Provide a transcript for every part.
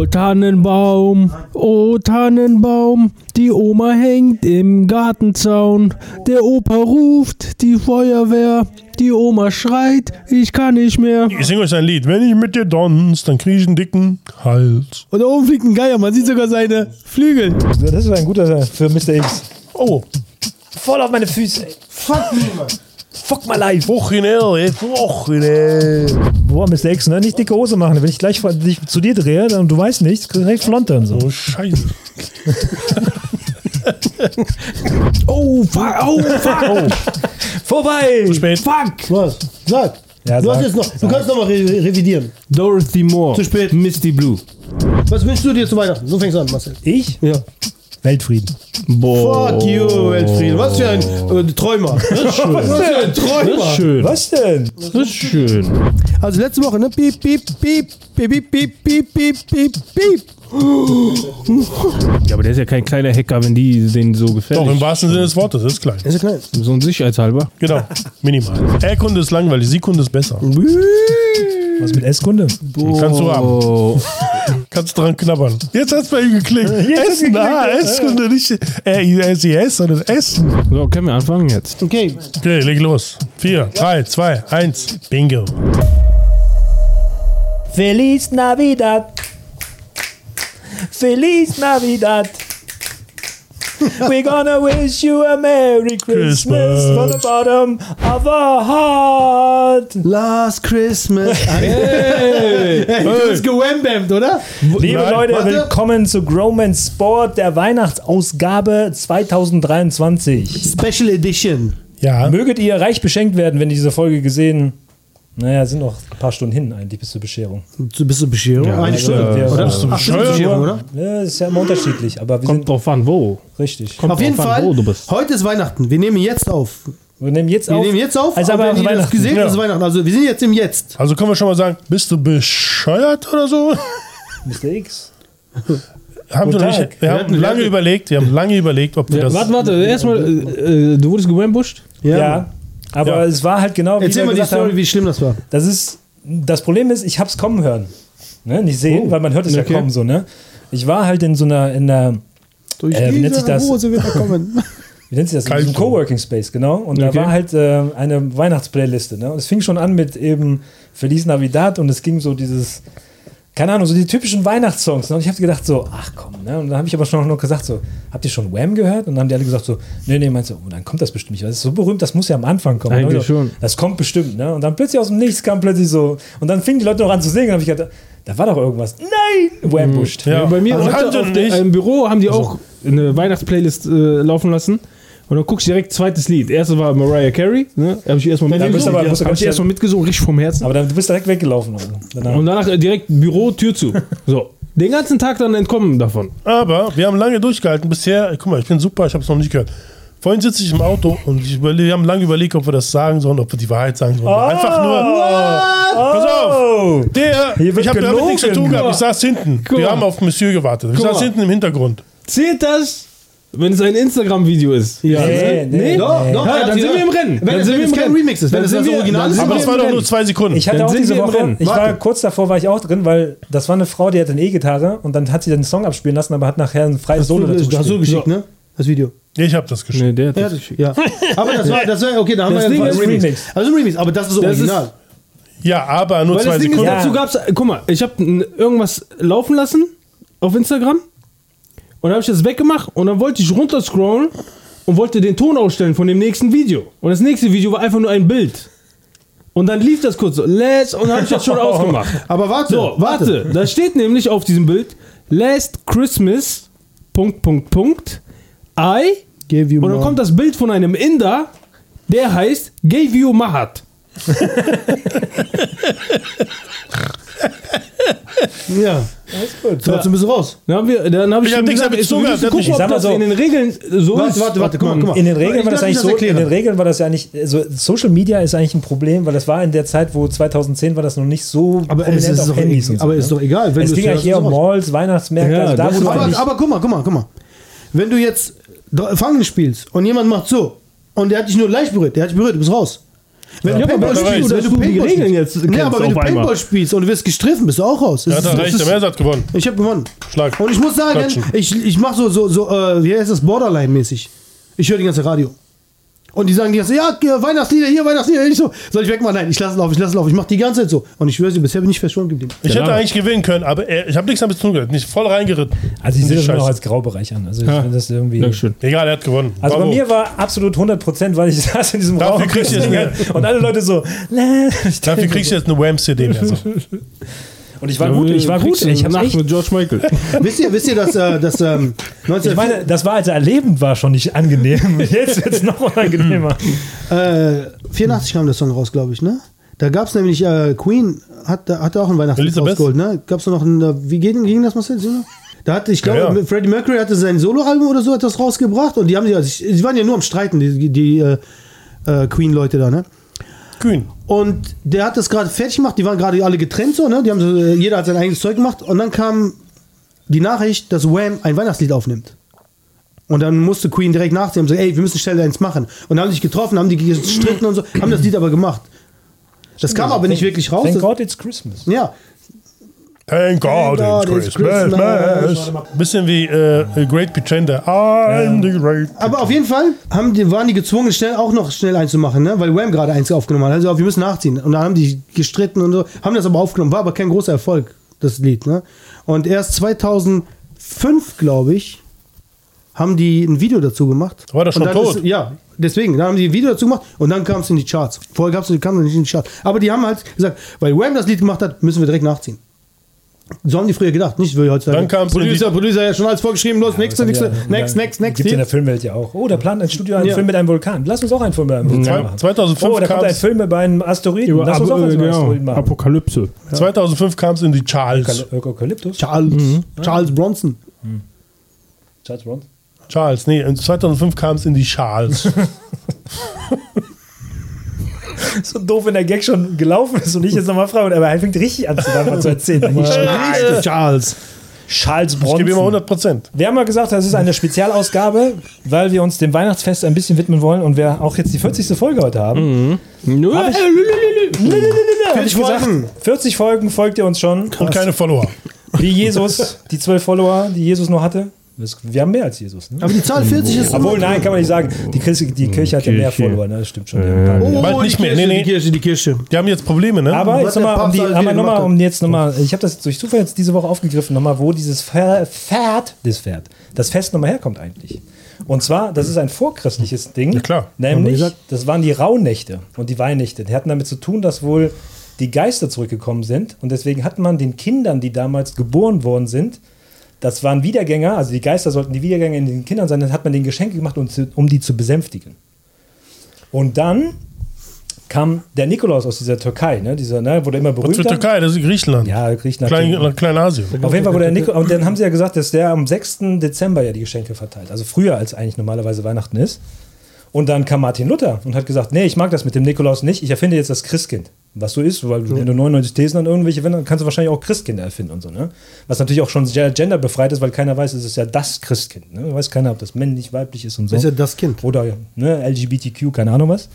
Oh Tannenbaum, oh Tannenbaum, die Oma hängt im Gartenzaun. Der Opa ruft die Feuerwehr, die Oma schreit, ich kann nicht mehr. Ich singe euch ein Lied. Wenn ich mit dir donst, dann krieg ich einen dicken Hals. Und da oben fliegt ein Geier, man sieht sogar seine Flügel. Das ist ein guter für Mr. X. Oh. Voll auf meine Füße. ey. Fuck me, Mann. Fuck my life. Wochenende, jetzt Wochenende. Boah, Mr. X, ne? Nicht dicke Hose machen. Wenn ich gleich vor- dich zu dir drehe und du weißt nichts, kriegst du direkt Flonte und so. Oh, Scheiße. Oh, fuck, oh, fuck. Vorbei! Spät. fuck. Was? Sag. Ja, du, sag. hast jetzt noch, du kannst noch mal re revidieren. Dorothy Moore. Zu spät. Misty Blue. Was wünschst du dir zu Weihnachten? So fängst du an, Marcel. Ich? Ja. Weltfrieden. Boah. Fuck you, Weltfried. Was für ein äh, Träumer. Das ist schön. Was für ein Das Träumer. ist schön. Was denn? Das ist schön. Also letzte Woche, ne? Piep, piep, piep, piep, piep, piep, piep, piep, piep, piep. Ja, aber der ist ja kein kleiner Hacker, wenn die den so gefällt. Doch, im wahrsten Sinne des Wortes, das ist klein. Ist ja klein. So ein Sicherheitshalber. Genau, minimal. R-Kunde ist langweilig, Sie-Kunde ist besser. Was mit S-Kunde? Kannst du haben. Kannst dran knabbern. Jetzt hat's bei ihm geklickt. Essen, ah, S-Kunde, nicht R-I-S-I-S, sondern Essen. So, können wir anfangen jetzt? Okay. Okay, leg los. 4, 3, 2, 1. Bingo. Feliz Navidad. Feliz Navidad. We're gonna wish you a Merry Christmas, Christmas. from the bottom of our heart. Last Christmas. Hey. Du bist gewambammt, oder? Liebe Nein, Leute, warte. willkommen zu Growman Sport, der Weihnachtsausgabe 2023. Special Edition. Ja, Möget ihr reich beschenkt werden, wenn ihr diese Folge gesehen. Naja, sind noch ein paar Stunden hin eigentlich bis zur Bescherung. Bist du Bescherung? Ja, Eine also, Stunde, ja, oder? bist du Ach, Stunde bescheuert? Bescherung, oder? Ja, ist ja immer unterschiedlich, aber wir Kommt sind drauf an, wo. richtig. Kommt Auf jeden drauf an, Fall, wo du bist. heute ist Weihnachten. Wir nehmen jetzt auf. Wir nehmen jetzt Wir auf. nehmen jetzt auf, Also aber wenn ihr das gesehen Ja. ist Weihnachten. Also wir sind jetzt im Jetzt. also können wir schon mal sagen, bist du bescheuert oder so? Mr. X. Haben Guten wir, wir Wir haben wir lange überlegt, wir haben lange überlegt, ob wir Ja, das. warte, warte, erstmal, äh, äh, du wurdest gewambusht? Ja. Aber Ja. es war halt genau wie Erzähl wir mal die Story, haben. wie schlimm das war. Das ist das Problem ist, ich hab's kommen hören. Ne? Nicht sehen, Oh. weil man hört es Okay. ja kommen so, ne? Ich war halt in so einer, in einer, Durch Äh, wie nennt sich das? Hose wird er kommen. wie nennt sich das? In Kalt diesem so. Coworking Space, genau. Und Okay. da war halt äh, eine Weihnachtsplayliste, ne? Und es fing schon an mit eben Feliz Navidad und es ging so dieses, keine Ahnung, so die typischen Weihnachtssongs. Ne? Und ich habe gedacht so, ach komm, ne? Und dann habe ich aber schon noch gesagt so, habt ihr schon Wham gehört? Und dann haben die alle gesagt so, nee, nee, meinst du, oh, dann kommt das bestimmt nicht. weil Das ist so berühmt, das muss ja am Anfang kommen. Eigentlich ich schon. Das kommt bestimmt, ne? Und dann plötzlich aus dem Nichts kam plötzlich so, und dann fingen die Leute noch an zu singen. Und habe ich gedacht, da war doch irgendwas. Nein! Wham busht. Ja. Bei mir Also heute auf nicht- im Büro haben die auch eine Weihnachtsplaylist äh, laufen lassen. Und dann guckst du direkt zweites Lied. Erstes war Mariah Carey. Ne? Habe ich erstmal mitgesungen. aber- Hab ich erstmal mitgesungen, richtig vom Herzen. Aber dann, du bist direkt weggelaufen. Also. Danach. Und danach direkt Büro, Tür zu. So. Den ganzen Tag dann entkommen davon. Aber wir haben lange durchgehalten. Bisher, guck mal, ich bin super, ich habe es noch nicht gehört. Vorhin sitze ich im Auto und ich überle- wir haben lange überlegt, ob wir das sagen sollen, ob wir die Wahrheit sagen sollen. Einfach nur. Pass auf! Der, ich habe damit nichts zu tun gehabt. Ich saß hinten. Guck Wir mal. haben auf Monsieur gewartet. Ich Guck saß mal. hinten im Hintergrund. Zählt das, wenn es ein Instagram-Video ist? Ja, Nee, nee, Doch, nee. doch, Ja, hat dann sind wir im Rennen. Wenn, Dann sind wenn wir es kein. Remix ist, wenn es das Original ist. Aber das war doch nur zwei Sekunden. Ich hatte Dann auch sind diese wir im Woche, Rennen. ich war kurz davor, war ich auch drin, weil das war eine Frau, die hatte eine E-Gitarre und dann hat sie den Song abspielen lassen, aber hat nachher ein freies Solo dazu Du hast so gespielt. geschickt, ne? Das Video. Ich habe das geschickt. Nee, der hat Ja, das das, ja. Aber das war, das war, okay, da haben Das wir ja ist einen Remix. Remix. Also ein Remix, aber das ist Das original. Ja, aber nur Weil zwei das Ding ist, Sekunden. Ja. dazu gab's, guck mal, ich habe irgendwas laufen lassen auf Instagram und dann habe ich das weggemacht und dann wollte ich runterscrollen und wollte den Ton ausstellen von dem nächsten Video. Und das nächste Video war einfach nur ein Bild. Und dann lief das kurz so, let's, und dann habe ich das schon ausgemacht. Aber warte, So, warte, da steht nämlich auf diesem Bild, last Christmas, Punkt, Punkt, Punkt, I, Give you und dann more. kommt das Bild von einem Inder, der heißt Gave You Mahat. Ja, trotzdem bist du raus. Dann haben wir, dann habe ich, Ich hab ihm nichts damit ich so, zu wir gehabt, gucken, ob das so. in den Regeln so Warte, ist. warte, warte, guck mal. In den Regeln war das eigentlich so, in den Regeln war das ja eigentlich, also Social Media ist eigentlich ein Problem, weil das war in der Zeit, wo 2010 war das noch nicht so Aber es ist, doch, Handys und so, aber ne? ist doch egal. Wenn Es ging eigentlich eher um. Malls, Weihnachtsmärkte, Ja, also da wo Aber, aber guck mal, guck mal, guck mal. Wenn du jetzt Fangen spielst und jemand macht so und der hat dich nur leicht berührt, der hat dich berührt, du bist raus. Wenn Ja, du Paintball spielst, wenn du die Regeln jetzt kennst aber wenn du einmal. Paintball spielst und du wirst gestriffen, bist du auch raus. Das Ja, da das recht, der Merser hat gewonnen. Ich habe gewonnen. Schlag. Und ich muss sagen, Klatschen. ich, ich mache so, so, so äh, wie heißt das, Borderline-mäßig. Ich höre die ganze Radio. Und die sagen die ganze Zeit, ja, Weihnachtslieder, hier, Weihnachtslieder. Ich so, soll ich wegmachen? Nein, ich lasse es laufen, ich lasse es laufen. Ich mache die ganze Zeit so. Und ich schwöre, sie, bisher bin ich verschont geblieben. Ich hätte eigentlich gewinnen können, aber er, ich habe nichts damit zu tun gehabt. Nicht voll reingeritten. Also ich sehe die das noch als Graubereich an. Also ich Ja. finde das irgendwie. Dankeschön. Egal, er hat gewonnen. Also bei Bravo. mir war absolut 100%, weil ich saß in diesem Dafür Raum kriegst du jetzt und alle Leute so. Ich Dafür kriegst du jetzt eine Wham-CD mehr. So. Und ich war gut, ich war gut. Ich, hab's Nacht echt, mit George Michael. wisst ihr, wisst ihr, dass, äh, dass ähm, 19, ich meine, das war, als er erlebend war, schon nicht angenehm. Jetzt wird es noch unangenehmer. äh, 84 kam der Song raus, glaube ich, ne? Da gab es nämlich, äh, Queen hat, hat auch ein Weihnachtslied rausgeholt, ne? Gab es noch ein, äh, wie ging, ging das, Marcel? Da hatte, ich glaube, Ja, ja. Freddie Mercury hatte sein Soloalbum oder so etwas rausgebracht und die haben sich, also sie waren ja nur am Streiten, die, die äh, äh, Queen-Leute da, ne? Kühn. Und der hat das gerade fertig gemacht, die waren gerade alle getrennt so, ne? Die haben so, äh, jeder hat sein eigenes Zeug gemacht und dann kam die Nachricht, dass Wham ein Weihnachtslied aufnimmt. Und dann musste Queen direkt nachsehen und sagen, ey, wir müssen schnell eins machen. Und dann haben sich getroffen, haben die gestritten und so, haben das Lied aber gemacht. Das kam aber nicht wirklich raus. Thank God it's Christmas. ja, Thank God, God, it's Christmas. Christmas. Bisschen wie äh, Great Pretender. I'm the Great. aber auf jeden Fall haben die, waren die gezwungen, schnell auch noch schnell eins zu machen, ne? weil Wham gerade eins aufgenommen hat. Also wir müssen nachziehen. Und dann haben die gestritten und so, haben das aber aufgenommen. War aber kein großer Erfolg, das Lied. Ne? Und erst 2005, glaube ich, haben die ein Video dazu gemacht. War das schon tot? Ist, ja, deswegen. Dann haben die ein Video dazu gemacht und dann kam es in die Charts. Vorher kam es nicht in die Charts. Aber die haben halt gesagt, weil Wham das Lied gemacht hat, müssen wir direkt nachziehen. So haben die früher gedacht, nicht wie heutzutage. Dann die- Producer, Producer, ja schon alles vorgeschrieben, los, nächste, Das haben nächste, wir- next, ja, next, next. Gibt in der Filmwelt ja auch. Oh, da plant ein Studio einen Ja. Film mit einem Vulkan. Lass uns auch einen Film mit einem Vulkan machen. 2005 oh, da kommt ein Film mit einem Asteroiden. Über Lass uns auch einen genau, Asteroiden machen. Apokalypse. 2005 kam es in die Charles. Eukalyptus? Charles, Charles Bronson. Charles Bronson? Charles, nee, in 2005 kam es in die Charles. So doof, wenn der Gag schon gelaufen ist und ich jetzt nochmal frage, aber er fängt richtig an zu, erzählen. Richtig, Charles. Charles Ich gebe ihm mal Bronson. 100 Prozent. Wir haben mal gesagt, das ist eine Spezialausgabe, weil wir uns dem Weihnachtsfest ein bisschen widmen wollen und wir auch jetzt die 40. Folge heute haben. Nö. Hab ich- Hab ich 40 gesagt, Folgen. 40 Folgen folgt ihr uns schon. Und keine Follower. Wie Jesus, die zwölf Follower, die Jesus noch hatte. Wir haben mehr als Jesus. Ne? Aber die Zahl 40 ist Obwohl, nein, kann man nicht sagen. Die Kirche, die Kirche hat ja mehr. Follower, ne? das stimmt schon. Die haben ein paar mehr. Bald nicht mehr. Kirche, Nee, nee. Die Kirche, die Kirche. Die haben jetzt Probleme, ne? Aber jetzt nochmal, um, die, noch mal, um jetzt nochmal, ich habe das durch Zufall jetzt diese Woche aufgegriffen, nochmal, wo dieses Pferd, Pferd, das Pferd, das Fest nochmal herkommt eigentlich. Und zwar, das ist ein vorchristliches Ding. Ja, klar. Nämlich, das waren die Rauhnächte und die Weihnächte. Die hatten damit zu tun, dass wohl die Geister zurückgekommen sind und deswegen hat man den Kindern, die damals geboren worden sind, das waren Wiedergänger, also die Geister sollten die Wiedergänger in den Kindern sein, dann hat man denen Geschenke gemacht, um, um die zu besänftigen. Und dann kam der Nikolaus aus dieser Türkei, ne? Dieser, ne, wurde immer berühmt. zur Türkei, das ist Griechenland. Ja, Griechenland. Klein, Kleinasien. Auf jeden Fall wurde der Nikolaus, und dann haben sie ja gesagt, dass der am 6. Dezember ja die Geschenke verteilt. Also früher, als eigentlich normalerweise Weihnachten ist. Und dann kam Martin Luther und hat gesagt, nee, ich mag das mit dem Nikolaus nicht, ich erfinde jetzt das Christkind. Was so ist, weil wenn du 99 Thesen an irgendwelche wenn, dann kannst du wahrscheinlich auch Christkinder erfinden und so, ne? Was natürlich auch schon sehr genderbefreit ist, weil keiner weiß, es ist ja das Christkind, ne? Weiß keiner, ob das männlich, weiblich ist und so. Ist ja das Kind. Oder ne, LGBTQ, keine Ahnung was.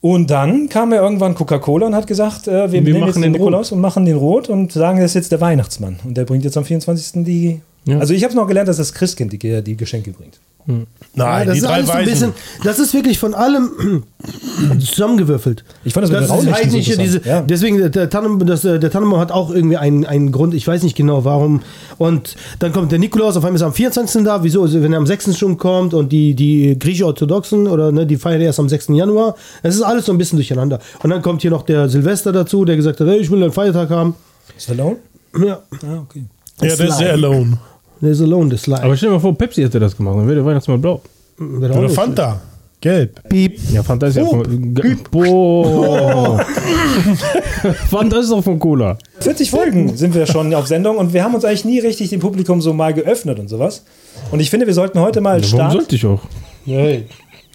Und dann kam ja irgendwann Coca-Cola und hat gesagt, äh, wir, nehmen machen jetzt den den Nikolaus und machen den rot und sagen, das ist jetzt der Weihnachtsmann. Und der bringt jetzt am 24. die. Ja. Also ich habe noch gelernt, dass das Christkind die, die Geschenke bringt. Nein, Ja, das die ist drei alles so ein bisschen, das ist wirklich von allem zusammengewürfelt. Ich fand das mit Das den ist Rauhnächten so heidnische, diese. Ja. deswegen, der- der Tannenbaum, das, äh, der Tannenbaum hat auch irgendwie einen, einen Grund, ich weiß nicht genau warum. Und dann kommt der Nikolaus, auf einmal ist er am 24. da, wieso, Also wenn er am 6. schon kommt und die, die griechisch-orthodoxen oder ne, die feiern erst am 6. Januar. Es ist alles so ein bisschen durcheinander. Und dann kommt hier noch der Silvester dazu, der gesagt hat, hey, ich will einen Feiertag haben. Ist Alone? Ja, Ah, okay. Ja, der ist sehr alone. Ist alone, das Slide. Aber stell dir mal vor, Pepsi hätte das gemacht, dann wäre der Weihnachtsmann blau. Auch Oder Fanta. Gelb. Piep. Ja, Fanta ist ja Oh. von. Ge- Boah. Fanta ist doch von Cola. 40 Folgen sind wir schon auf Sendung und wir haben uns eigentlich nie richtig dem Publikum so mal geöffnet und sowas. Und ich finde, wir sollten heute mal Warum starten. sollte ich auch? Hey.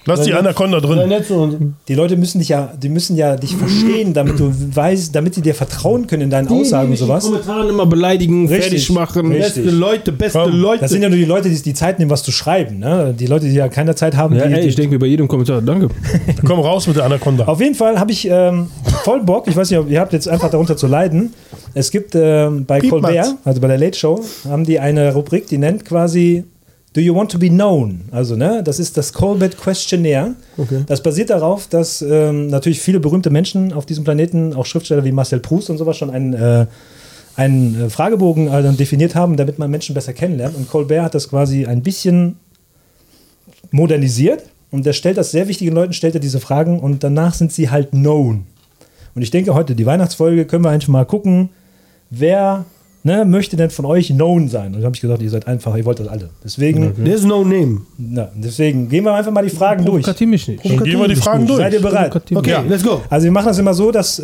Lass die Anaconda drin. Die Leute müssen dich ja, die müssen ja dich verstehen, damit du weißt, damit die dir vertrauen können in deinen Aussagen und sowas. In den Kommentaren immer beleidigen, Richtig. fertig machen. Richtig. Beste Leute, beste Komm. Leute. Das sind ja nur die Leute, die die Zeit nehmen, was zu schreiben. Ne? Die Leute, die ja keine Zeit haben. Ja, die, ey, die, ich denke mir bei jedem Kommentar, danke. Komm raus mit der Anaconda. Auf jeden Fall habe ich ähm, voll Bock. Ich weiß nicht, ob ihr habt jetzt einfach darunter zu leiden. Es gibt ähm, bei Piep, Colbert, Mats. also bei der Late Show, haben die eine Rubrik, die nennt quasi Do you want to be known? Also, ne, das ist das Colbert Questionnaire. Okay. Das basiert darauf, dass ähm, natürlich viele berühmte Menschen auf diesem Planeten, auch Schriftsteller wie Marcel Proust und sowas, schon einen, äh, einen äh, Fragebogen dann definiert haben, damit man Menschen besser kennenlernt. Und Colbert hat das quasi ein bisschen modernisiert und der stellt das sehr wichtigen Leuten, stellt er diese Fragen und danach sind sie halt known. Und ich denke, heute die Weihnachtsfolge können wir einfach mal gucken, wer ne, möchte denn von euch known sein? Und da habe ich gesagt, ihr seid einfach, ihr wollt das alle. Deswegen, There's no name. na, deswegen gehen wir einfach mal die Fragen durch. Provokativ mich nicht. Dann gehen wir die Fragen durch. Seid ihr bereit? Okay, mich. let's go. Also wir machen das immer so, dass äh,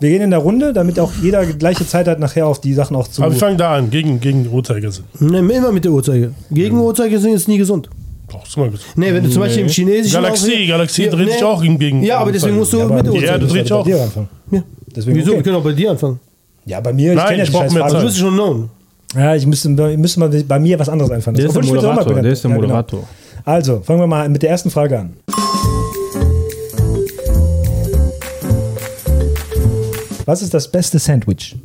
wir gehen in der Runde, damit auch jeder gleiche Zeit hat, nachher auf die Sachen auch zu. Aber wir fangen da an, gegen, gegen Uhrzeigersinn. Ne, immer mit der Uhrzeiger. Gegen Uhrzeigersinn ist nie gesund. Brauchst du mal gesagt. Nee, wenn du zum Beispiel im Chinesischen. Galaxie, Galaxie Ja, dreht nee. sich auch gegen. Ja, aber deswegen musst du Ja, mit der die Ja, Uhrzeiger. du drehst bei auch. dir anfangen. Ja. Deswegen, Wieso? Wir okay. können auch bei dir anfangen. Ja, bei mir, ich kenne ja ich die brauch scheiß mehr Fragen. Zeit. Du bist schon known. Ja, ich müsste, müsste mal bei mir was anderes einfallen. Der ist der Moderator, der ist der genau. Moderator. Also, fangen wir mal mit der ersten Frage an. Was ist das beste Sandwich?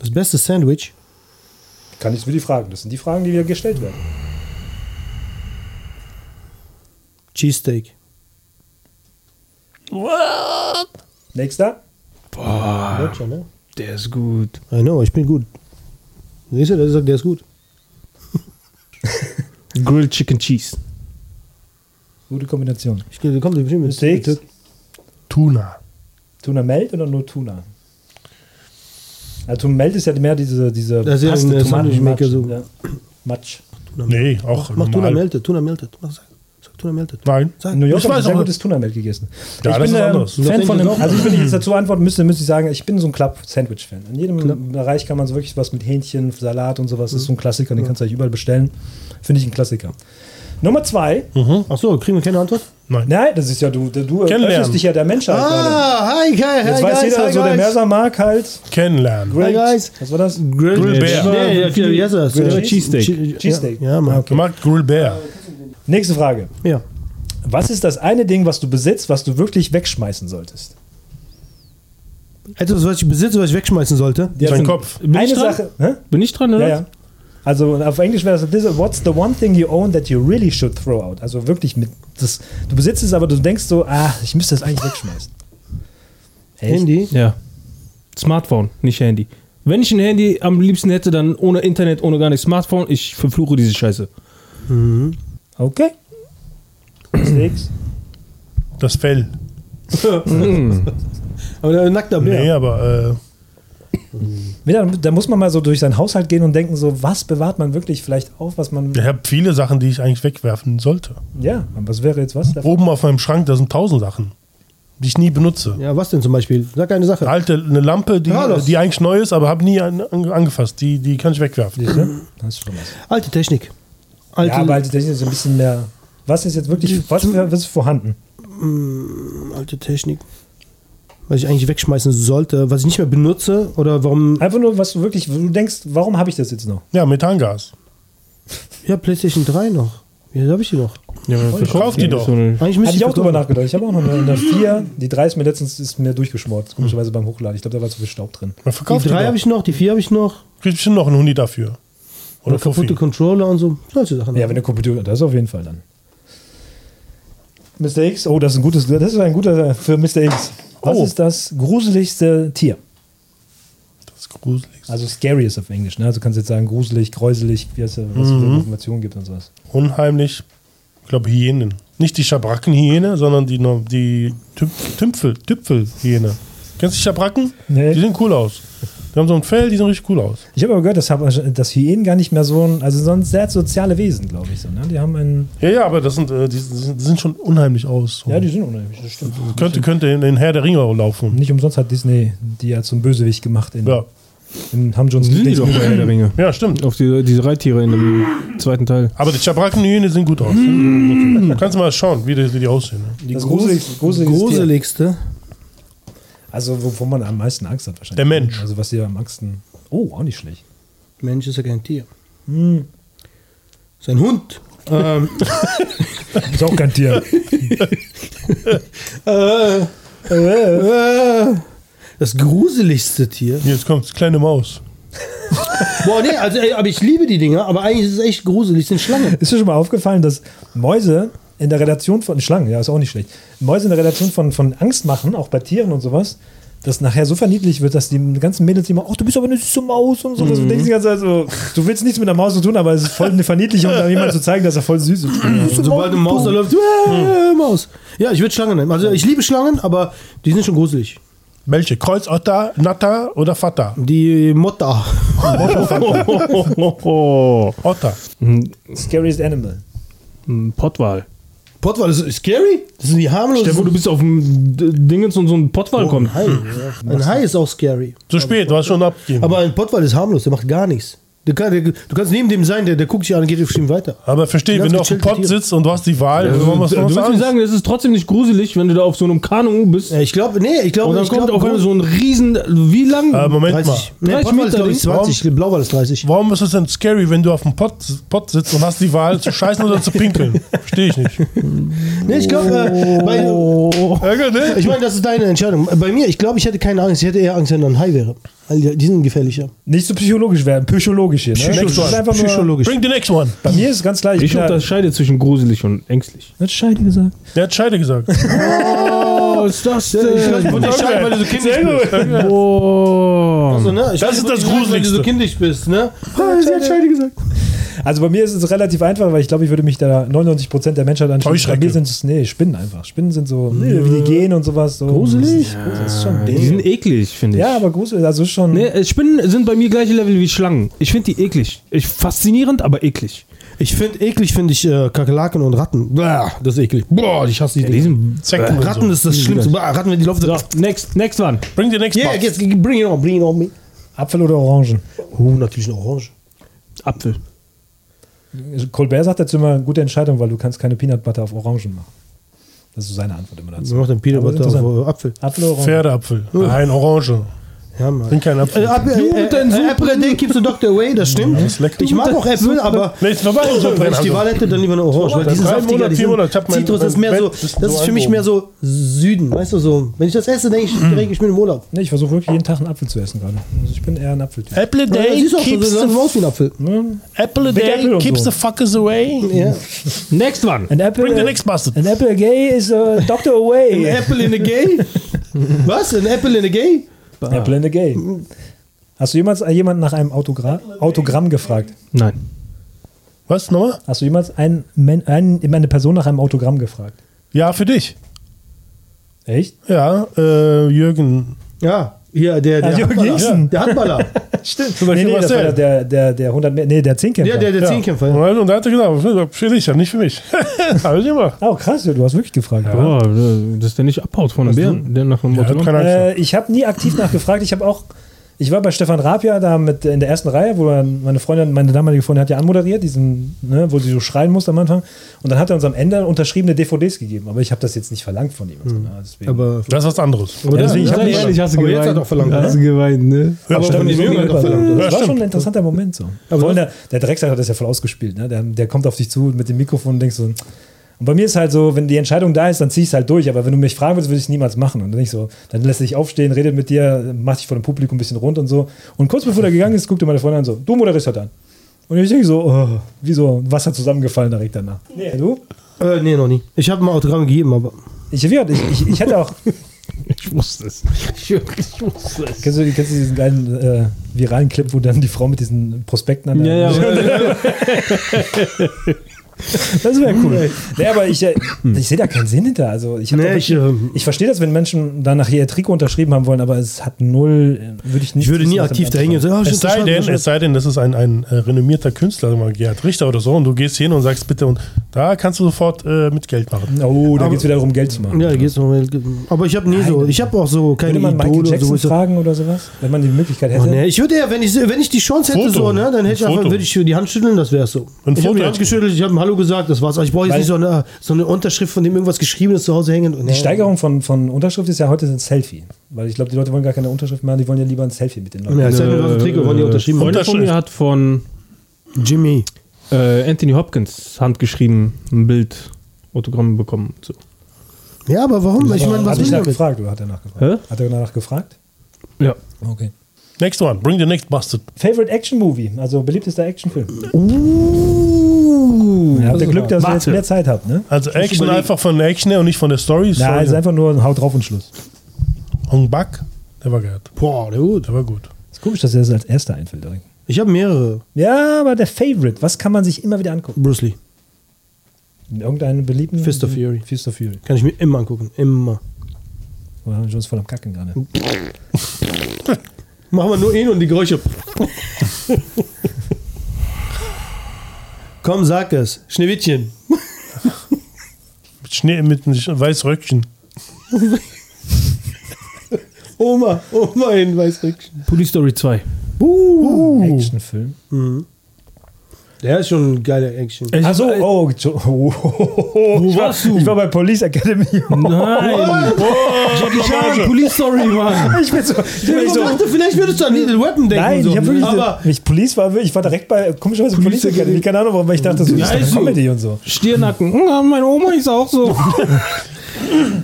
Das beste Sandwich. Kann ich für die Fragen. Das sind die Fragen, die wir gestellt werden. Cheesesteak. Nächster. Deutscher, ne? Der ist gut. I know, ich bin gut. Siehst du, der sagt, der ist gut. Grilled Chicken Cheese. Gute Kombination. Ich komm, bestimmt mit Steaks. Tuna. Tuna Melt oder nur Tuna? Ja, Tuna Melt ist ja mehr diese, diese Das ist ja Paste, ein Tomaten- Sandwich-Maker so. Ja. Matsch. Nee, auch Mach Tuna normal. melted, Tuna melted. Mach, sag, sag Tuna melted. Nein. Sag. In New York Ich habe ich weiß sehr gutes Tuna Melt gegessen. Ja, ich das bin ist ähm, anders. Fan von Das also ich, wenn ich jetzt dazu antworten müsste, müsste ich sagen, ich bin so ein Club-Sandwich-Fan. In jedem Bereich kann man so wirklich was mit Hähnchen, Salat und sowas. Das ist so ein Klassiker, den kannst du eigentlich überall bestellen. Finde ich ein Klassiker. Nummer zwei. Ach so, kriegen wir keine Antwort? Nein. Nein, das ist ja, du, du Kennenlernen. öffnest dich ja der Menschheit gerade. Ah, hi, hi, hi, Jetzt weiß guys, jeder, hi, so der guys. Merser mag halt. Kennenlernen. Grilled- guys. Was war das? Grill, Grill Bear. Nee, ja, wie heißt das? Grill Cheesesteak. Che- Cheesesteak. Ja, ja. Er mag Grill Bear. Nächste Frage. Ja. Was ist das eine Ding, was du besitzt, was du wirklich wegschmeißen solltest? Etwas, was ich besitze, was ich wegschmeißen sollte. Ja, sind- Kopf. Bin Eine ich dran? Sache. Hä? Bin ich dran, oder? Ja, ja. Also auf Englisch wäre das, what's the one thing you own that you really should throw out? Also wirklich mit, das, du besitzt es, aber du denkst so, ah, ich müsste das eigentlich wegschmeißen. Echt? Handy. Ja. Smartphone, nicht Handy. Wenn ich ein Handy am liebsten hätte, dann ohne Internet, ohne gar nichts. Smartphone, ich verfluche diese Scheiße. Okay. Steaks. Das Fell. Aber der nackter Bär. Nee, aber Ja, Da muss man mal so durch seinen Haushalt gehen und denken so, was bewahrt man wirklich vielleicht auf, was man, äh, ich habe viele Sachen, die ich eigentlich wegwerfen sollte. ja, aber was wäre jetzt was? davon? Oben auf meinem Schrank, da sind tausend Sachen, die ich nie benutze. Ja, was denn zum Beispiel? Sag eine Sache. Eine alte eine Lampe, die, Ja, die eigentlich neu ist, aber habe nie an, an, angefasst. Die, die kann ich wegwerfen. Das ist schon was. Alte Technik. Alte, Ja, aber halt, das ist ein bisschen mehr. Was ist jetzt wirklich, was, was ist vorhanden? alte Technik. Was ich eigentlich wegschmeißen sollte, was ich nicht mehr benutze oder warum. Einfach nur, was du wirklich, du denkst, warum habe ich das jetzt noch? Ja, Methangas. Ja, PlayStation 3 noch. Wie habe ich die noch? Ja, Verkauf die doch. Eigentlich Habe müsste ich auch drüber nachgedacht. Ich habe auch noch eine, eine 4, die 3 ist mir letztens ist mir durchgeschmort, komischerweise beim Hochladen. Ich glaube, da war zu viel Staub drin. Die verkauft die, 3 habe ich noch, die 4 habe ich noch. Kriegt bestimmt noch einen Hundi dafür. Oder kaputte. Controller und so. Solche Sachen. Ja, wenn der Computer, das ist auf jeden Fall dann. Mr. X, oh, das ist ein gutes, das ist ein guter für Mr. X. Was Oh. ist das gruseligste Tier? Das ist gruselig. Also scary ist auf Englisch, ne? Also du kannst jetzt sagen gruselig, gräuselig, wie es, was es für Informationen gibt und sowas. Unheimlich. Ich glaube, Hyänen. Nicht die Schabrackenhyäne, sondern die, die Tümpfel, Tüpfelhyäne. Kennst du die Schabracken? Nee. Die sehen cool aus. Die haben so ein Fell, die sehen richtig cool aus. Ich habe aber gehört, dass, dass Hyänen gar nicht mehr so ein, also so ein sehr soziale Wesen, glaube ich. So, ne? Die haben einen, Ja, ja, aber das sind, äh, die, sind, die sind schon unheimlich aus. ja, die sind unheimlich, das stimmt. könnte, könnte in den Herr der Ringe laufen. Nicht umsonst hat Disney die ja zum Bösewicht gemacht in Ja. In Hamjuns Sind die doch bei Herr der. Ringe. Ja, stimmt. Auf die, diese Reittiere in dem zweiten Teil. Aber die Schabrackenhyäne sehen gut aus. Ne? Okay. Kannst du mal schauen, wie die, wie die aussehen. Ne? Die Das gruseligste, gruseligste gruseligste. Also, wovon man am meisten Angst hat wahrscheinlich. Der Mensch. Also, was dir am Angsten. Oh, auch nicht schlecht. Mensch ist ja kein Tier. Sein Hund. ähm, Ist auch kein Tier. äh, äh, das gruseligste Tier. Jetzt kommt kleine Maus. Boah, nee, also, ey, aber ich liebe die Dinger, aber eigentlich ist es echt gruselig, sind Schlangen. Ist dir schon mal aufgefallen, dass Mäuse in der Relation von Schlangen, ja, ist auch nicht schlecht. Mäuse in der Relation von, von Angst machen, auch bei Tieren und sowas, das nachher so verniedlicht wird, dass die ganzen Mädels immer, ach, du bist aber eine süße Maus und so. Mhm. Du denkst die ganze Zeit so, du willst nichts mit der Maus zu tun, aber es ist voll eine Verniedlichung, um jemand zu zeigen, dass er voll süß ist. Und sobald eine Maus da läuft, äh, Maus. Ja, ich würde Schlangen nehmen. Also ich liebe Schlangen, aber die sind schon gruselig. Welche? Kreuzotter, Natter oder Vater? Die Motta. Otter. Scariest Animal. Ein Pottwal. Pottwal ist scary? Das sind die harmlosen. Vor, du bist auf dem Dingens und so ein Pottwal kommt. Hai. Ein Hai ist auch scary. Zu spät, du hast schon abgegeben. Aber ein Pottwal ist harmlos, der macht gar nichts. Du, kann, du kannst neben dem sein, der, der guckt sich an und geht bestimmt weiter. Aber verstehe, wenn du auf dem Pott sitzt und du hast die Wahl, Du, warum du hast du willst was mir sagen, es ist trotzdem nicht gruselig, wenn du da auf so einem Kanu bist. Ja, ich glaube, nee, ich glaube, und dann ich kommt glaub, auf einmal so ein riesen, wie lang? Äh, Moment 30. mal. Nee, 30 Pottwal ist, glaube ich, Meter 20. Blauwal ist 30. Warum ist es denn scary, wenn du auf dem Pott, Pott sitzt und hast die Wahl zu scheißen oder zu pinkeln? Verstehe ich nicht. Nee, ich glaube, äh, bei, Ja, ne? ich meine, das ist deine Entscheidung. Bei mir, ich glaube, ich hätte keine Angst. Ich hätte eher Angst, wenn da ein Hai wäre. Weil die, die sind gefährlicher. Nicht so psychologisch werden, psychologisch hier. Ne? Psychologisch. Das ist einfach nur, Psychologisch. Bring the next one. bei mir ist es ganz klar, ich, ja, unterscheide zwischen gruselig und ängstlich. hat Scheide gesagt. Der hat Scheide gesagt. Oh, ist das Ich wollte dich scheiden, weil du so kindisch bist. Oh. So, ne? Das ist das scheiden, Weil du Gruseligste. so kindisch bist, ne? Sie hat Scheide gesagt. Also bei mir ist es relativ einfach, weil ich glaube, ich würde mich da 99% der Menschheit anschließen. Bei mir sind es, nee, Spinnen einfach. Spinnen sind so, nee, wie die gehen und sowas. So. Gruselig? Ja, das ist schon Die sind eklig, finde ich. Ja, aber gruselig, also ist schon. Nee, äh, Spinnen sind bei mir gleiche Level wie Schlangen. Ich finde die eklig. Ich, faszinierend, aber eklig. Ich finde eklig, finde ich äh, Kakerlaken und Ratten. Blah, das ist eklig. Boah, ich hasse die. Die sind Zecken Ratten so. ist das Schlimmste. Blah, Ratten, wenn die laufen. so, next, next one. Bring the next Yeah, bring it on, bring it on me. Apfel oder Orangen? Oh, natürlich eine Orange. Apfel. Colbert sagt dazu immer, gute Entscheidung, weil du kannst keine Peanut Butter auf Orangen machen. Das ist seine Antwort immer dazu. macht ein Peanut Aber Butter auf Apfel. Apfel? Pferdeapfel. Nein, Orange. Ja, Mann. Bring keinen Apfel. Äh, Apfel, äh, äh, äh, Apple a day keeps the doctor away, das stimmt. ist lecker. Ich mag auch Äpfel, aber Nee, ist vorbei. So, wenn ich die Wahl hätte, dann lieber eine Orange. Weil Dann die sind drei saftiger, Monate, die vier sind Monate. Ich hab mein- Zitrus, das ist mehr so, das ist für mich mehr so Süden, weißt du, so. Wenn ich das esse, denke ich direkt, ich bin im Urlaub. Nee, ich versuche wirklich jeden Tag einen Apfel zu essen gerade. Also ich bin eher ein Apfeltyp. Apple day siehst du auch, so, keeps the Apfel. Apple a day keeps the fuckers away. Ja. Next one. An apple, Bring the next bastard. an apple a gay is a doctor An away. Apple in a gay? Was? Ein Apple in a gay? Apple in a gay. Hast du jemals jemanden nach einem Autogra Autogramm gefragt? Nein. Was, nochmal? Hast du jemals einen, einen, eine Person nach einem Autogramm gefragt? Ja, für dich. Echt? Ja, äh, Jürgen. Ja, hier, der, der, Jürgen Handballer. Jensen. der Handballer. Stimmt. Zum Beispiel nee, nee, das war Marcel. der, der, der 100 Meter, nee, der Zehnkämpfer. Ja, der, der Ja. Zehnkämpfer. Ja. Und da hat er gesagt, für dich, nicht für mich. Habe ich gemacht. Oh, krass, du hast wirklich gefragt. Oh, dass der nicht abhaut von einem Bären. Der nach dem Ja, Angst. Äh, ich habe nie aktiv nachgefragt. Ich habe auch, ich war bei Stefan Rapia da mit in der ersten Reihe, wo er, meine Freundin, meine damalige Freundin hat ja anmoderiert, diesen, ne, wo sie so schreien musste am Anfang. Und dann hat er uns am Ende unterschriebene DVDs gegeben. Aber ich habe das jetzt nicht verlangt von ihm. und so, ne. Aber, Das ist was anderes. aber Ja, deswegen, ich ja, hab ja, nicht ehrlich, hast du aber geweint. jetzt hat er auch verlangt. Hast du geweint, ne? Ja, Aber die Jürgen hat auch verlangt. das Ja, war stimmt. schon ein interessanter Moment so. Aber Vor allem was- der, der Drecksack hat das ja voll ausgespielt. Ne? Der, der kommt auf dich zu mit dem Mikrofon und denkst so. Und bei mir ist halt so, wenn die Entscheidung da ist, dann zieh ich es halt durch. Aber wenn du mich fragen würdest, würde ich es niemals machen. Und dann ich so, dann lässt dich aufstehen, redet mit dir, macht dich vor dem Publikum ein bisschen rund und so. Und kurz bevor er gegangen ist, guckte meine Freundin an so, du moderierst heute an. Und ich denke so, oh, wie so Wasser zusammengefallen direkt danach. Nee, du? Äh, nee, noch nie. Ich habe mal Autogramm gegeben, aber. Ich, ich, ich, ich hätte auch, Ich wusste es. Ich, ich wusste es. kennst du, kennst du diesen geilen äh, viralen Clip, wo dann die Frau mit diesen Prospekten an der Ja, ja. Das wäre cool. Nee, aber ich, äh, ich sehe da keinen Sinn hinter. Also ich, hab Nee, ich, ähm, ich verstehe das, wenn Menschen dann nachher ihr Trikot unterschrieben haben wollen, aber es hat null, äh, würde ich nicht. Ich würde nie aktiv da hingehen sagen, oh, Es sei, denn, es sei denn, das ist ein, ein äh, renommierter Künstler, mal Gerhard Richter oder so, und du gehst hin und sagst bitte, und Da kannst du sofort äh, mit Geld machen. Oh, da geht es wieder darum, Geld zu machen. Ja, geht's noch. Aber ich habe nie so, ich habe auch so keine Würde man Michael Idole oder so. wo Jackson ich so- fragen oder sowas? Wenn man die Möglichkeit hätte? Oh, nee, ich würde ja, wenn ich, wenn ich die Chance hätte, Foto. so, ne, dann hätte ich Ein einfach, würde ich die Hand schütteln, das wäre so. Ein ich habe die Hand geschüttelt, ich habe Hallo gesagt, das war's. Aber ich brauche jetzt nicht so eine, so eine Unterschrift, von dem irgendwas Geschriebenes zu Hause hängen. Und, Die Steigerung von, von Unterschrift ist ja heute ein Selfie. Weil ich glaube, die Leute wollen gar keine Unterschrift machen, die wollen ja lieber ein Selfie mit den Leuten. Ja, ist ja nur Trikot, wollen die unterschrieben haben. Freundin von mir hat von Jimmy. äh, Anthony Hopkins handgeschrieben ein Bild, Autogramm bekommen. So. Ja, aber warum? Ich meine, was hat ich ich nachgefragt oder hat er nachgefragt? Hä? Hat er danach gefragt? Ja. Okay. Next one. Bring the next bastard. Favorite Action Movie, also beliebtester Actionfilm. Uh, Ja, habt ihr Glück, dass ihr jetzt mehr Zeit habt, ne? Also Action einfach von der Action her und nicht von der Story. Na, Story. ist einfach nur ein Haut drauf und Schluss. Hong Bak, der war geil. Boah, der gut. Der war gut. Ist komisch, dass er das als erster einfällt direkt. Ich habe mehrere. Ja, aber der Favorite, was kann man sich immer wieder angucken? Bruce Lee. Irgendeinen beliebten? Fist of Fury. Fist of Fury. Kann ich mir immer angucken. Immer. Wir haben uns voll am Kacken gerade. Machen wir nur ihn und die Geräusche. Komm, sag es. Schneewittchen. Mit Schnee, mit einem weiß Röckchen. Oma, Oma in Weißrückchen. Police Story 2. Uh. Actionfilm. Der ist schon ein geiler Action. Ich- Achso, oh, oh, oh, oh, Wo ich, war, warst du? ich war bei Police Academy. Nein! Jackie Chan, Police Story, Mann! Ich bin so, ich bin Ich so dachte, vielleicht würdest du an Little Weapon denken. Nein, so. ich habe wirklich. Aber ich, Police war, ich war direkt bei komischerweise Police, Police Academy. Keine Ahnung, warum, weil ich dachte, so, Ja, ist so. Comedy und so. Stirnacken. Ja, meine Oma ist auch so.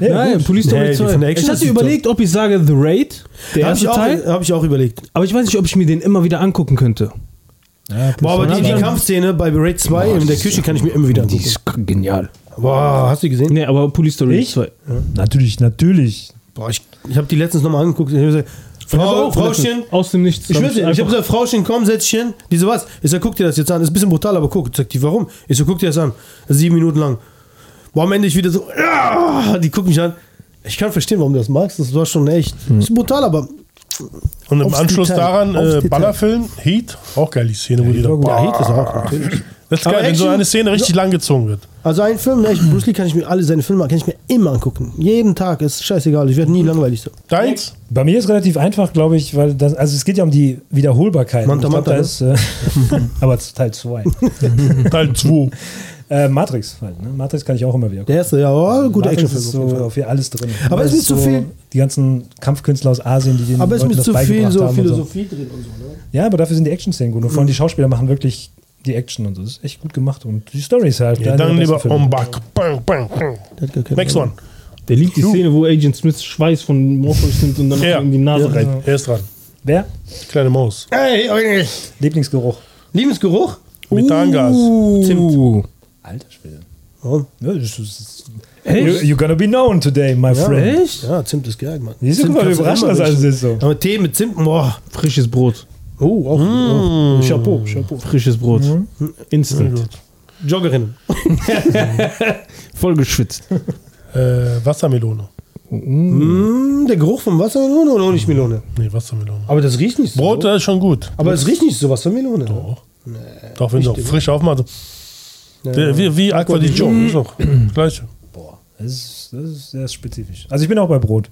Nein, Police Story Nee, die 2. von der Action Ich hatte die überlegt, ob ich sage The Raid, der habe ich, erste auch- Teil. hab ich auch überlegt. Aber ich weiß nicht, ob ich mir den immer wieder angucken könnte. Ja, Boah, aber die, die Ja. Kampfszene bei Raid 2 in der Küche kann ich mir immer wieder Die angucken. ist genial. Boah, hast du die gesehen? Nee, aber Police Story Ich? 2. Natürlich, natürlich. Boah, ich, ich habe die letztens nochmal angeguckt. Ich hab gesagt, Ich Frau, auch Frauchen, Aus dem Nichts. ich dir, ich habe gesagt, Frauchen, komm, setz dich hin. Die so, was? Ich sag, guck dir das jetzt an. Ist ein bisschen brutal, aber guck. Sagt die, warum? Ich so, guck dir das an. Sieben Minuten lang. Boah, am Ende ich wieder so, ja, die gucken mich an. Ich kann verstehen, warum du das magst. Das war schon echt. Ist brutal, aber Und im Aufs Anschluss Detail. daran äh. Ballerfilm, Heat, auch geil, die Szene, wo die da. ja, Heat ist auch natürlich. Das ist Aber geil, wenn so eine Szene richtig lang gezogen wird. Also ein Film, echt, Bruce Lee kann ich mir alle seine Filme kann ich mir immer angucken. Jeden Tag, ist scheißegal. Ich werde nie langweilig so. Deins? Bei mir ist relativ einfach, glaube ich, weil das, also es geht ja um die Wiederholbarkeit. Manta, ich glaub, Manta, da ist, äh, aber Teil 2. Teil 2. äh, Matrix halt, ne? Matrix kann ich auch immer wieder gucken. Der erste, ja, oh, guter Matrix Actionfilm. ist auf jeden so Fall. auf alles drin. Aber es ist mir zu viel- Die ganzen Kampfkünstler aus Asien, die den Aber es ist Leuten mir das zu viel so haben und so. Philosophie drin und so. Ne? Ja, aber dafür sind die Action-Szenen gut. Und vor allem die Schauspieler machen wirklich die Action und so. Das ist echt gut gemacht. Und die Story ist halt. Ja, dann lieber Filme. Hong Bak. Bang, bang, bang. Next one. Der liebt die Szene, wo Agent Smith Schweiß von Morpheus nimmt und dann Ja. in die Nase rein. Er ist dran. Wer? Die kleine Maus. Hey, okay. Lieblingsgeruch. Liebesgeruch? Methangas. Uh. Alter Schwede. Warum? Ja, das ist, you, you're gonna be known today, my friend. Echt? Ja, Zimt ist geil, Mann. Siehst du, guck mal, wie überraschend das alles ist so. Aber Tee mit Zimt, boah. Frisches Brot. Oh, auch. Oh. Chapeau, Chapeau. Frisches Brot. Instant. Joggerin. Voll geschwitzt. Äh, Wassermelone. Mm, der Geruch von Wassermelone oder Honigmelone? Nee, Wassermelone. Aber das riecht nicht so. Brot, das ist schon gut. Aber es riecht nicht so Wassermelone. Doch. Doch, wenn du auch frisch aufmachst. Der- Wie, wie Aqua di Gio. Ist auch Gleiche. Boah, das ist, das ist sehr spezifisch. Also ich bin auch bei Brot.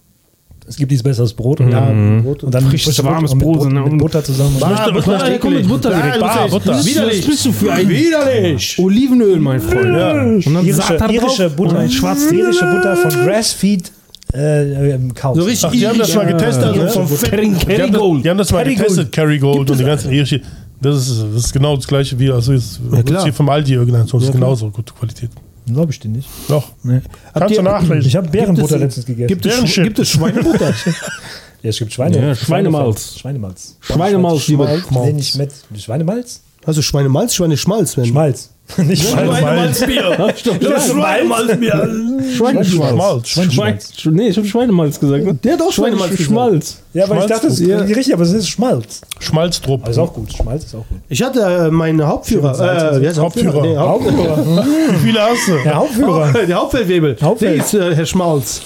Es gibt nichts besseres Brot. Und, Ja, ja, Brot und dann Frisches, frische warmes und mit Brot, ne? mit Und- Butter zusammen. Was möchte- was möchte- komm mit Butter direkt. Ah, Bar, Butter. Was Widerlich. bist du für ein Widerlich. Olivenöl, mein Freund? Ja. Und dann irische, Satan drauf. irische Butter, Und dann schwarz irische Butter von Grassfeed äh, Cows. So richtig Ach, die haben das mal getestet, Ja, fetten Die haben, das, Kerrygold. die haben das mal Kerrygold. getestet, Kerrygold und die ganzen irische. Das ist, das ist genau das gleiche wie also jetzt, Ja, klar. hier vom Aldi irgendein. Das ist klar. genauso gute Qualität. Glaube ich dir nicht. Doch. Nee. Kannst du ihr- nachlesen. Ich habe Bärenbutter Gibt es- letztens gegessen. Gibt es, gibt es Schweinebutter? ja, es gibt Schweine. Ja, Schweinemalz. Schweinemalz. Schweinemalz, lieber. Schmalz. Nee, nicht mit. Schweinemalz? Also Schweinemalz, Schweineschmalz. Wenn Schmalz. nicht Schweinemalz. Schweinemalzbier. Schweinemalzbier. Schweineschmalz. Schmalz. Schwein, nee, ich habe Schweinemalz gesagt. Ne? Der hat auch Schweinemalz. Schmalz. Ja, aber ich dachte, das ist Ja. richtig, aber es ist Schmalz. Schmalzdrupp. Ist auch gut. Schmalz ist auch gut. Ich hatte äh, meinen Hauptführer. Äh, wie heißt der Hauptführer. Nee, Hauptführer. Wie viele hast du? Der Hauptführer. der Hauptfeldwebel. Hauptfeld. Der ist äh, Herr Schmalz.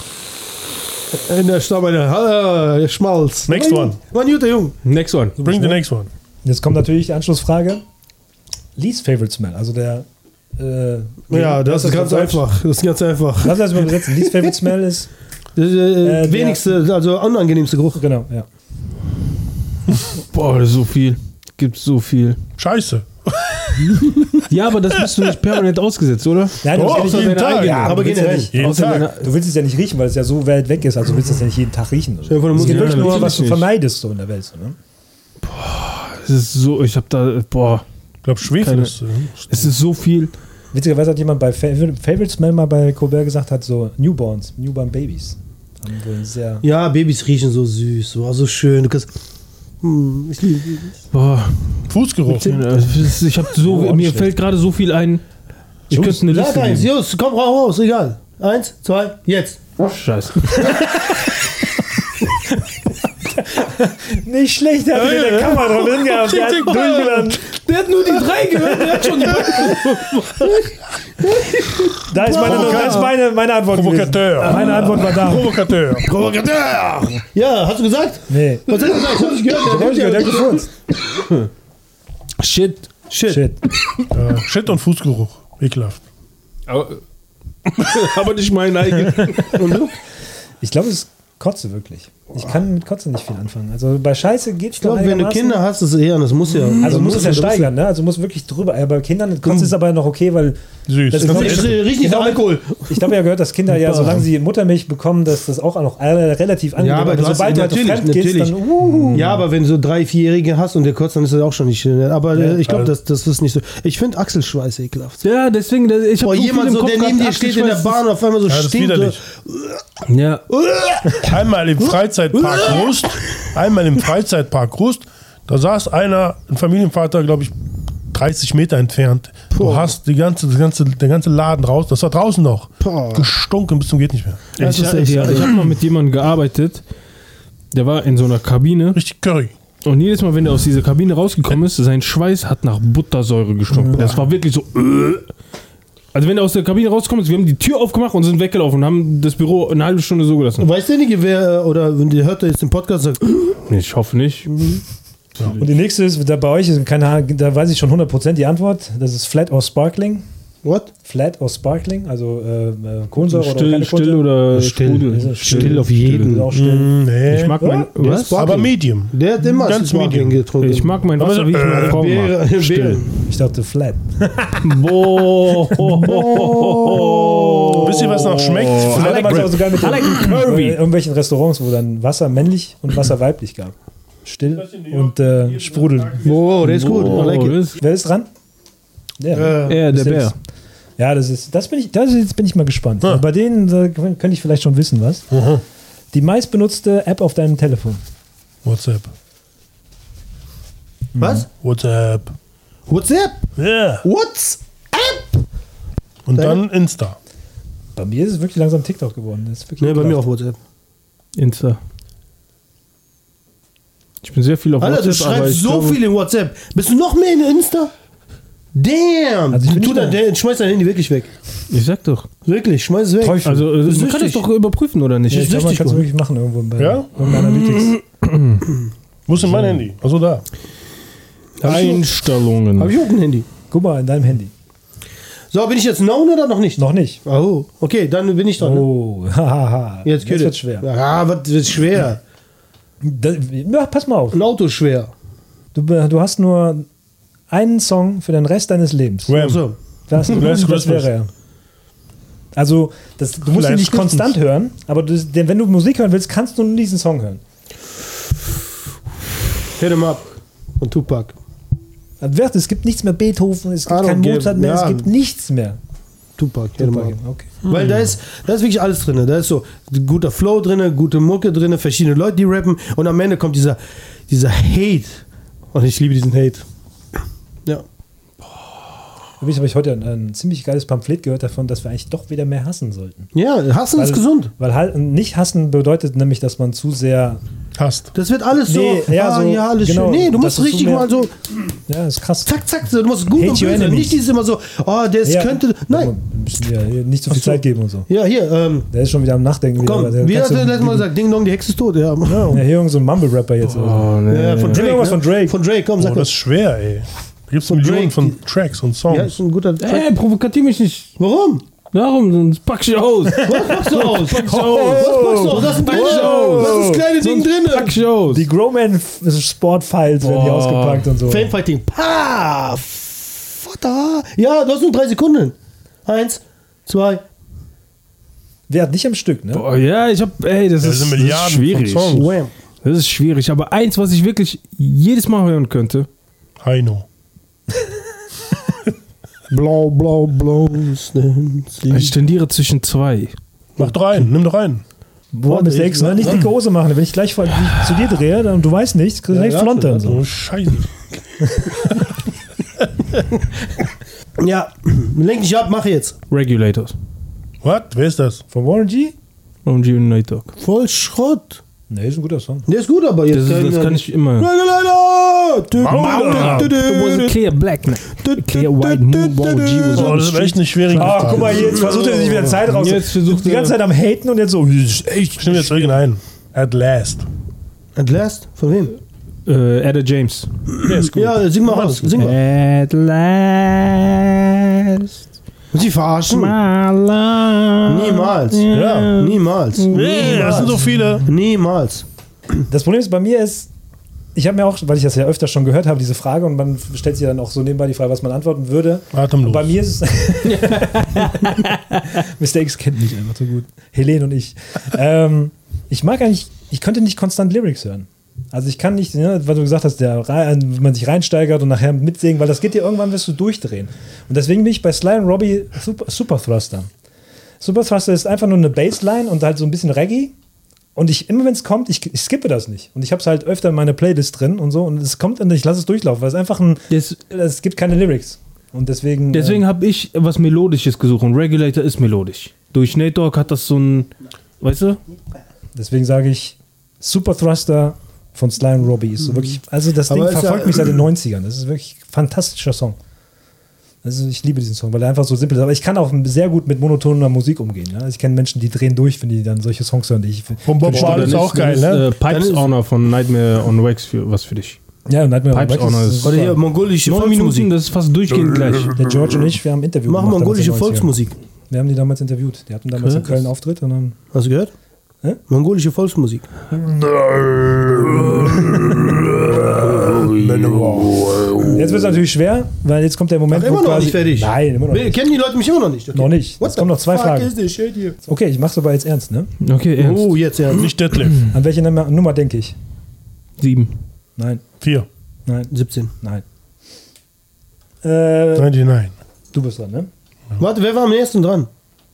In der Stadt meiner äh, Herr Schmalz. Next one. War ein guter Jung. Next one. Bring the next one. Jetzt kommt natürlich die Anschlussfrage. Least Favorite Smell, also der Äh, Ja, das was ist ganz einfach. Das ist ganz einfach. Lass das mal übersetzen. Least favorite smell ist. Das, äh, der- wenigste, also unangenehmste Geruch. Genau, ja. Boah, das ist so viel. Gibt so viel. Scheiße. Ja, aber das bist du nicht permanent ausgesetzt, oder? Nein, Oh, du, willst ja jeden nicht- Tag. Ja, Aber du willst ja generell. nicht, Jeden Außer Tag. deiner- du willst es ja nicht riechen, weil es ja so weit weg ist. Also du willst es ja nicht jeden Tag riechen. Vor, du Es musst geht Ja, wirklich nur, was du nicht. vermeidest so in der Welt. So, ne? Es ist so, ich hab da, boah, glaube, Schwefel Keine- ist. äh, es ist so viel. Witzigerweise hat jemand bei Fa- Favorite Smell mal bei Colbert gesagt, hat so Newborns, Newborn Babies. Haben wohl sehr. Ja, Babys riechen so süß, so, so schön. Du kannst. Hm, ich liebe Babys. Boah, Fußgeruch. ich hab so, Oh, mir fällt gerade so viel ein. Ich könnte eine Sag Liste eins, nehmen. Just, komm raus, egal. Eins, zwei, jetzt. Scheiße. Nicht schlecht, der hat in der Kamera drin gehabt. Der hat durchgeladen. Der hat nur die drei gehört, der hat schon die Da ist meine, da ist meine, meine Antwort. gewesen. Provokateur. Meine Antwort war da. Provokateur. Provokateur! Ja, hast du gesagt? Nee. Was hast du gesagt? Ich hab nicht gehört. Der hat der hat gefurzt. Shit. Shit. Shit. Äh, Shit und Fußgeruch. Ekelhaft. Aber, aber nicht mein eigen. Ich glaube, es ist Kotze wirklich. Ich kann mit Kotze nicht viel anfangen. Also bei Scheiße geht's Ich glaube, wenn du. Kinder hast, ist es eher, das muss ja. Also muss es ja steigern, ne? Also muss wirklich drüber. Ja, bei Kindern Kotze ist aber noch okay, weil Süß. Das Das ist Richtig Genau. Alkohol. ich glaube ja gehört, dass Kinder ja, solange sie Muttermilch bekommen, dass das auch noch relativ angenehm Ja, aber ist. sobald du halt natürlich, fremd gehst, natürlich. dann uh, Ja, aber wenn du so drei, vierjährige hast und der kotzt, dann ist das auch schon nicht schön. Aber äh, ich glaube, das, das ist nicht so. Ich finde Achselschweiß ekelhaft. Ja, deswegen, das- ich hab Boah, so viel jemand im so, der neben dir steht in der Bahn und auf einmal so Ja, das ist stinkt. Ja. Einmal im Freizeitpark Rust, einmal im Freizeitpark Rust, da saß einer, ein Familienvater, glaube ich, 30 Meter entfernt. Du hast die ganze, die ganze, der ganze Laden raus, das war draußen noch. Boah. Gestunken bis zum geht nicht mehr. Ich echt- ja, ich habe mal mit jemandem gearbeitet, der war in so einer Kabine Richtig Curry. und jedes Mal, wenn er aus dieser Kabine rausgekommen ist, sein Schweiß hat nach Buttersäure gestunken. Das war wirklich so. äh. Also wenn er aus der Kabine rausgekommen ist, wir haben die Tür aufgemacht und sind weggelaufen und haben das Büro eine halbe Stunde so gelassen. Weiß derjenige, wer, oder wenn der hört jetzt den Podcast und sagt, Ich hoffe nicht. Und die nächste ist, da bei euch ist keine Ahnung, da weiß ich schon 100% die Antwort. Das ist Flat or Sparkling. What? Flat or Sparkling, also äh, äh, Kohlensäure oder Still, keine still oder Still. Sprudel? Ist es Still auf jeden. Still. Mm, nee. Ich mag mein, Ja, was? Sparkling. aber Medium. Der hat immer Ganz medium. getrunken. Ich mag mein Wasser, wie ich meine Frau mag. Beere. Ich dachte Flat. Boah. Wisst ihr, was noch schmeckt? Flat Bread. auch sogar mit curvy. äh, irgendwelchen Restaurants, wo dann Wasser männlich und Wasser weiblich gab. Still und äh, Sprudel. Oh, der ist gut. Wer ist dran? Der. Äh, Ja, der Bär. Ja, das ist, das bin ich, das, jetzt bin ich mal gespannt. Ja. Bei denen da könnte ich vielleicht schon wissen, was. Mhm. Die meistbenutzte App auf deinem Telefon. WhatsApp. Was? WhatsApp. WhatsApp? Ja. What's? Und Deine? dann Insta. Bei mir ist es wirklich langsam TikTok geworden. Das ist wirklich Ne, bei mir auch WhatsApp. Insta. Ich bin sehr viel auf Alter, du WhatsApp, aber schreibst ich so glaube, viel in WhatsApp. Bist du noch mehr in Insta? Damn! Also ich tu mehr- der, schmeiß dein Handy wirklich weg. Ich sag doch. Wirklich, schmeiß es weg. Teufel. Also, Bist man kann das doch überprüfen, oder nicht? Ja, ich glaube, man kann es wirklich machen irgendwo bei Ja? irgendeiner Analytics. Wo ist denn mein Handy? Also da. Einstellungen. Hab ich auch ein Handy. Guck mal in deinem Handy. So, bin ich jetzt known oder noch nicht? Noch nicht. Oh, okay, dann bin ich dran. ne? Oh, hahaha. Jetzt, Jetzt wird schwer. Ja, was wird schwer? Da, ja, pass mal auf. Ein Auto ist schwer. Du, du hast nur einen Song für den Rest deines Lebens. Wham. Achso. Das, das Christmas. wäre er. Also, das, du musst ihn nicht konstant hören, aber du, denn wenn du Musik hören willst, kannst du nur diesen Song hören. Hit 'em up. Von Tupac. Das wird, es gibt nichts mehr Beethoven, es gibt kein Mozart mehr, ja. es gibt nichts mehr. Tupac. Hit 'em Tupac, up. okay. Weil da ist, da ist wirklich alles drin. Da ist so guter Flow drin, gute Mucke drin, verschiedene Leute, die rappen und am Ende kommt dieser, dieser Hate. Und ich liebe diesen Hate. Übrigens habe ich heute ein, ein ziemlich geiles Pamphlet gehört davon, dass wir eigentlich doch wieder mehr hassen sollten. Ja, hassen ist gesund. Weil halt, nicht hassen bedeutet nämlich, dass man zu sehr. Hast. Das wird alles so, Nee, ja, ah, so, ja, alles genau, schön. Nee, du das musst so richtig mehr- mal so, Ja, ist krass. zack, zack, so, du musst gut Hate und böse. Nicht dieses immer so, oh, das Ja, könnte, nein. Wir müssen ja hier nicht so viel so. Zeit geben und so. Ja, hier, ähm, Der ist schon wieder am Nachdenken. komm, wieder, der wie hat er letztes Mal gesagt, Ding Dong, die Hexe ist tot. Ja, Ja, hier irgend so ein Mumble-Rapper jetzt. so. Oh, nee. ja von Drake. ne? von Drake. Von Drake, komm, Oh, sag das mal. ist schwer, ey. Da gibt es Millionen Drake, von die- Tracks und Ja, Songs. ist ein guter Track. Ey, provokativ mich nicht. Warum? Darum, sonst pack ich aus. Was machst du aus? Was packst du aus? aus? Das ist ein Pack kleines ich aus. Das ist das kleine Ding drin. Pack ich aus. Die Growman Sport Files werden hier ausgepackt und so. Famefighting. Pa! Vater! Ja, du hast nur drei Sekunden. Eins, zwei. Wer hat nicht am Stück, ne? Boah, ja, ich hab, ey, das, Das ist, das ist schwierig. Das ist schwierig. Aber eins, was ich wirklich jedes Mal hören könnte. Heino. Blau, blau, blau. Ich tendiere zwischen zwei. Mach doch einen, nimm doch einen. Boah, Mistakes, ich- ne? Nicht dicke Hose machen. Wenn ich gleich vor, dich zu dir drehe dann, und du weißt nichts, kriegst du ja, Flonte und so. Oh, Scheiße. Ja, lenk dich ab, mach jetzt. Regulators. Was? Wer ist das? Von Warren G? Warum G und Night Dog? Voll Schrott. Ne, ist ein guter Song. Der ist gut, aber jetzt. Das, ist, das kann ich immer. Clear black man. Clear white moon, Oh, das ist echt eine schwierige Ah, Frage. guck mal, jetzt versucht er sich wieder Zeit raus. Jetzt versucht die ganze Zeit am Haten und jetzt so. Ich stimme jetzt irgendeinen. At last. At last? Von wem? Äh, Ada James. Der ist gut. Ja, sing mal raus. Sing mal. At last. Sie verarschen? Love. Niemals. Ja. Niemals. Nee, das sind so viele. Niemals. Das Problem ist bei mir ist, ich habe mir auch, weil ich das ja öfter schon gehört habe, diese Frage und man stellt sich dann auch so nebenbei die Frage, was man antworten würde. Atemlos. Und bei mir ist es. Mr. X kennt mich einfach so gut. Helene und ich. Ähm, ich mag eigentlich, ich könnte nicht konstant Lyrics hören. Also ich kann nicht, ne, weil du gesagt hast, der, rein- wenn man sich reinsteigert und nachher mitsingen, weil das geht dir irgendwann, wirst du durchdrehen. Und deswegen bin ich bei Sly und Robbie Super, Super Thruster. Super Thruster ist einfach nur eine Bassline und halt so ein bisschen Reggae. Und ich, immer wenn es kommt, ich, ich skippe das nicht. Und ich habe es halt öfter in meine Playlist drin und so. Und es kommt und ich lasse es durchlaufen, weil es einfach ein. Des, Es gibt keine Lyrics. Und deswegen. deswegen habe ich was Melodisches gesucht und Regulator ist melodisch. Durch Nate Dogg hat das so ein. Weißt du? Äh, deswegen sage ich Super Thruster von Sly und Robbie. Ist so wirklich, also das Aber Ding ist ja- verfolgt mich seit den 90ern. Das ist wirklich ein fantastischer Song. Also ich liebe diesen Song, weil er einfach so simpel ist. Aber ich kann auch sehr gut mit monotoner Musik umgehen. Ja? Ich kenne Menschen, die drehen durch, wenn die dann solche Songs hören, die ich. Von Bob Marley ist auch geil, ne? Äh, Pipes Honor von Nightmare on Wax für, was für dich. Ja, Nightmare on Pipes Wax Honor ist- ist- Oder hier mongolische Volksmusik. das ist fast durchgehend gleich. Der George und ich, wir haben ein Interview Machen mongolische den 90ern. Volksmusik. Wir haben die damals interviewt. Die hatten damals in. Köln einen Auftritt und dann. Hast du gehört? Hä? Mongolische Volksmusik. Jetzt wird es natürlich schwer, weil jetzt kommt der Moment, Ach, immer noch nicht fertig? Nein, immer noch nicht. Kennen die Leute mich immer noch nicht? Okay. Noch nicht. What Es kommen noch zwei fuck Fragen. is this shit here? Okay, ich mach's aber jetzt ernst, ne? Okay, ernst. Oh, jetzt ja. Nicht Detlef. An welche Nummer, Nummer denke ich? Sieben. Nein, Vier. nein, 17. nein. Äh, 99. du bist dran, ne? Warte, wer war am nächsten dran?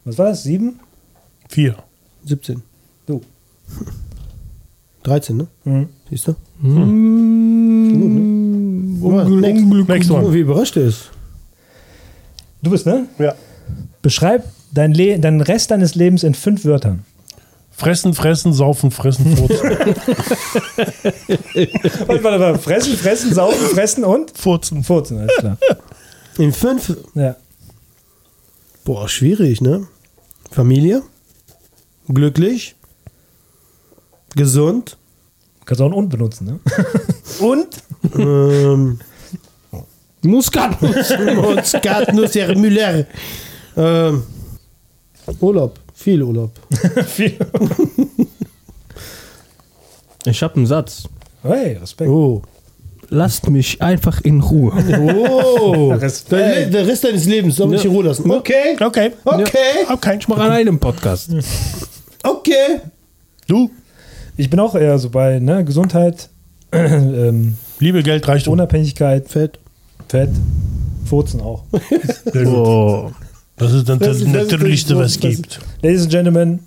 Was war das? Sieben? Vier. 17. Du. 13, ne? Mhm. Siehst du? Unglück, Unglück. Next one. wie überrascht er ist. Du bist, ne? Ja. Beschreib dein Le deinen Rest deines Lebens in fünf Wörtern. Fressen, fressen, saufen, fressen, furzen. Warte, warte, warte. Fressen, fressen, saufen, fressen und? furzen. Furzen, alles klar. In fünf. Ja. Boah, schwierig, ne? Familie. Glücklich. Gesund. Kannst auch ein und benutzen, ne? und? ähm, Muskatnuss. Muskatnuss, Herr Müller. Ähm, Urlaub. Viel Urlaub. Viel. Ich habe einen Satz. Hey, Respekt. Oh. Lasst mich einfach in Ruhe. Oh. Respekt. Der, der Rest deines Lebens soll mich in Ruhe lassen. Okay. Okay. Okay. Okay. Ich mache an einem Podcast. Okay. Du? Ich bin auch eher so bei ne, Gesundheit, ähm, Liebe, Geld, Reichtum. Unabhängigkeit, Fett. Fett, Furzen auch. Oh. Das ist dann Das das, das Natürlichste, was es gibt. Ladies and Gentlemen,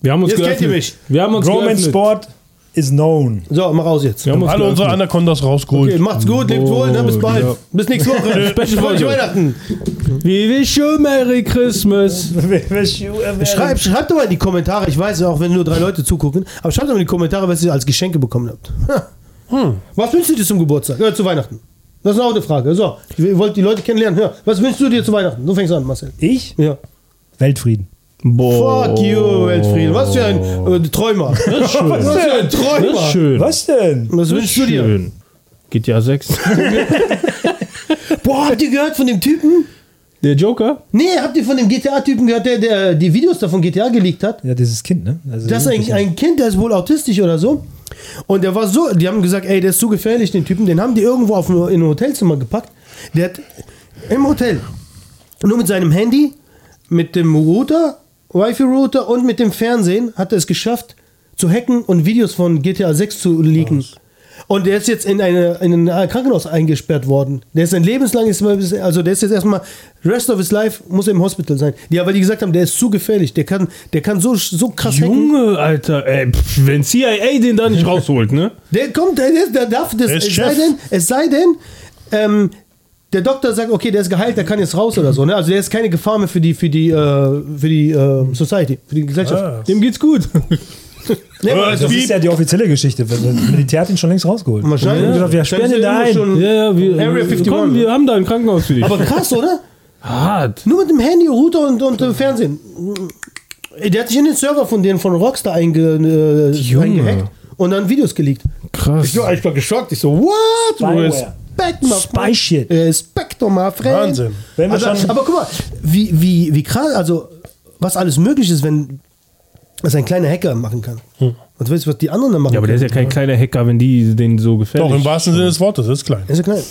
Wir haben uns Jetzt kennt ihr geöffnet. mich. Wir haben uns Growman geöffnet. Sport is known. So, mach raus jetzt. Wir haben uns Alle unsere. Anacondas rausgeholt. Okay, macht's gut, lebt wohl, ne? bis bald. Ja. Bis nächste Woche. Special Folge. Weihnachten. We wish you Merry Christmas. Schreibt, schreibt doch mal in die Kommentare, ich weiß ja auch, wenn nur drei Leute zugucken, aber schreibt doch mal in die Kommentare, was ihr als Geschenke bekommen habt. Ha. Was wünschst du dir zum Geburtstag? Äh, zu Weihnachten? Das ist auch eine Frage. So, ihr wollt die Leute kennenlernen. Ja. Was wünschst du dir zu Weihnachten? Du fängst an, Marcel. Ich? Ja. Weltfrieden. Boah. Fuck you, Weltfrieden. Was für ein äh, Träumer. Das ist schön. Was für ein Träumer. Das ist schön. Was denn? Was wünschst du dir? GTA 6. Boah, habt ihr gehört von dem Typen? Der Joker? Nee, habt ihr von dem GTA-Typen gehört, der, der die Videos davon GTA geleakt hat? Ja, dieses Kind, ne? Also Das ist ein, ein Kind, der ist wohl autistisch oder so. Und der war so, die haben gesagt, ey, der ist zu gefährlich, den Typen. Den haben die irgendwo auf ein, in ein Hotelzimmer gepackt. Der hat im Hotel nur mit seinem Handy, mit dem Router, Wi-Fi-Router und mit dem Fernsehen hat er es geschafft, zu hacken und Videos von GTA 6 zu leaken. Und der ist jetzt in, eine, in ein Krankenhaus eingesperrt worden. Der ist ein lebenslanges, also der ist jetzt erstmal, rest of his life muss er im Hospital sein. Ja, weil die gesagt haben, der ist zu gefährlich. Der kann, der kann so, so krass hacken. Junge, Alter, ey, pff, wenn CIA den da nicht rausholt, ne? Der kommt, der, der darf das, es sei denn, es sei denn, ähm, der Doktor sagt, okay, der ist geheilt, der kann jetzt raus oder so. Ne? Also der ist keine Gefahr mehr für die, für die, äh, für die äh, Society, für die Gesellschaft. Ah. Dem geht's gut. Nee, aber Aber Das Wie- ist ja die offizielle Geschichte. Das Militär hat ihn schon längst rausgeholt. Wahrscheinlich. Ja, gesagt, wir sperren den da ein. Ja, ja, wir, Area 51. komm, wir haben da ein Krankenhaus für dich. aber krass, oder? Hart. Nur mit dem Handy, Router und, und äh, Fernsehen. Der hat sich in den Server von denen von Rockstar einge, äh, eingehackt und dann Videos geleakt. Krass. Ich war, ich war geschockt. Ich so, what? Spyware. Respekt, Spy shit. Respekt, my friend. Wahnsinn. Wenn wir Also, schon- aber guck mal, wie, wie, wie krass, also was alles möglich ist, wenn was ein kleiner Hacker machen kann. Und weißt du, was die anderen dann machen Ja, aber der ist ja kein kleiner Hacker, wenn die den so gefährlich Doch, im wahrsten Sinne des Wortes, das ist klein. Ist ja klein.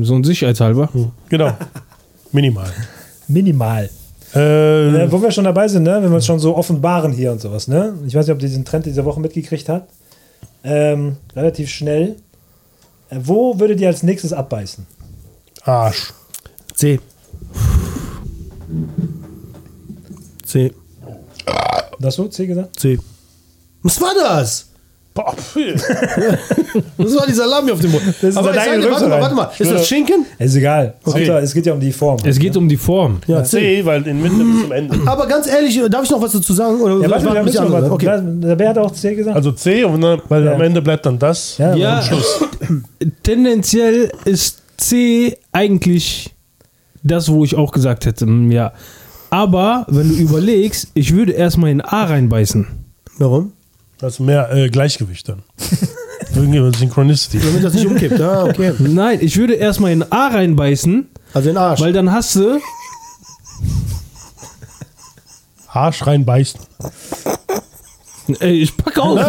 So ein Sicherheitshalber. Genau. Minimal. Minimal. Äh, Äh, wo wir schon dabei sind, ne? wenn wir uns schon so offenbaren hier und sowas. Ne? Ich weiß nicht, ob ihr diesen Trend dieser Woche mitgekriegt habt. Ähm, relativ schnell. Wo würdet ihr als nächstes abbeißen? Arsch. C. C. Das so, C gesagt? C. Was war das? Boah. Das war die Salami auf dem Mund. ist Aber ich deine sage, warte mal, warte mal. Ist das Schinken? Ist egal. Hauptsache, es geht ja um die Form. Es geht um die Form. Ja, C. Weil in Mitte bis zum Ende. Aber ganz ehrlich, darf ich noch was dazu sagen? Oder Ja, warte ich mal, bisschen noch was. Okay. Der Bär hat auch C gesagt? Also C, und dann, weil Ja. am Ende bleibt dann das. ja, Ja, tendenziell ist C eigentlich das, wo ich auch gesagt hätte, mm, ja. Aber wenn du überlegst, ich würde erstmal in A reinbeißen. Warum? Das ist mehr äh, Gleichgewicht dann. Irgendwie Synchronicity. Damit das nicht umkippt. Ah, okay. Nein, ich würde erstmal in A reinbeißen, Also in Arsch. weil dann hast du. Arsch reinbeißen. Ey, ich pack aus.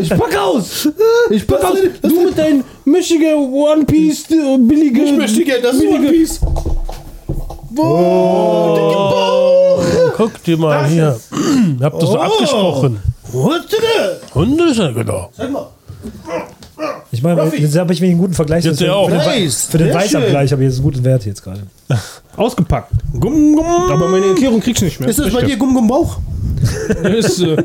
ich pack aus. Ich pack aus. Du mit deinem Michigan One Piece äh, billige. Ich möchte gerne das billige- One Piece. Guck dir mal hier. Ihr habt das so Oh. abgesprochen. What the Hunde ist ja genau. Sag mal. Ich meine, jetzt habe ich mir einen guten Vergleich. Jetzt für, ja auch. für den, Nice. für den Weißabgleich habe ich jetzt einen guten Wert jetzt gerade. Ausgepackt. Gumm, gumm. Aber meine Erklärung kriegst du nicht mehr. Ist das bei dir Gum Gum Bauch? Ist, äh,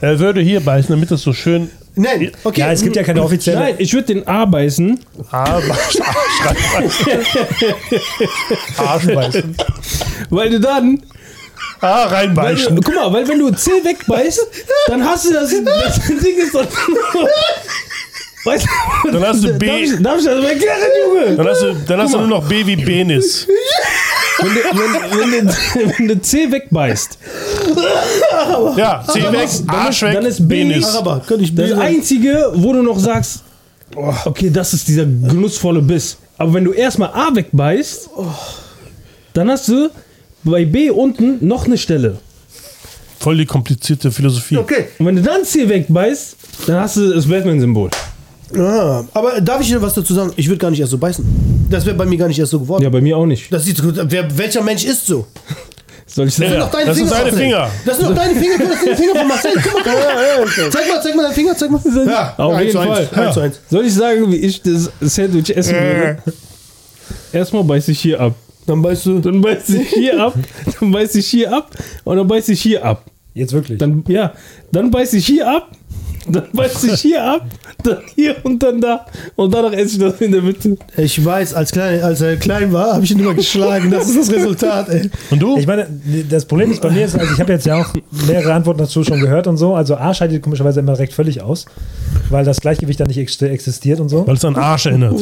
Er würde hier beißen, damit das so schön Nein. Okay. Ja, es gibt ja keine offizielle. nein, ich würde den A beißen, Arsch reinbeißen. Arsch beißen. weil du dann. Ah, Weil, reinbeißen. guck mal, weil wenn du C wegbeißt, dann hast du das. Das Ding ist doch. Weißt du, Dann hast du B. Darf ich, darf ich das mal erklären, Junge? Dann hast du, dann hast du nur noch B wie Benis. Wenn du, wenn, wenn, du, wenn du C wegbeißt, Ja, C weg, Arsch weg, dann ist B. Aber könnte ich das. Einzige, wo du noch sagst, oh, okay, das ist dieser genussvolle Biss. Aber wenn du erstmal A wegbeißt, dann hast du bei B unten noch eine Stelle. Voll die komplizierte Philosophie. Okay. Und wenn du dann C wegbeißt, dann hast du das Batman-Symbol. Ah, aber darf ich dir was dazu sagen? Ich würde gar nicht erst so beißen. Das wäre bei mir gar nicht erst so geworden. Ja, bei mir auch nicht. Das sieht gut. Wer, welcher Mensch ist so? Soll ich Ja, sagen? doch deine das sind Finger seine Marcel. Finger. Das sind doch deine Finger. Das sind die Finger von Marcel. Guck mal. Zeig mal, zeig mal deinen Finger, zeig mal. Ja, Auf jeden. Fall. Eins. Soll ich sagen, wie ich das Sandwich essen würde? Erstmal beiß ich hier ab. Dann beißt du. Dann beiß ich hier ab. Dann beiß ich hier ab. Und dann beiß ich hier ab. Jetzt wirklich. Dann, ja, dann beiß ich hier ab. Dann beiß ich hier ab. Dann hier und dann da. Und danach esse ich das in der Mitte. Ich weiß, als, klein, als er klein war, habe ich ihn immer geschlagen. Das ist das Resultat, ey. Und du? Ich meine, das Problem ist bei mir, ist, also ich habe jetzt ja auch mehrere Antworten dazu schon gehört und so. Also A scheidet komischerweise immer direkt völlig aus, weil das Gleichgewicht da nicht ex existiert und so. Weil es an Arsch erinnert.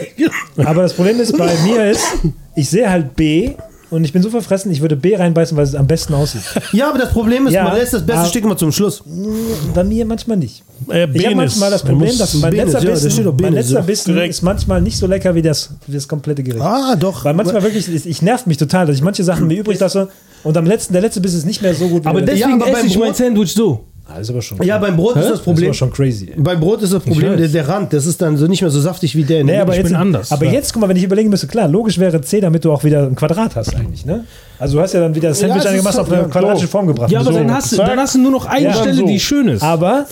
Aber das Problem ist bei mir ist, ich sehe halt B und ich bin so verfressen, ich würde B reinbeißen, weil es am besten aussieht. Ja, aber das Problem ist, Ja, man lässt das beste aber- Stück immer zum Schluss. Bei mir manchmal nicht. Äh, Ich habe manchmal das Man Problem, muss- dass mein Benis, letzter ja, da steht Bissen, mein letzter ja. Bissen ist manchmal nicht so lecker wie das, wie das komplette Gericht. Ah, doch. Weil manchmal wirklich, ich, ich nervt mich total, dass ich manche Sachen mir übrig lasse und am letzten, der letzte Biss ist nicht mehr so gut wie Aber der deswegen aber esse beim ich mein Brot- Sandwich so. Das ist aber schon. Ja, beim Brot ist das das ist Problem. aber schon crazy. Ey. Beim Brot ist das Problem, der, der Rand, das ist dann so nicht mehr so saftig wie der in Nee, der aber ich jetzt, bin anders. aber Ja. jetzt, guck mal, wenn ich überlegen müsste, klar, logisch wäre C, damit du auch wieder ein Quadrat hast eigentlich, ne? Also du hast ja dann wieder das Ja, Sandwich es eingemacht, ist- auf eine ja, quadratische. Form gebracht. Ja, aber so. dann, hast du, dann hast du nur noch eine Ja, Stelle, so. die schön ist. Aber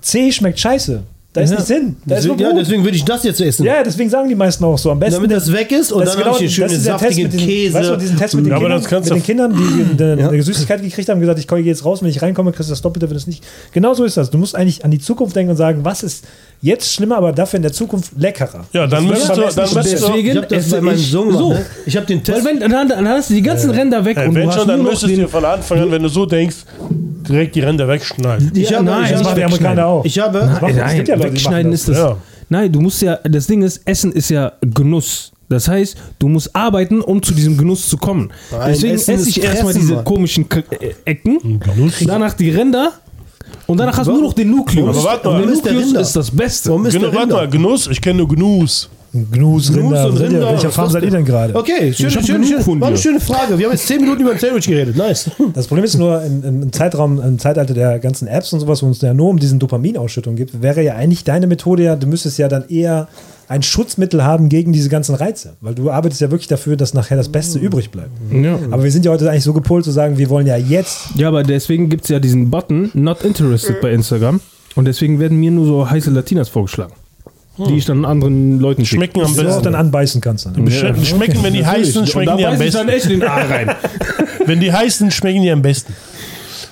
C schmeckt scheiße. Da ist Ja. nichts hin. Da ist nur ja, deswegen würde ich das jetzt essen. Ja, deswegen sagen die meisten auch so. Am besten. Damit das weg ist und das dann ist habe ich einen schönen das ist der Test saftigen mit den, Käse. Weißt du, diesen Test mit den, aber Kindern, das kannst mit du- den Kindern, die eine, Ja. Süßigkeit gekriegt haben, gesagt, ich gehe jetzt raus, wenn ich reinkomme, kriegst du das Doppelte, wenn es nicht. Genau so ist das. Du musst eigentlich an die Zukunft denken und sagen, was ist jetzt schlimmer, aber dafür in der Zukunft leckerer. Ja, dann Das müsstest du, dann müsstest du, deswegen- ich habe das bei meinem ich Sohn so. Ne? Ich habe den Test. Weil wenn, dann, dann hast du die ganzen Ränder weg äh, und wenn du schon, dann müsstest du den, dir von Anfang an, wenn du so denkst, direkt die Ränder wegschneiden. ich Ja, habe, nein, ich Das die habe, Amerikaner auch. ich habe, Nein, nein, gibt ja Leute, die wegschneiden machen ist das. Ja. Nein, du musst ja, das Ding ist, Essen ist ja Genuss. Das heißt, du musst arbeiten, um zu diesem Genuss zu kommen. Nein, Deswegen Essen esse ich erstmal diese Mann. komischen K äh, Ecken, Genuss. danach die Ränder und danach hast du nur noch den Nukleus. Aber warte mal, und der der Nukleus ist das Beste. warum ist Genuss, der warte mal, Genuss, ich kenne nur Gnus. Gnus, Rinder. ihr- Rinder, Welcher Farm seid ihr denn gerade? Okay, schön, schön, schön. von War eine schöne Frage. Wir haben jetzt 10 Minuten über ein Sandwich geredet. Nice. Das Problem ist nur, im, Zeitraum, im Zeitalter der ganzen Apps und sowas, wo es ja nur um diesen Dopaminausschüttung gibt, wäre ja eigentlich deine Methode ja, du müsstest ja dann eher ein Schutzmittel haben gegen diese ganzen Reize. Weil du arbeitest ja wirklich dafür, dass nachher das Beste übrig bleibt. Ja. Aber wir sind ja heute eigentlich so gepolt zu sagen, wir wollen ja jetzt. ja, aber deswegen gibt es ja diesen Button, not interested bei Instagram. Und deswegen werden mir nur so heiße Latinas vorgeschlagen. Die ich dann anderen Leuten schicke. Schmecken am auch dann besten. anbeißen kannst. Dann. Schmecken, schmecken, wenn die heißen, Und schmecken die am ich dann besten. echt in den A rein. Wenn die heißen, schmecken die am besten.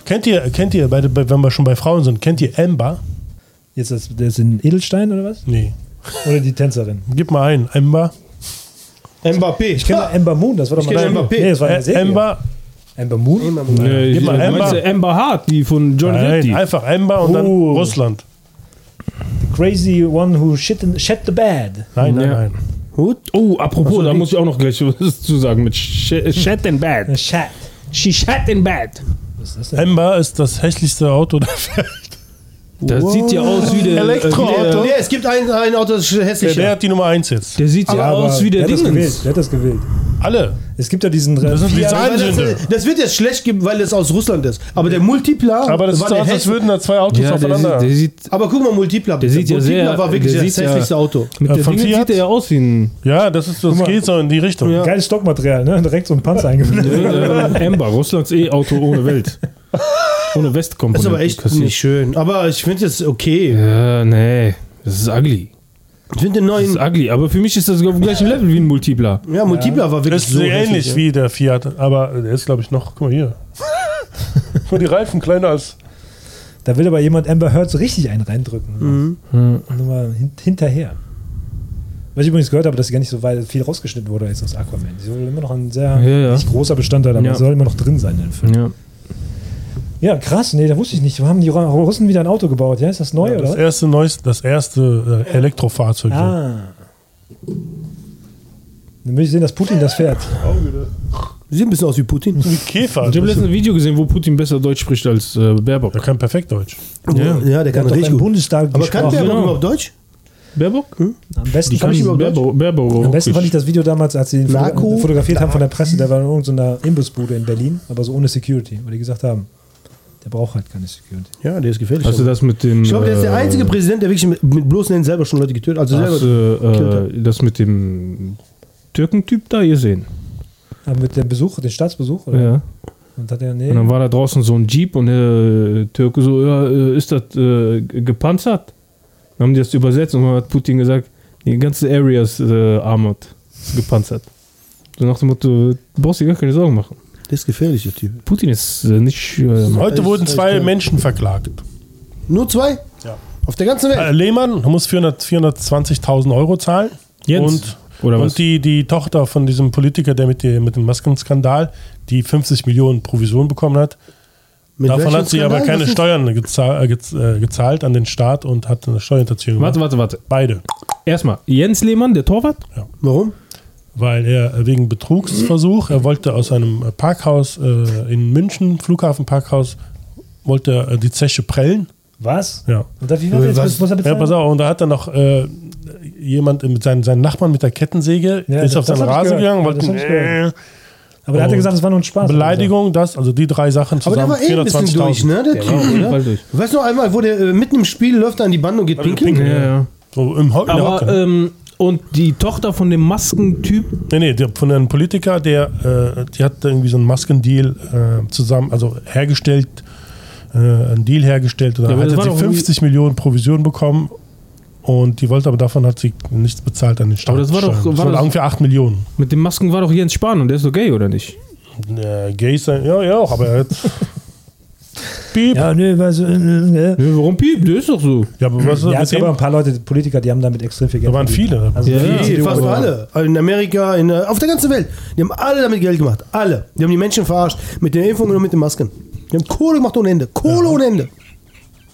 Kennt ihr, kennt ihr, bei, bei, wenn wir schon bei Frauen sind, kennt ihr Amber? Jetzt das, das sind Edelstein oder was? Nee. Oder die Tänzerin? Gib mal ein. Amber. Mbappé. Ich kenne Amber Moon, das war doch mal kenn Nein, Mbappé. Nee, das war eine Serie. Amber. Amber Moon? Nee, Gib mal Amber. Amber Hart, die von John Nein, Reddy. einfach Amber und dann Oh. Russland. Crazy one who shit, in, shit the bed. Nein, nein, Ja. nein. Gut. Oh, apropos, so, da die- muss ich auch noch gleich was zu sagen mit Sh- Shat in Bad. Chat. She shat in bad. Was ist das denn? Amber ist das hässlichste Auto der Welt. Das sieht ja aus wie der. Elektroauto. Äh, wie Nee, der, es gibt ein, ein Auto, das ist Der, hässlicher. der hat die Nummer 1 jetzt. der sieht ja aus wie der, der hat das gewählt. Dingens. Der hat das gewählt. Alle. Es gibt ja diesen. Das sind die Fiat- Sein- Weil Sünde. das, das wird jetzt schlecht geben, weil es aus Russland ist. Aber der Multipla Aber das war der aus, als würden da zwei Autos Ja, der aufeinander. sieht, der sieht Aber guck mal, Multipla. Der sieht ja Multipla sehr- war wirklich der das sieht ja- hässlichste Auto. mit Äh, der Fiat? sieht er ja aus wie ein ja, das, ist, das mal. geht so in die Richtung. Geiles Stockmaterial, ne? Direkt so ein Panzer eingebaut. äh, Amber, Russlands E-Auto ohne Welt. Ohne Das ist aber echt nicht schön. Aber ich finde es okay. Ja, nee. Das ist ugly. Ich finde den Das ist neuen. ugly. Aber für mich ist das auf dem gleichen Level wie ein Multipler. Ja, Multipla war wirklich Das ist so so ähnlich ja. wie der Fiat, aber der ist, glaube ich, noch. Guck mal hier. Nur die Reifen kleiner als. Da will aber jemand Amber Heard so richtig einen reindrücken. Hm. Nur mal hin, hinterher. Was ich übrigens gehört habe, dass gar nicht so weit viel rausgeschnitten wurde jetzt aus Aquaman. Sie soll immer noch ein sehr Ja, ja. nicht großer Bestandteil, aber Ja. soll immer noch drin sein in dem Film. Ja. Ja, krass, nee, da wusste ich nicht. Haben die Russen wieder ein Auto gebaut, ja? Ist das neu, Das oder? erste, neueste, das erste äh, Elektrofahrzeug. Ah. Dann will ich sehen, dass Putin das fährt. Sieht ein bisschen aus wie Putin. Wie Käfer. Ich habe letztens ein Video gesehen, wo Putin besser Deutsch spricht als äh, Baerbock. Der kann perfekt Deutsch. Ja. Ja, der Der kann richtig gut. Bundestag Aber kann der genau. überhaupt Deutsch? Baerbock? Am besten, fand ich Baerbock. Baerbock am besten fand ich das Video damals, als sie ihn foto fotografiert haben von der Presse. Der war in irgendeiner Imbissbude in Berlin, aber so ohne Security, wo die gesagt haben, der braucht halt keine Security. Ja, der ist gefährlich. Hast du das mit dem. ich glaube, der ist der äh, einzige Präsident, der wirklich mit, mit bloßen Händen selber schon Leute getötet hat. Also Hast selber. du äh, das mit dem Türkentyp da gesehen? Aber mit dem Besuch, den Staatsbesuch, oder? Ja. Und hat er, nee. Und dann war da draußen so ein Jeep und der äh, Türke so, ja, äh, ist das äh, gepanzert? Dann haben die das übersetzt und dann hat Putin gesagt, die ganze Area ist äh, armored, gepanzert. So nach dem Motto, du brauchst dir gar keine Sorgen machen. Der ist gefährlich, der Typ. Putin ist äh, nicht. Äh, Heute wurden Echt, zwei ja. Menschen verklagt. Nur zwei? Ja. Auf der ganzen Welt? Äh, Lehmann muss 400 420.000 Euro zahlen. Jens, Und, oder was? und die, die Tochter von diesem Politiker, der mit, die, mit dem Maskenskandal, die 50 Millionen Provision bekommen hat. Mit Davon hat sie aber Skandal? keine Was ist- Steuern gezahlt, äh, äh, gezahlt an den Staat und hat eine Steuerhinterziehung warte, gemacht. warte, warte. Beide. Erstmal, Jens Lehmann, der Torwart? Warum? Weil er wegen Betrugsversuch, er wollte aus einem Parkhaus äh, in München, Flughafenparkhaus, wollte er äh, die Zeche prellen. Was? Ja. Und da, wie war das? Was? Muss er Ja, bezahlen? pass auf, und da hat dann noch äh, jemand mit seinen, seinen Nachbarn mit der Kettensäge, Ja, ist das- auf seinen Rasen gegangen, Ja, wollte äh, Aber er hat ja gesagt, es war nur ein Spaß. Beleidigung, das, also die drei Sachen Aber der zusammen, war eh ein bisschen durch, 420.000. ne? Der, Der Typ, war auf jeden oder? Fall durch. Weißt du noch einmal, wo der äh, mitten im Spiel läuft er an die Bande und geht pinkeln? Ja, ja. So im Ho der Aber, Hocke. ähm, und die Tochter von dem Maskentyp, Nee, nee, der, von einem Politiker, der, äh, die hat irgendwie so einen Maskendeal äh, zusammen, also hergestellt, äh, einen Deal hergestellt. Und Ja, hat sie doch irgendwie- 50 Millionen Provision bekommen und die wollte aber davon hat sie nichts bezahlt an den Staat. Aber das war doch- Das war das- ungefähr 8 Millionen. mit dem Masken war doch Jens Spahn und der ist doch gay, oder nicht? Äh, gay sein, ja, ja, auch, aber er hat. Piep. Ja, Ja, nö, äh, äh. Ja, warum piep? Der ist doch so. aber was Ja, es gab aber ein paar Leute, Politiker, die haben damit extrem viel Geld Da waren viele. Also Ja, viele ja. Fast alle. In Amerika, in, äh, auf der ganzen Welt. Die haben alle damit Geld gemacht. Alle. Die haben die Menschen verarscht. Mit den Impfungen und mit den Masken. Die haben Kohle gemacht ohne Ende. Kohle ohne Ende.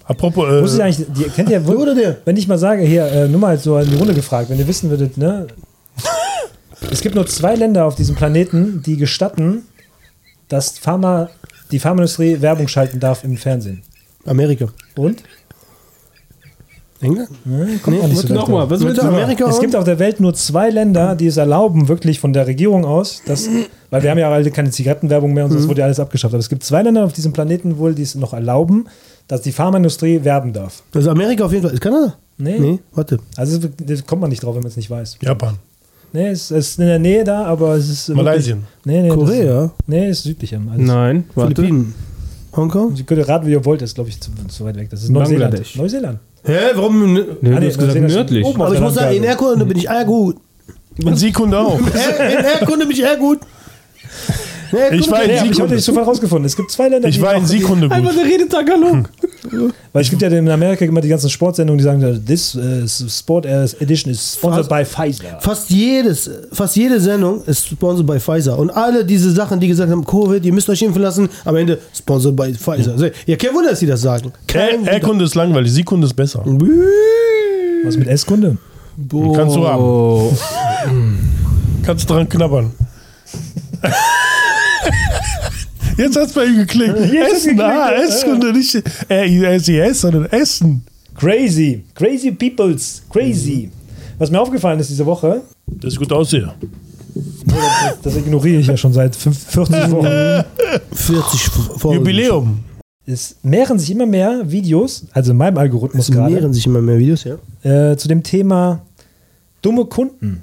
Apropos, äh, Wusstet ihr eigentlich, die, kennt ihr, der? wenn ich mal sage, hier, äh, nur mal so in die Runde gefragt, wenn ihr wissen würdet, ne? Es gibt nur zwei Länder auf diesem Planeten, die gestatten, dass Pharma, die Pharmaindustrie Werbung schalten darf im Fernsehen. Amerika. Und? England? Kommt Nee, man nicht so Nochmal, was sagen? Amerika Es gibt auf der Welt nur zwei Länder, die es erlauben, wirklich von der Regierung aus, dass, weil wir haben ja alle keine Zigarettenwerbung mehr und so, das wurde ja alles abgeschafft. Aber es gibt zwei Länder auf diesem Planeten wohl, die es noch erlauben, dass die Pharmaindustrie werben darf. Also Amerika auf jeden Fall. Ist Kanada? Nee. Nee, warte. Also da kommt man nicht drauf, wenn man es nicht weiß. Japan. Nee, es ist in der Nähe da, aber es ist. Malaysia. Nee, nee, Korea? Das, nee, es ist südlicher. Also Nein. Philippinen. Hongkong? Sie könnt raten, wie ihr wollt, ist glaube ich zu, zu weit weg. Das ist Neuseeland. Bangladesch. Neuseeland. Hä, warum? Nee, Ah, du nee, hast gesagt Neuseeland ist nördlich. oben Aber ich muss sagen, in. Erdkunde bin ich eher gut. Und Sekunde auch. In Erdkunde bin ich eher gut. Erdkunde Ich war in Nee, aber ich habe den Zufall rausgefunden. Es gibt zwei Länder, Ich die war in noch- Sekunde Einfach gut. der Redetagalog. Weil es gibt ja in Amerika immer die ganzen Sportsendungen, die sagen, this uh, Sport Edition is sponsored by Pfizer. Fast jedes, fast jede Sendung ist sponsored by Pfizer. Und alle diese Sachen, die gesagt haben, Covid, ihr müsst euch impfen lassen, am Ende sponsored by Pfizer. Also, ja, kein Wunder, dass sie das sagen. Kein. Erdkunde ist langweilig, Sekunde ist besser. Was mit S-Kunde? Kannst du haben. Kannst dran knabbern. Jetzt hat's bei ihm geklickt. Essen, ah, Esskunde, nicht äh, SES, sondern Essen. Crazy. Crazy Peoples. Crazy. Was mir aufgefallen ist diese Woche, Das ist gut aussehe. das ignoriere ich ja schon seit fünf- 40 Wochen, 40 Folgen. Jubiläum. es mehren sich immer mehr Videos, also in meinem Algorithmus Es gerade, mehren sich immer mehr Videos, ja. äh, zu dem Thema dumme Kunden.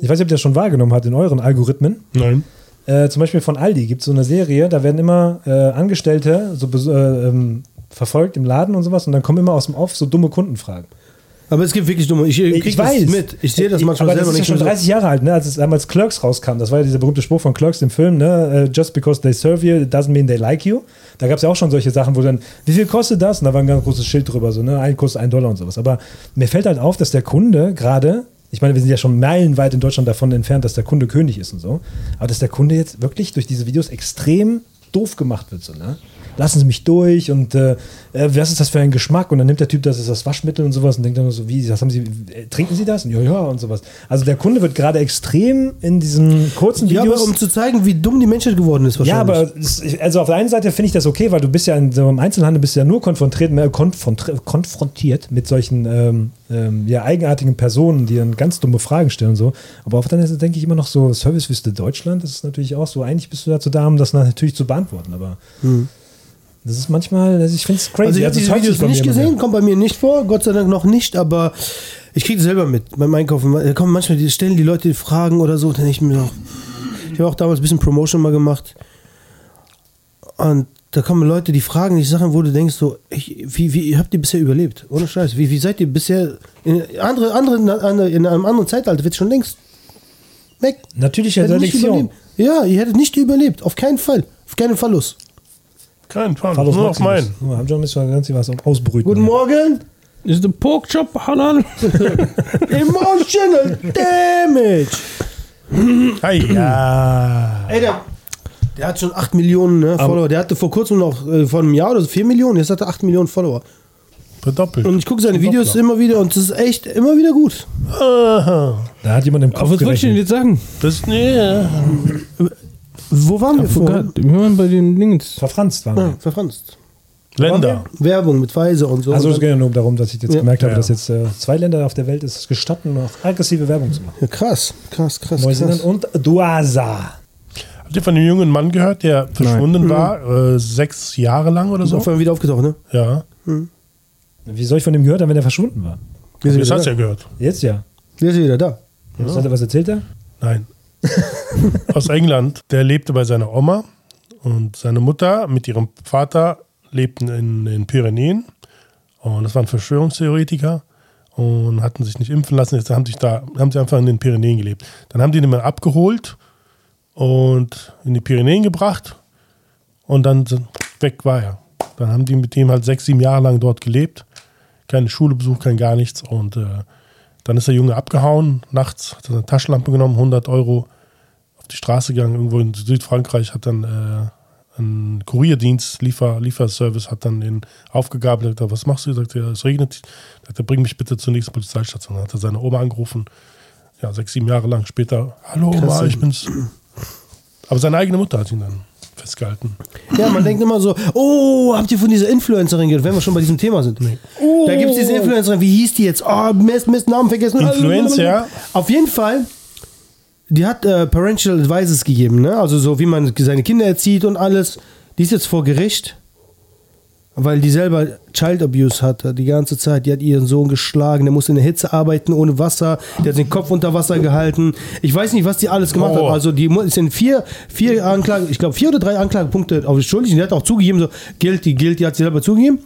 Ich weiß nicht, ob ihr das schon wahrgenommen habt in euren Algorithmen. Nein. Äh, zum Beispiel von Aldi gibt es so eine Serie, da werden immer äh, Angestellte so äh, ähm, verfolgt im Laden und sowas und dann kommen immer aus dem Off so dumme Kundenfragen. Aber es gibt wirklich dumme. Ich, ich krieg das mit. Ich sehe das manchmal aber selber das ist ja schon mehr 30 Jahre alt, ne? als es damals Clerks rauskam. Das war ja dieser berühmte Spruch von Clerks im Film, ne? Äh, Just because they serve you doesn't mean they like you. Da gab es ja auch schon solche Sachen, wo dann, wie viel kostet das? Und da war ein ganz großes Schild drüber, so, ne? Ein kostet ein Dollar und sowas. Aber mir fällt halt auf, dass der Kunde gerade, ich meine, wir sind ja schon meilenweit in Deutschland davon entfernt, dass der Kunde König ist und so. Aber dass der Kunde jetzt wirklich durch diese Videos extrem doof gemacht wird, so, ne? Lassen Sie mich durch und äh, äh, was ist das für ein Geschmack? Und dann nimmt der Typ, das ist das Waschmittel und sowas und denkt dann nur so, wie, das haben Sie, äh, trinken Sie das? Und ja, ja, und sowas. Also der Kunde wird gerade extrem in diesen kurzen Ja, Videos. aber um zu zeigen, wie dumm die Menschheit geworden ist, Ja, wahrscheinlich. aber es, also auf der einen Seite finde ich das okay, weil du bist ja in so einem Einzelhandel bist ja nur konfrontiert, äh, konfrontiert, mit solchen ähm, ähm, ja, eigenartigen Personen, die dann ganz dumme Fragen stellen und so. Aber auf der anderen Seite denke ich immer noch so, Servicewüste Deutschland, das ist natürlich auch so, eigentlich bist du dazu da, um das natürlich zu beantworten, aber das ist manchmal, also ich finde es crazy. Also ich habe es diese Videos nicht gesehen, kommt bei mir nicht vor, Gott sei Dank noch nicht, aber ich kriege das selber mit beim Einkaufen. Da kommen manchmal, die stellen die Leute Fragen oder so, dann ich mir noch, ich habe auch damals ein bisschen Promotion mal gemacht und da kommen Leute, die fragen dich Sachen, wo du denkst so, ich, wie, wie habt ihr bisher überlebt? Ohne Scheiß, wie, wie seid ihr bisher, in, andere, andere, in einem anderen Zeitalter wird schon längst weg. Nicht Selektion. überlebt. Ja, ihr hättet nicht überlebt, auf keinen Fall, auf keinen Fall los. Kein Fall. Carlos Nur auf meinen. Oh, haben schon ein bisschen ganz was ausbrüten. Guten Morgen. Ist der Pork Chop halal? Emotional Damage. Ei, ja. Ey, der, der hat schon 8 Millionen ne, Follower. Der hatte vor kurzem noch äh, vor einem Jahr oder so 4 Millionen. Jetzt hat er 8 Millionen Follower. Verdoppelt. Und ich gucke seine Videos immer wieder und es ist echt immer wieder gut. Aha. Da hat jemand im Kopf Was wollte ich denn jetzt sagen? Das, nee. Wo waren wir vorhin? Forgot. Wir waren bei den Dingens. Verfranst waren Ah, wir. verfranst. Länder. Werbung mit Pfizer und so. Also es geht ja nur darum, dass ich jetzt Ja. gemerkt habe, Ja. dass jetzt äh, zwei Länder auf der Welt es gestatten, noch aggressive Werbung zu machen. ja, krass, krass, krass. Neuseeland krass. und Duasa. Habt ihr von dem jungen Mann gehört, der verschwunden war, äh, sechs Jahre lang oder Ist so? auf einmal wieder aufgetaucht, ne? Ja. Wie soll ich von dem gehört haben, wenn er verschwunden war? Wieder hast du ja gehört. Jetzt ja. Wir sind wieder da. Was, hat er, was erzählt er? Nein. Aus England. Der lebte bei seiner Oma und seine Mutter mit ihrem Vater lebten in den Pyrenäen. Und das waren Verschwörungstheoretiker und hatten sich nicht impfen lassen. Jetzt haben, sich da, haben sie einfach in den Pyrenäen gelebt. Dann haben die ihn mal abgeholt und in die Pyrenäen gebracht und dann weg war er. Dann haben die mit ihm halt sechs, sieben Jahre lang dort gelebt. Keine Schule besucht, kein gar nichts. Und äh, dann ist der Junge abgehauen. Nachts hat er eine Taschenlampe genommen, 100 Euro auf die Straße gegangen, irgendwo in Südfrankreich, hat dann äh, ein Kurierdienst, Liefer, Lieferservice, hat dann ihn aufgegabelt. Hat gesagt, was machst du? Sagt er, es regnet. Sagt er, bring mich bitte zur nächsten Polizeistation. Dann hat er seine Oma angerufen. Ja, sechs, sieben Jahre lang später. Hallo Oma, ich bin's. Aber seine eigene Mutter hat ihn dann festgehalten. Ja, man denkt immer so, oh, habt ihr von dieser Influencerin gehört, wenn wir schon bei diesem Thema sind? Da gibt es diese Influencerin, wie hieß die jetzt? Oh, Mist, Mist, Namen vergessen. Influencer? Auf jeden Fall, die hat äh, Parental Advices gegeben, ne? Also so, wie man seine Kinder erzieht und alles. Die ist jetzt vor Gericht, weil die selber Child Abuse hatte die ganze Zeit. Die hat ihren Sohn geschlagen, der musste in der Hitze arbeiten, ohne Wasser. Der hat den Kopf unter Wasser gehalten. Ich weiß nicht, was die alles gemacht Oh. hat. Also die es sind vier, vier Anklagen, ich glaube vier oder drei Anklagepunkte auf die schuldig. Die hat auch zugegeben, so guilty, guilty, hat sie selber zugegeben.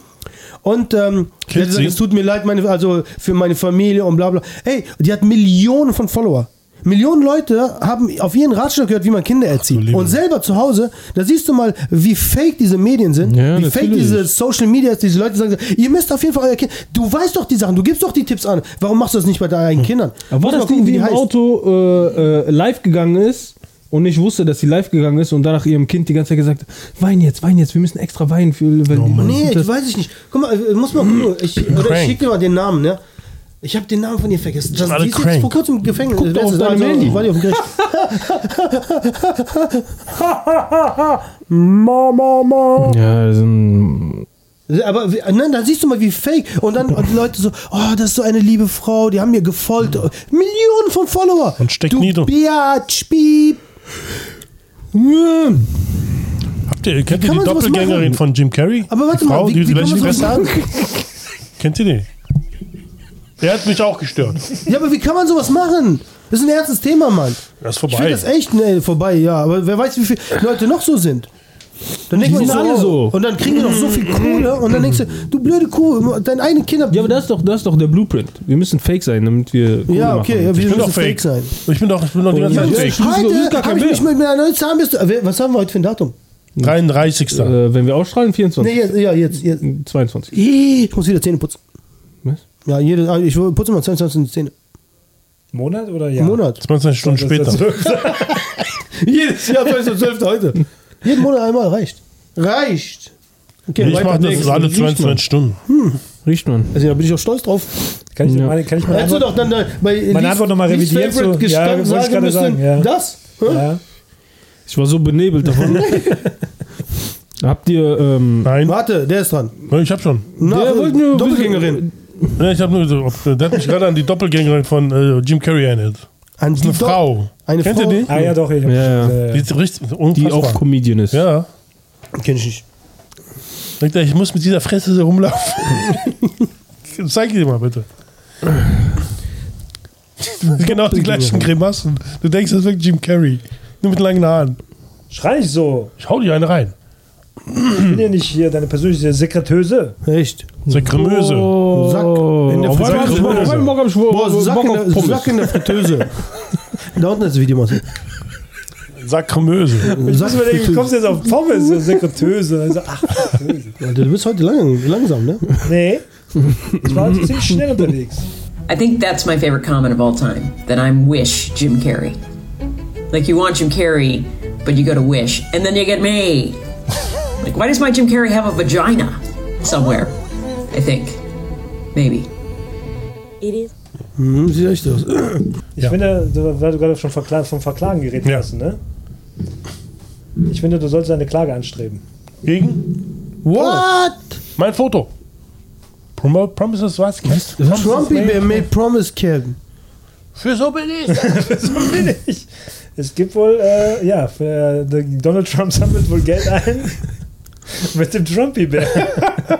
Und ähm, die gesagt, es tut mir leid, meine, also für meine Familie und bla bla. Ey, die hat Millionen von Follower. Millionen Leute haben auf ihren Ratschlag gehört, wie man Kinder erzieht. Und selber zu Hause, da siehst du mal, wie fake diese Medien sind, Ja, wie fake natürlich. diese Social Media ist, diese Leute sagen, ihr müsst auf jeden Fall euer Kind, du weißt doch die Sachen, du gibst doch die Tipps an. Warum machst du das nicht bei deinen eigenen Kindern? Aber war das gucken, die die im heißt. Auto äh, äh, live gegangen ist und nicht wusste, dass sie live gegangen ist und danach ihrem Kind die ganze Zeit gesagt hat, wein jetzt, wein jetzt, wir müssen extra weinen für... Weil Nee, das, ich weiß ich nicht. Guck mal, äh, muss mal gucken. Ich, oder ich schick dir mal den Namen, ne? Ich habe den Namen von ihr vergessen. Das, alle die ist jetzt vor kurzem im Gefängnis. Guck doch auf deinem Handy. War die auf dem Gericht. ja, so ein, Aber wie- nein, da siehst du mal, wie fake. Und dann und die Leute so, oh, das ist so eine liebe Frau, die haben mir gefolgt. Millionen von Follower. Und steckt du nie drin. Biatch, piep. Habt ihr, kennt ihr die Doppelgängerin von Jim Carrey? Aber warte die Frau, mal, wie- die wie die kann man sowas hat? Kennt ihr die? Der hat mich auch gestört. Ja, aber wie kann man sowas machen? Das ist ein ernstes Thema, Mann. Das ist Ich finde vorbei. das echt nee, vorbei, ja. Aber wer weiß, wie viele Leute noch so sind. Dann denkt Die man sind so, alle so. Und dann kriegen die noch so viel Kohle. Und dann denkst du, du blöde Kuh, deine eigenen Kinder. ja, aber das ist, doch, das ist doch der Blueprint. Wir müssen fake sein, damit wir Kohle Ja, okay, ja, machen. wir Ich bin müssen doch fake. sein. Ich bin doch, ich bin doch die ganze Ja, Zeit ja, fake. Heute habe ich mich mit meiner neuen Zahnbürste. Was haben wir heute für ein Datum? 33. Äh, wenn wir ausstrahlen, 24. Nee, jetzt, ja, jetzt. jetzt. 22. Ich muss wieder Zähne putzen. Ja, jede, ah, ich putze mal 22 die Zähne. Monat oder ja? Im Monat. 22 Stunden später. Jedes Jahr 12. heute. Jeden Monat einmal reicht. Reicht. Okay, Ich mache das alle Riecht 22 Stunden. Riecht man. Also, da bin ich auch stolz drauf. Kann ich, Ja. meine, kann ich meine Antwort, doch dann bei Meine Antwort noch mal Least revidieren Favorite zu- ja, ich sagen gerade müssen, sagen, ja. Das? Ja. Ich war so benebelt davon. Habt ihr... Ähm, Nein, Warte, der ist dran. ich habe schon. Na, Der äh, wollte nur- Doppelgängerin. Ja, ich habe nur so, der hat mich gerade an die Doppelgängerin von äh, Jim Carrey erinnert. An Das ist eine Do- Frau. Eine Kennt Frau? ihr die? Ah ja, doch. Ich hab, Ja, ja. äh, Die ist richtig die auch Comedian ist. Ja. Kenn ich nicht. Denkt er, ich muss mit dieser Fresse so rumlaufen. Zeig dir mal bitte. genau die gleichen Grimassen. Du denkst, das ist wirklich Jim Carrey. Nur mit langen Haaren. Schrei nicht so. Ich hau dir eine rein. Ich bin ja nicht hier deine persönliche Sekretöse. Echt? Sehr kremöse. Oh, Sack in der ich Bock- auf Bock- Boah, Sack in, der. Sack in der Fritteuse. da unten ist das Video mal. Sag kremöse. Ich muss überlegen, wie kommst du jetzt auf Pommes, Sekretöse? Also, ach, Sekretöse. Du bist heute lang, langsam, ne? Nee. Ich war heute ziemlich schnell unterwegs. I think that's my favorite comment of all time. That I'm Wish Jim Carrey. Like you want Jim Carrey, but you go to Wish, and then you get me. Like why does my Jim Carrey have a vagina somewhere? I think. Maybe. It is. Hm, sieht echt aus. Ich Ja. finde, du, weil du gerade schon verkla vom Verklagen geredet Ja. hast, ne? Ich finde, du solltest eine Klage anstreben. Gegen What? mein Foto. Promo Promises was? Trumpy Bear made promise, Kevin. Für so bin ich. so bin ich. Es gibt wohl, äh, ja, für, äh, Donald Trump sammelt wohl Geld ein mit dem Trumpy-Bär.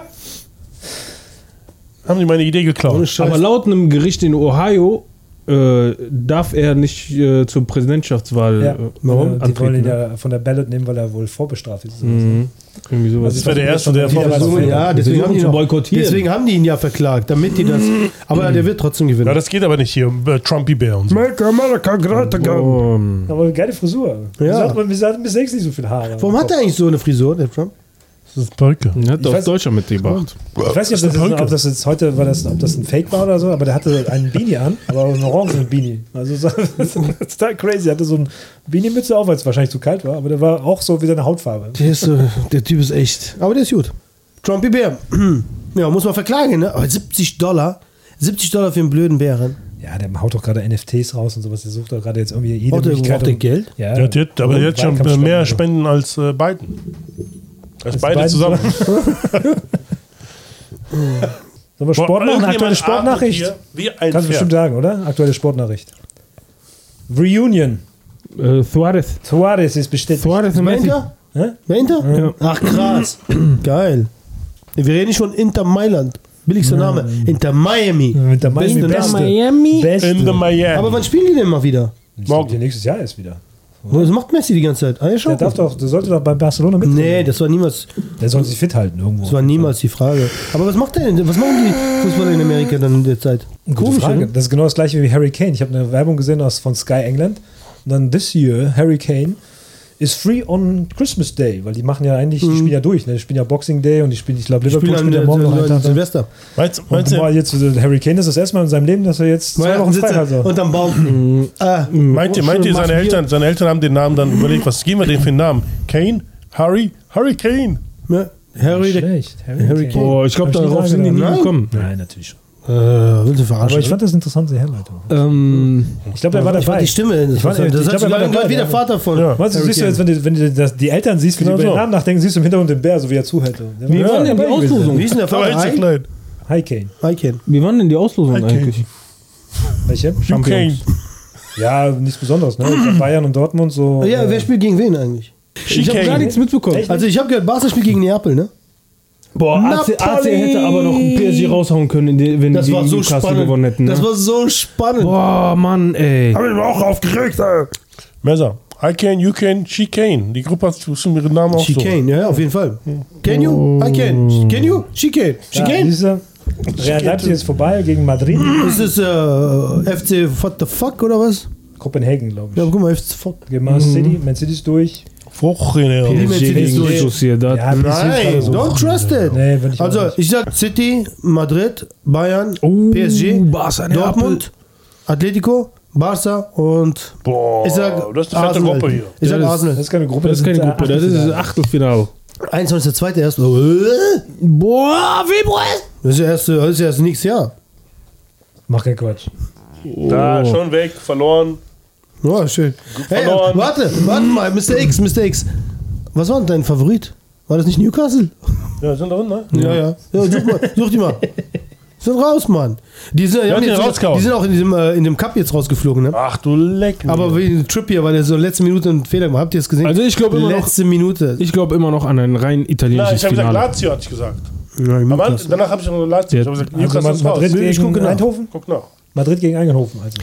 Haben die meine Idee geklaut. Aber laut einem Gericht in Ohio äh, darf er nicht äh, zur Präsidentschaftswahl Ja, äh, warum? Die wollen antreten. ihn ne? ja von der Ballot nehmen, weil er wohl vorbestraft ist. Mhm. Irgendwie sowas. Also Das wäre der Erste, der Wieder was vor. auf- Ja, deswegen haben, die boykottieren. deswegen haben die ihn ja verklagt, damit die das. Aber der wird trotzdem gewinnen. Ja, das geht aber nicht hier. Äh, Trumpy Bear und so. Make America great again. Oh, Aber geile Frisur. Ja. Ja. Sagt man, wir hatten bis sechs nicht so viel Haare. Warum hat er eigentlich so eine Frisur, der Trump? Das ist Perke. er hat weiß- Deutschland mitgebracht. Ich weiß nicht, ob das, jetzt, ob das jetzt heute, war das, ob das ein Fake war oder so, aber der hatte einen Beanie an, aber einen orangen Beanie. Also so, das ist total crazy. Er hatte so ein Beanie-Mütze auf, weil es wahrscheinlich zu kalt war, aber der war auch so wie seine Hautfarbe. Der, ist, so, der Typ ist echt. Aber der ist gut. Trumpy Bär. Ja, muss man verklagen, ne? Aber 70 Dollar. 70 Dollar für einen blöden Bären. Ja, der haut doch gerade NFTs raus und sowas. Der sucht doch gerade jetzt irgendwie jede Möglichkeit. braucht der um- Geld? Ja, Der hat jetzt, aber jetzt schon mehr Spenden als äh, Biden. Als beide Biden zusammen. Sollen wir Sport machen? Aktuelle Sportnachricht? Wie ein Kannst du bestimmt sagen, oder? Aktuelle Sportnachricht. Reunion. Äh, Suarez. Suarez ist bestätigt. Suarez und Messi. Inter? Inter? Ach, krass. Geil. Wir reden nicht von Inter Mailand. Billigster Name. Inter Miami. Mit der Miami Beste Beste. Miami. Beste. In the Miami. Aber wann spielen die denn mal wieder? Ich glaub, die nächstes Jahr ist wieder. Was macht Messi die ganze Zeit? Ah, ja, Der darf doch, der sollte doch bei Barcelona mit. Nee, das war niemals, Der soll sich fit halten irgendwo. das war niemals die Frage. Aber was macht der denn? Was machen die Fußballer in Amerika dann in der Zeit? Gute Komisch, Frage. ne? Das ist genau das gleiche wie Harry Kane. Ich habe eine Werbung gesehen aus von Sky England. Und dann this year, Harry Kane is free on Christmas Day, weil die machen ja eigentlich, die spielen ja durch. Ne? Die spielen ja Boxing Day und die spielen, ich glaube, Liverpool spielen spielt ja morgen noch einen Tag. Silvester. Meinst, Und meinst, boah, du, jetzt, äh, Harry Kane ist das erste Mal in seinem Leben, dass er jetzt zwei Wochen frei hat. So. unterm Baum. ah, meint ihr, meint ihr seine Bier. Eltern, seine Eltern haben den Namen dann überlegt, was geben wir denn für einen Namen? Kane? Harry? Harry Kane? ne? Harry, Schlecht. Harry Kane. Oh, ich glaube, darauf sind die nie gedacht. gekommen. Nein, natürlich schon. Äh, willst du verarschen? Aber ich fand das eine interessante Herleitung. Ähm, Ich glaube, er war ich fand dabei. die Stimme. Ich fand- interessant. ich das glaub, er war dabei, wie der ja. Vater von. Ja. Weißt du, siehst du Kane. jetzt, wenn du, wenn du das, die Eltern siehst, wie Genau die über so. den Namen nachdenken, siehst du im Hintergrund den Bär, so wie er zuhält. Wie war war denn die dabei. Auslosung? Wie ist denn der Vater? Hi, Kane. Hi Ken. wie waren denn die Auslosungen Okay. eigentlich? Welche? Kane. Ja, nichts Besonderes. Ne? Bayern und Dortmund so. Ja, äh, wer spielt gegen wen eigentlich? Ich habe gar nichts mitbekommen. Also ich habe gehört, Barca spielt gegen Neapel, ne? Boah, AC, AC hätte aber noch ein PSG raushauen können, wenn Das die war so Newcastle spannend. gewonnen hätten. Ne? Das war so spannend. Boah, Mann, ey. Hab ich mich auch aufgeregt, ey. Messer. I can, you can, she can. Die Gruppe hat schon ihren Namen auch so. Chicane, ja, ja, auf jeden Fall. Can you? I can. Can you? Chicane. ja, Chicane? diese, Real Leipzig ist vorbei gegen Madrid. Ist das äh, FC What the fuck oder was? Kopenhagen, glaube ich. Ja, guck mal, FC fuck. Gegen Man City. Man City ist durch. Ist gegen. Sociedad. Ja, Nein, so. don't trust it. Nee, ich Also, ich sag City, Madrid, Bayern, Oh, PSG, Barca. Dortmund, Atletico, Barca und Boah, ich sag das ist eine fette Arsenal. Gruppe hier. Ich sag Ja, das- Arsenal. Das ist keine Gruppe. Das ist keine Gruppe, das ist Achtelfinale. Achtelfinale. 21.2. erst. Oh, Boah, Februar. Das ist ja erst, das ist ja erst nächstes Jahr. Mach keinen Quatsch. Da, schon weg, verloren. Ja, schön. Hey, warte, warte mal, Mr. X, Mr. X. Was war denn dein Favorit? War das nicht Newcastle? Ja, sind da unten, ne? Ja, ja. ja such, mal, such die mal. Sind raus, Mann. Die sind, die, hat haben jetzt, rausgehauen? die sind auch in dem, äh, in dem Cup jetzt rausgeflogen, ne? Ach du Leck. mir. Aber wie Trippier, weil er so letzte Minute einen Fehler gemacht hat. Habt ihr es gesehen? Also ich glaube immer noch, Letzte Minute. ich glaube immer noch an ein rein Nein, italienisches ich habe gesagt. Lazio, hatte ich gesagt. Ja, Aber Newcastle. danach habe ich noch Lazio. Ich habe gesagt, Also Newcastle ist raus. Madrid Ich gucke gegen nach. Eindhoven? Guck nach. Madrid gegen Eindhoven. Also.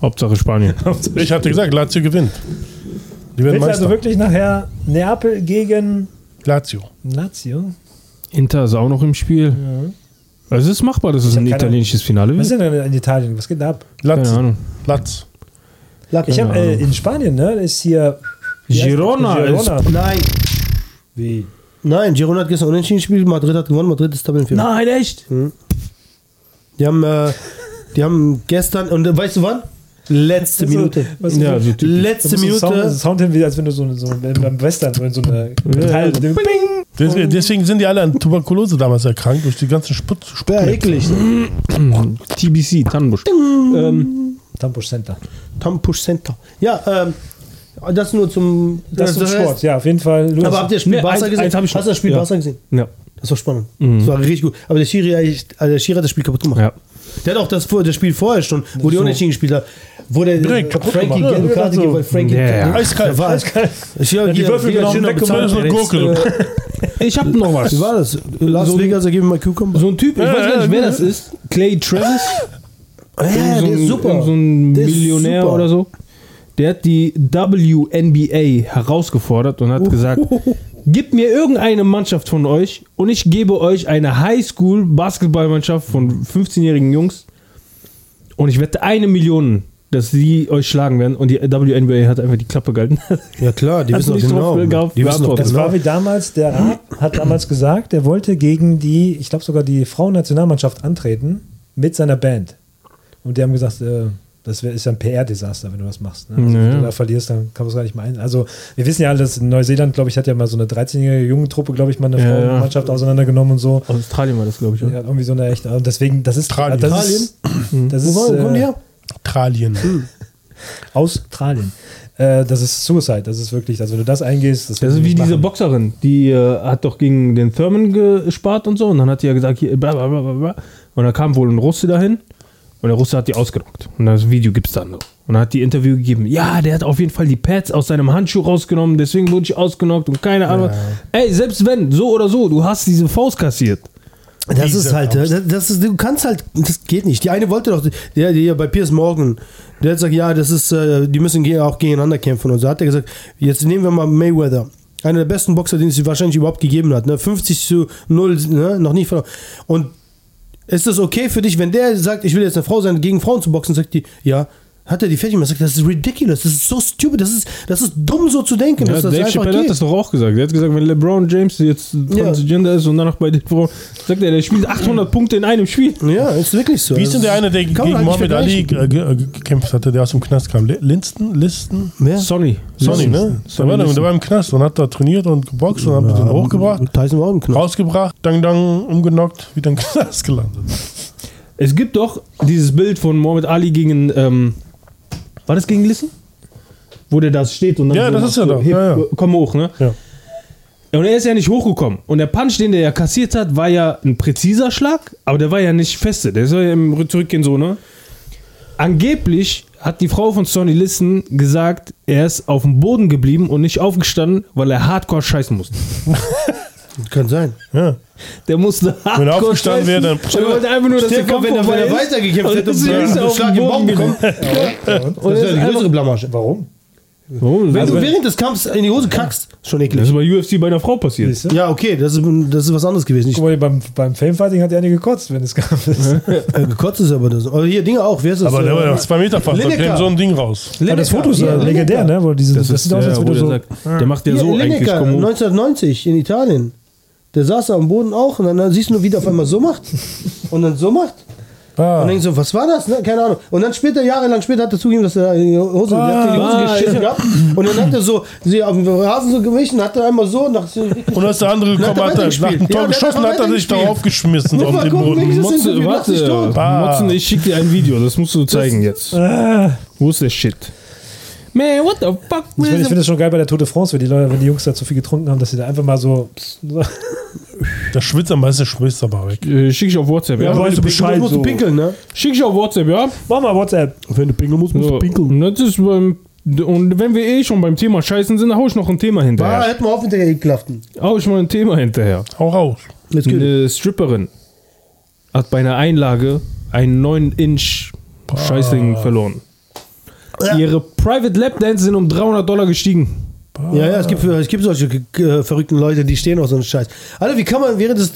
Hauptsache Spanien. Ich hatte gesagt, Lazio gewinnt. Die werden Willst du Meister. also wirklich nachher Neapel gegen Lazio. Lazio? Inter ist auch noch im Spiel. Also es ist machbar, dass es ein keine- italienisches Finale Was ist wird. denn in Italien? Was geht da ab? Keine Latz. Ahnung. Latz. Ich habe äh, in Spanien, ne, ist hier? Girona Girona. Nein, Wie? nein, Girona hat gestern unentschieden gespielt, Madrid hat gewonnen, Madrid ist Tabellenführer. Nein, echt? Die haben, äh, die haben gestern, und äh, weißt du wann? Letzte So, Minute. was Ja, so, so. Letzte Sound, Minute. Sound hin, wie als wenn du so, so beim Western so in so eine Metall. Bing! Deswegen, deswegen sind die alle an Tuberkulose damals erkrankt, durch die ganzen Sput. Sput Ja, eklig. TBC, Tannenbusch. ähm, Tampush Center. Tampush Center. Ja, ähm, das nur zum. Das ist heißt- Sport, ja, auf jeden Fall. Luis. Aber habt ihr das Spiel Nee, Barca gesehen? eins hab ich Hast du das Spiel ja. Barca gesehen? ja. Das war spannend. Das war richtig gut. Aber der Schiri, also der Schiri hat das Spiel kaputt gemacht. Ja. Der hat auch das, vor- das Spiel vorher schon, wo die unentschieden gespielt hat, wo der Direkt Frankie gelbe Karte gibt, weil Frankie Ja, ja. Eiskalt. Der war, Eiskalt. Ich ja, die Würfel genommen, ist eine Gurke. Ich hab noch was. Wie war das? Las So- Vegas, da geben wir mal Cucumber. So ein Typ, ich Ja, weiß gar ja, nicht, wer ja. das ist. Clay Travis. ja, so der ein, ist super. So ein Millionär oder so. Der hat die WNBA herausgefordert und hat gesagt, gib mir irgendeine Mannschaft von euch und ich gebe euch eine Highschool-Basketballmannschaft von 15-jährigen Jungs und ich wette eine Million, dass sie euch schlagen werden und die WNBA hat einfach die Klappe gehalten. Ja klar, die wissen doch nicht genau. drauf? Die wissen doch Das genau. war wie damals, der Raab hat damals gesagt, er wollte gegen die, ich glaube sogar die Frauennationalmannschaft antreten mit seiner Band. Und die haben gesagt, äh, das ist ja ein PR-Desaster, wenn du das machst. Ne? Also, Ja, Wenn ja. du da verlierst, dann kann man es gar nicht mehr ein. Also, wir wissen ja alle, dass in Neuseeland, glaube ich, hat ja mal so eine 13-jährige Jungentruppe, glaube ich, mal eine Ja, ja. Frauenmannschaft auseinandergenommen und so. Australien war das, glaube ich. Ja, irgendwie so eine echte. Und deswegen, das ist. Australien. Das ist, das Wo ist war- kommen die äh, her? Australien. Australien. Äh, das ist Suicide. Das ist wirklich, also wenn du das eingehst, das, Das ist wie nicht diese machen. Boxerin, die äh, hat doch gegen den Thurman gespart und so. Und dann hat die ja gesagt, hier, bla, bla, bla, bla, bla. Und dann kam wohl ein Russe dahin. Und der Russe hat die ausgenockt. Und das Video gibt es dann noch. Und dann hat die Interview gegeben. Ja, der hat auf jeden Fall die Pads aus seinem Handschuh rausgenommen. Deswegen wurde ich ausgenockt und keine Ahnung. Ey, selbst wenn, so oder so, du hast diese Faust kassiert. Das Diese ist halt, das, das ist, du kannst halt, das geht nicht. Die eine wollte doch, der, der bei Piers Morgan, der hat gesagt, ja, das ist, äh, die müssen auch gegeneinander kämpfen. Und so hat er gesagt, jetzt nehmen wir mal Mayweather. Einer der besten Boxer, den es wahrscheinlich überhaupt gegeben hat. Ne? 50 zu 0, ne? noch nie verloren. Und ist das okay für dich, wenn der sagt, ich will jetzt eine Frau sein, gegen Frauen zu boxen, sagt die, ja, hat er die fertig gemacht, sagt, das ist ridiculous, das ist so stupid, das ist, das ist dumm so zu denken, Ja, dass das Dave einfach Chappelle hat das doch auch gesagt. Der hat gesagt, wenn LeBron James jetzt Transgender ist und danach bei den Frauen, sagt er, der spielt 800 Punkte in einem Spiel. Ja, ist wirklich so. Wie ist denn der eine, der Kann gegen Muhammad nicht Ali äh, äh, gekämpft hatte, der aus dem Knast kam? Li- Linston? Listen? Wer? Sonny. Sonny, ne? Der war, der, der war im Knast und hat da trainiert und geboxt und hat den hochgebracht, Tyson war auch im Knast. rausgebracht, dann, dann umgenockt, wieder im Knast gelandet. Es gibt doch dieses Bild von Muhammad Ali gegen, ähm, war das gegen Lissen? Wo der da steht und dann Ja, so das ist ja so, da. heb, Ja, ja. komm hoch, ne? Ja. Und er ist ja nicht hochgekommen. Und der Punch, den der ja kassiert hat, war ja ein präziser Schlag, aber der war ja nicht feste. Der soll ja im Zurückgehen so, ne? Angeblich hat die Frau von Sonny Listen gesagt, er ist auf dem Boden geblieben und nicht aufgestanden, weil er hardcore scheißen musste. Kann sein. Ja. Der musste hardcore Wenn er aufgestanden wäre, dann- Er wollte einfach nur, dass der Kampf wenn er, wenn er ist. weitergekämpft Und hätte, ja, ist er einen auf Schlag im Baum bekommen. Das wäre die größere Blamage. Warum? Oh, das, Wenn ist, du während des Kampfs in die Hose kackst, schon das eklig. ist bei UFC bei einer Frau passiert. Ja, okay, das ist, das ist was anderes gewesen. Ich, Guck mal, beim, beim Famefighting hat er eine gekotzt, wenn es gab. äh, gekotzt ist aber das. Aber hier Dinge auch. Wer ist das? Aber der war äh, ja zwei Meter fast, da käme so ein Ding raus. Aber das Lineker. Foto ist Ja, ja legendär, ne? Wo diese, das, Das ist wo würde der so. sagt, der macht ja so eigentlich, Lineker, komm hoch. 1990 in Italien. Der saß da am Boden auch und dann, siehst du nur, wie der auf einmal so macht. Und dann so macht. Ah. Und denkst so, was war das? Ne? Keine Ahnung. Und dann später, jahrelang später, hat er zugegeben, dass er die Hose, in die Hose Ah, geschissen ja. gehabt. Und dann hat er so, sie auf dem Rasen so gewichen, hat er einmal so nach Und als der andere Dann hat gekommen er hat, er nach dem Tor Ja, geschossen, hat hat er sich weitergespielt. darauf geschmissen Muss auf den Boden. Motze, warte, tot. Ah. Motzen, ich schicke dir ein Video, das musst du zeigen jetzt. Wo ist der Shit? Man, what the fuck? Ich finde find das schon geil bei der Tour de France, wenn die Leute, wenn die Jungs da zu viel getrunken haben, dass sie da einfach mal so. Der schwitzt am meisten, schmilzt aber weg. Äh, Schick ich auf WhatsApp, ja? Ja, weißt du Bescheid, musst so. pinkeln, ne? Schick ich auf WhatsApp, ja? Mach mal WhatsApp. Wenn du pinkeln musst, musst So, du pinkeln. und, das ist beim, und wenn wir eh schon beim Thema Scheißen sind, dann hau ich noch ein Thema Ah, hinterher. hätten wir auf mit der ekelhaften. Hau ich mal ein Thema hinterher. Hau raus. Eine Stripperin hat bei einer Einlage einen 9-Inch Scheißding verloren. Ihre Private Lap Dance sind um 300 Dollar gestiegen. Ja, ja, es gibt, es gibt solche äh, verrückten Leute, die stehen auf so einem Scheiß. Alter, wie kann man während des.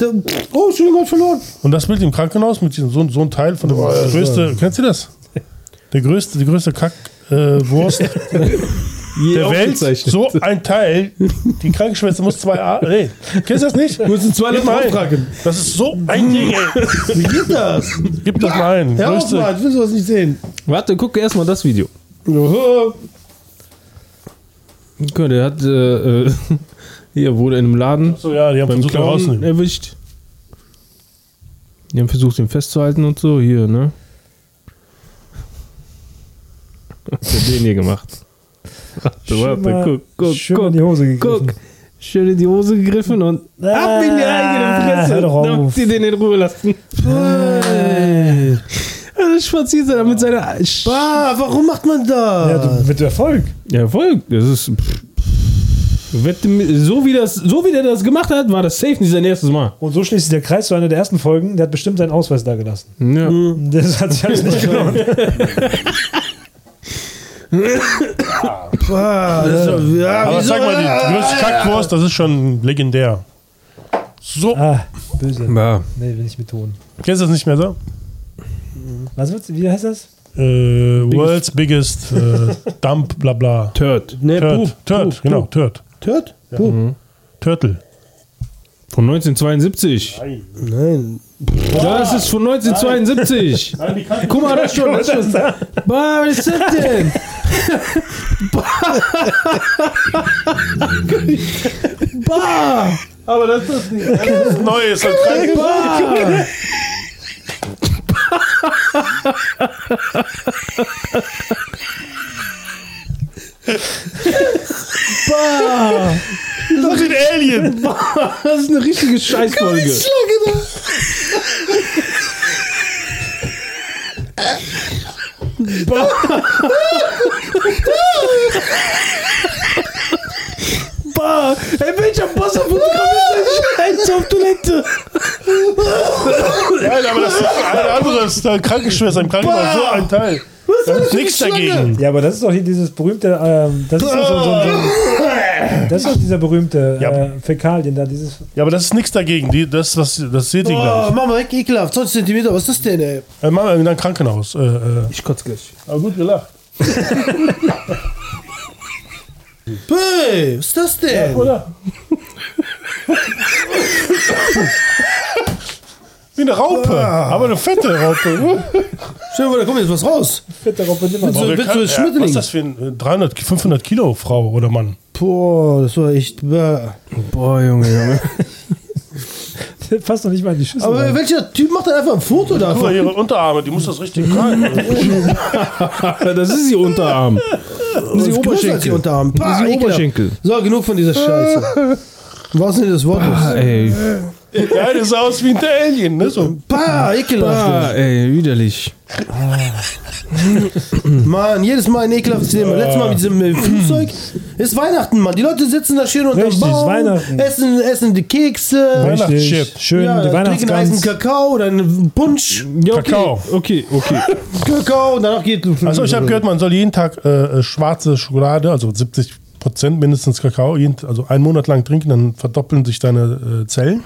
Oh, Entschuldigung, hab ich verloren. Und das Bild im Krankenhaus mit diesem, so, so ein Teil von dem größte, kennst du das? Der größte, die größte Kackwurst äh, Wurst der Welt. So ein Teil. Die Krankenschwester muss zwei A. Nee, kennst du das nicht? Du musst zwei Leute mal auftragen. Das ist so ein Ding, ey. Wie geht das? Gib das mal ein. Hör auf, Größte. Mann, ich will sowas nicht sehen. Warte, guck erstmal das Video. Guck, der hat, äh, äh, hier wurde in einem Laden So, ja, die haben beim rauszunehmen. erwischt. Die haben versucht, ihn festzuhalten und so. Hier, ne? Was hat der den hier gemacht? Warte, warte, guck, guck, schön guck, in die Hose gegriffen. guck. Schön in die Hose gegriffen und ab in die eigene Fresse. hör doch auf. Damit sie den in Ruhe lassen. Er spaziert er da mit seiner Sch- Ah, warum macht man das? Ja, du, mit Erfolg. Ja, Erfolg. Das ist. So wie, das, so wie der das gemacht hat, war das safe nicht sein erstes Mal. Und so schließt sich der Kreis zu einer der ersten Folgen. Der hat bestimmt seinen Ausweis da gelassen. Ja. Das hat sich alles nicht gelohnt. Ah, das ist ja, Aber wieso? sag mal, die größte Kackwurst, das ist schon legendär. So, Ah, böse. ja. Nee, will ich betonen. kennst du das nicht mehr so? Was wird's, wie heißt das? Äh, world's biggest äh, dump, bla bla. Turd. Nee, Turd. Turd, Pup, genau. Turd. Turd? Pup. Turtle. Von 1972. Nein. Das ist von 1972. Guck mal, das schon. Das schon. Bah, was ist das denn? bah. Aber das ist nicht. Das ist halt krank. Bah. Bah. Das ist ein Alien. Das ist eine richtige Scheißfolge. Bah. Ey, welcher Boss fotografiert Scheiß auf Toilette? Nein, aber das ist eine andere ist eine Krankenschwester im Krankenhaus. So ein Teil. Da ist nichts dagegen. Ja, aber das ist doch hier dieses berühmte, ähm, das ist doch so, so, so das ist doch dieser berühmte Ja. äh, Fäkalien da, dieses, Ja, aber das ist nichts dagegen. Die, das, was, das seht ihr Oh, gleich. mach mal weg, ekelhaft. 20 cm, was ist das denn, ey? Äh, machen wir in ein Krankenhaus. Äh, äh. Ich kotze gleich. Aber gut gelacht. Hey, was ist das denn? Oder? Wie eine Raupe. Aber eine fette Raupe. Stell dir vor, da kommt jetzt was raus. Fette Robbe nimmer. Willst du, Wer willst kann- du ja, Schmetterling? was ist das für ein äh, 300, 500 Kilo Frau oder Mann? Boah, das war echt. Boah, Junge, Junge. Passt doch nicht mal in die Schüssel. Aber rein. welcher Typ macht denn einfach ein Foto Guck mal, davon? ihre Unterarme, die muss das richtig rein. Das ist ihr Unterarm. Das ist als die Oberschenkel. Unterarm. Das ist ihr ekelhaft. Oberschenkel. So, genug von dieser Scheiße. Was denn des Wortes? Ah, ey. Ja, das sah aus wie ein Alien, ne? So. Bah, ekelhaft. Ah, ey, widerlich. Mann, jedes Mal ein ekelhaftes Thema. Letztes Mal mit diesem äh, Flugzeug. Ist Weihnachten, Mann. Die Leute sitzen da schön unter dem Baum, Weihnachten. essen, essen die Kekse. Weihnachtschip. Schön, Ja, die trinken heißen. Kakao oder einen Punsch. Ja, okay. Kakao. Okay, okay. Kakao und danach geht. Also ich habe gehört, man soll jeden Tag äh, äh, schwarze Schokolade, also 70 Prozent mindestens Kakao, jeden, also einen Monat lang trinken, dann verdoppeln sich deine äh, Zellen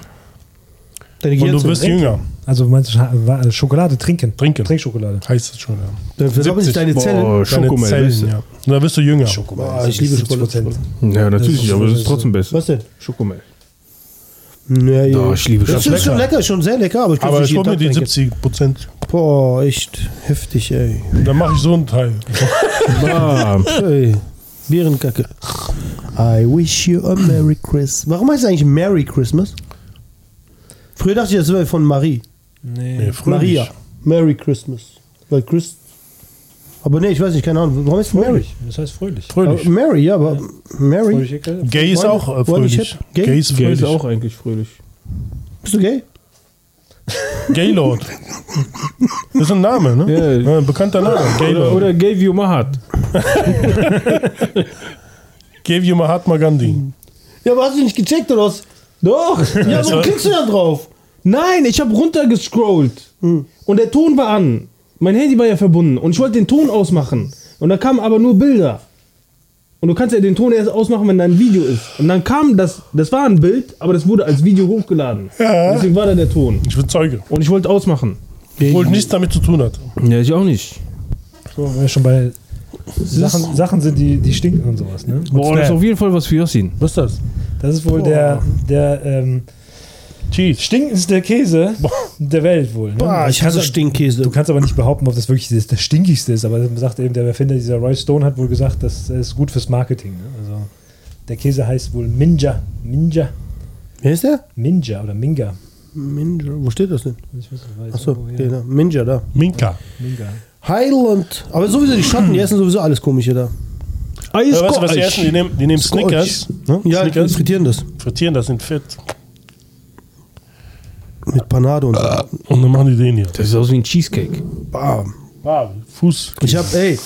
Deine und du wirst jünger. Also meinst du wa- Schokolade trinken? Trinken. Trinkschokolade. Heißt es schon, ja. Dann verdoppeln sich 70. deine Zellen. Boah, Deine Schokomel. Zellen, ja. Und dann wirst du jünger. Boah, ich liebe Schokolade. Ja, natürlich, ist- aber es das ist trotzdem besser. Was denn? Schokomel. Nee, Doch, ich liebe Das Schokolade. ist schon lecker, schon sehr lecker, aber ich Aber nicht ich hol jeden mir die trinken. 70 Prozent. Boah, echt heftig, ey. Dann mache ich so einen Teil. Ah, Hey, Bärenkacke. I wish you a Merry Christmas. Warum heißt es eigentlich Merry Christmas? Früher dachte ich, das wäre von Marie. Nee. Nee, fröhlich. Maria. Merry Christmas. Weil Christ. Aber nee, ich weiß nicht, keine Ahnung. Warum ist es Mary? Fröhlich. Das heißt fröhlich. Fröhlich. Aber Mary, ja, aber Mary. Fröhlich. Gay ist auch äh, fröhlich. Gay? Gay ist Gay fröhlich. ist auch eigentlich fröhlich. Bist du gay? Gaylord. Das ist ein Name, ne? Ja. Ja, ein bekannter Name. Oder, Gaylord. oder Gave You My Heart. Gave you Mahatma Gandhi. Ja, aber hast du nicht gecheckt oder was? Doch. Ja, warum klickst du da drauf? Nein, ich habe runtergescrollt. Und der Ton war an. Mein Handy war ja verbunden. Und ich wollte den Ton ausmachen. Und da kamen aber nur Bilder. Und du kannst ja den Ton erst ausmachen, wenn da ein Video ist. Und dann kam das, das war ein Bild, aber das wurde als Video hochgeladen. Ja. Deswegen war da der Ton. Ich bin Zeuge. Und ich wollte ausmachen. Obwohl nichts damit zu tun hat. Ja, ich auch nicht. So, wenn wir schon bei Sachen, Sachen sind, die, die stinken und sowas. Ne? Boah, das ist auf jeden Fall was für Yassin. Was ist das? Das ist wohl der, der ähm, Cheese. stinkendste Käse der Welt wohl. Ne? Boah, ich hasse Du Stinkkäse. kannst aber nicht behaupten, ob das wirklich das, das stinkigste ist, aber sagt eben, der Erfinder dieser Roy Stone hat wohl gesagt, das ist gut fürs Marketing. Ne? Also, Der Käse heißt wohl Minja. Minja. Wer ist der? Minja oder Minga. Minja. Wo steht das denn? Ich weiß, ich weiß Achso, ja. Minja da. Minka. Minga. Highland. Aber sowieso die Schotten, die essen sowieso alles Komische da. Eis weißt du, was die essen? Die nehmen, die nehmen. Snickers. Ne? Ja, die Snickers. frittieren das. Frittieren das in Fett. Mit Panade und so. Und dann machen die den hier. Das sieht aus wie ein Cheesecake. Bam. Ah, Fuß. Ich hab, ey,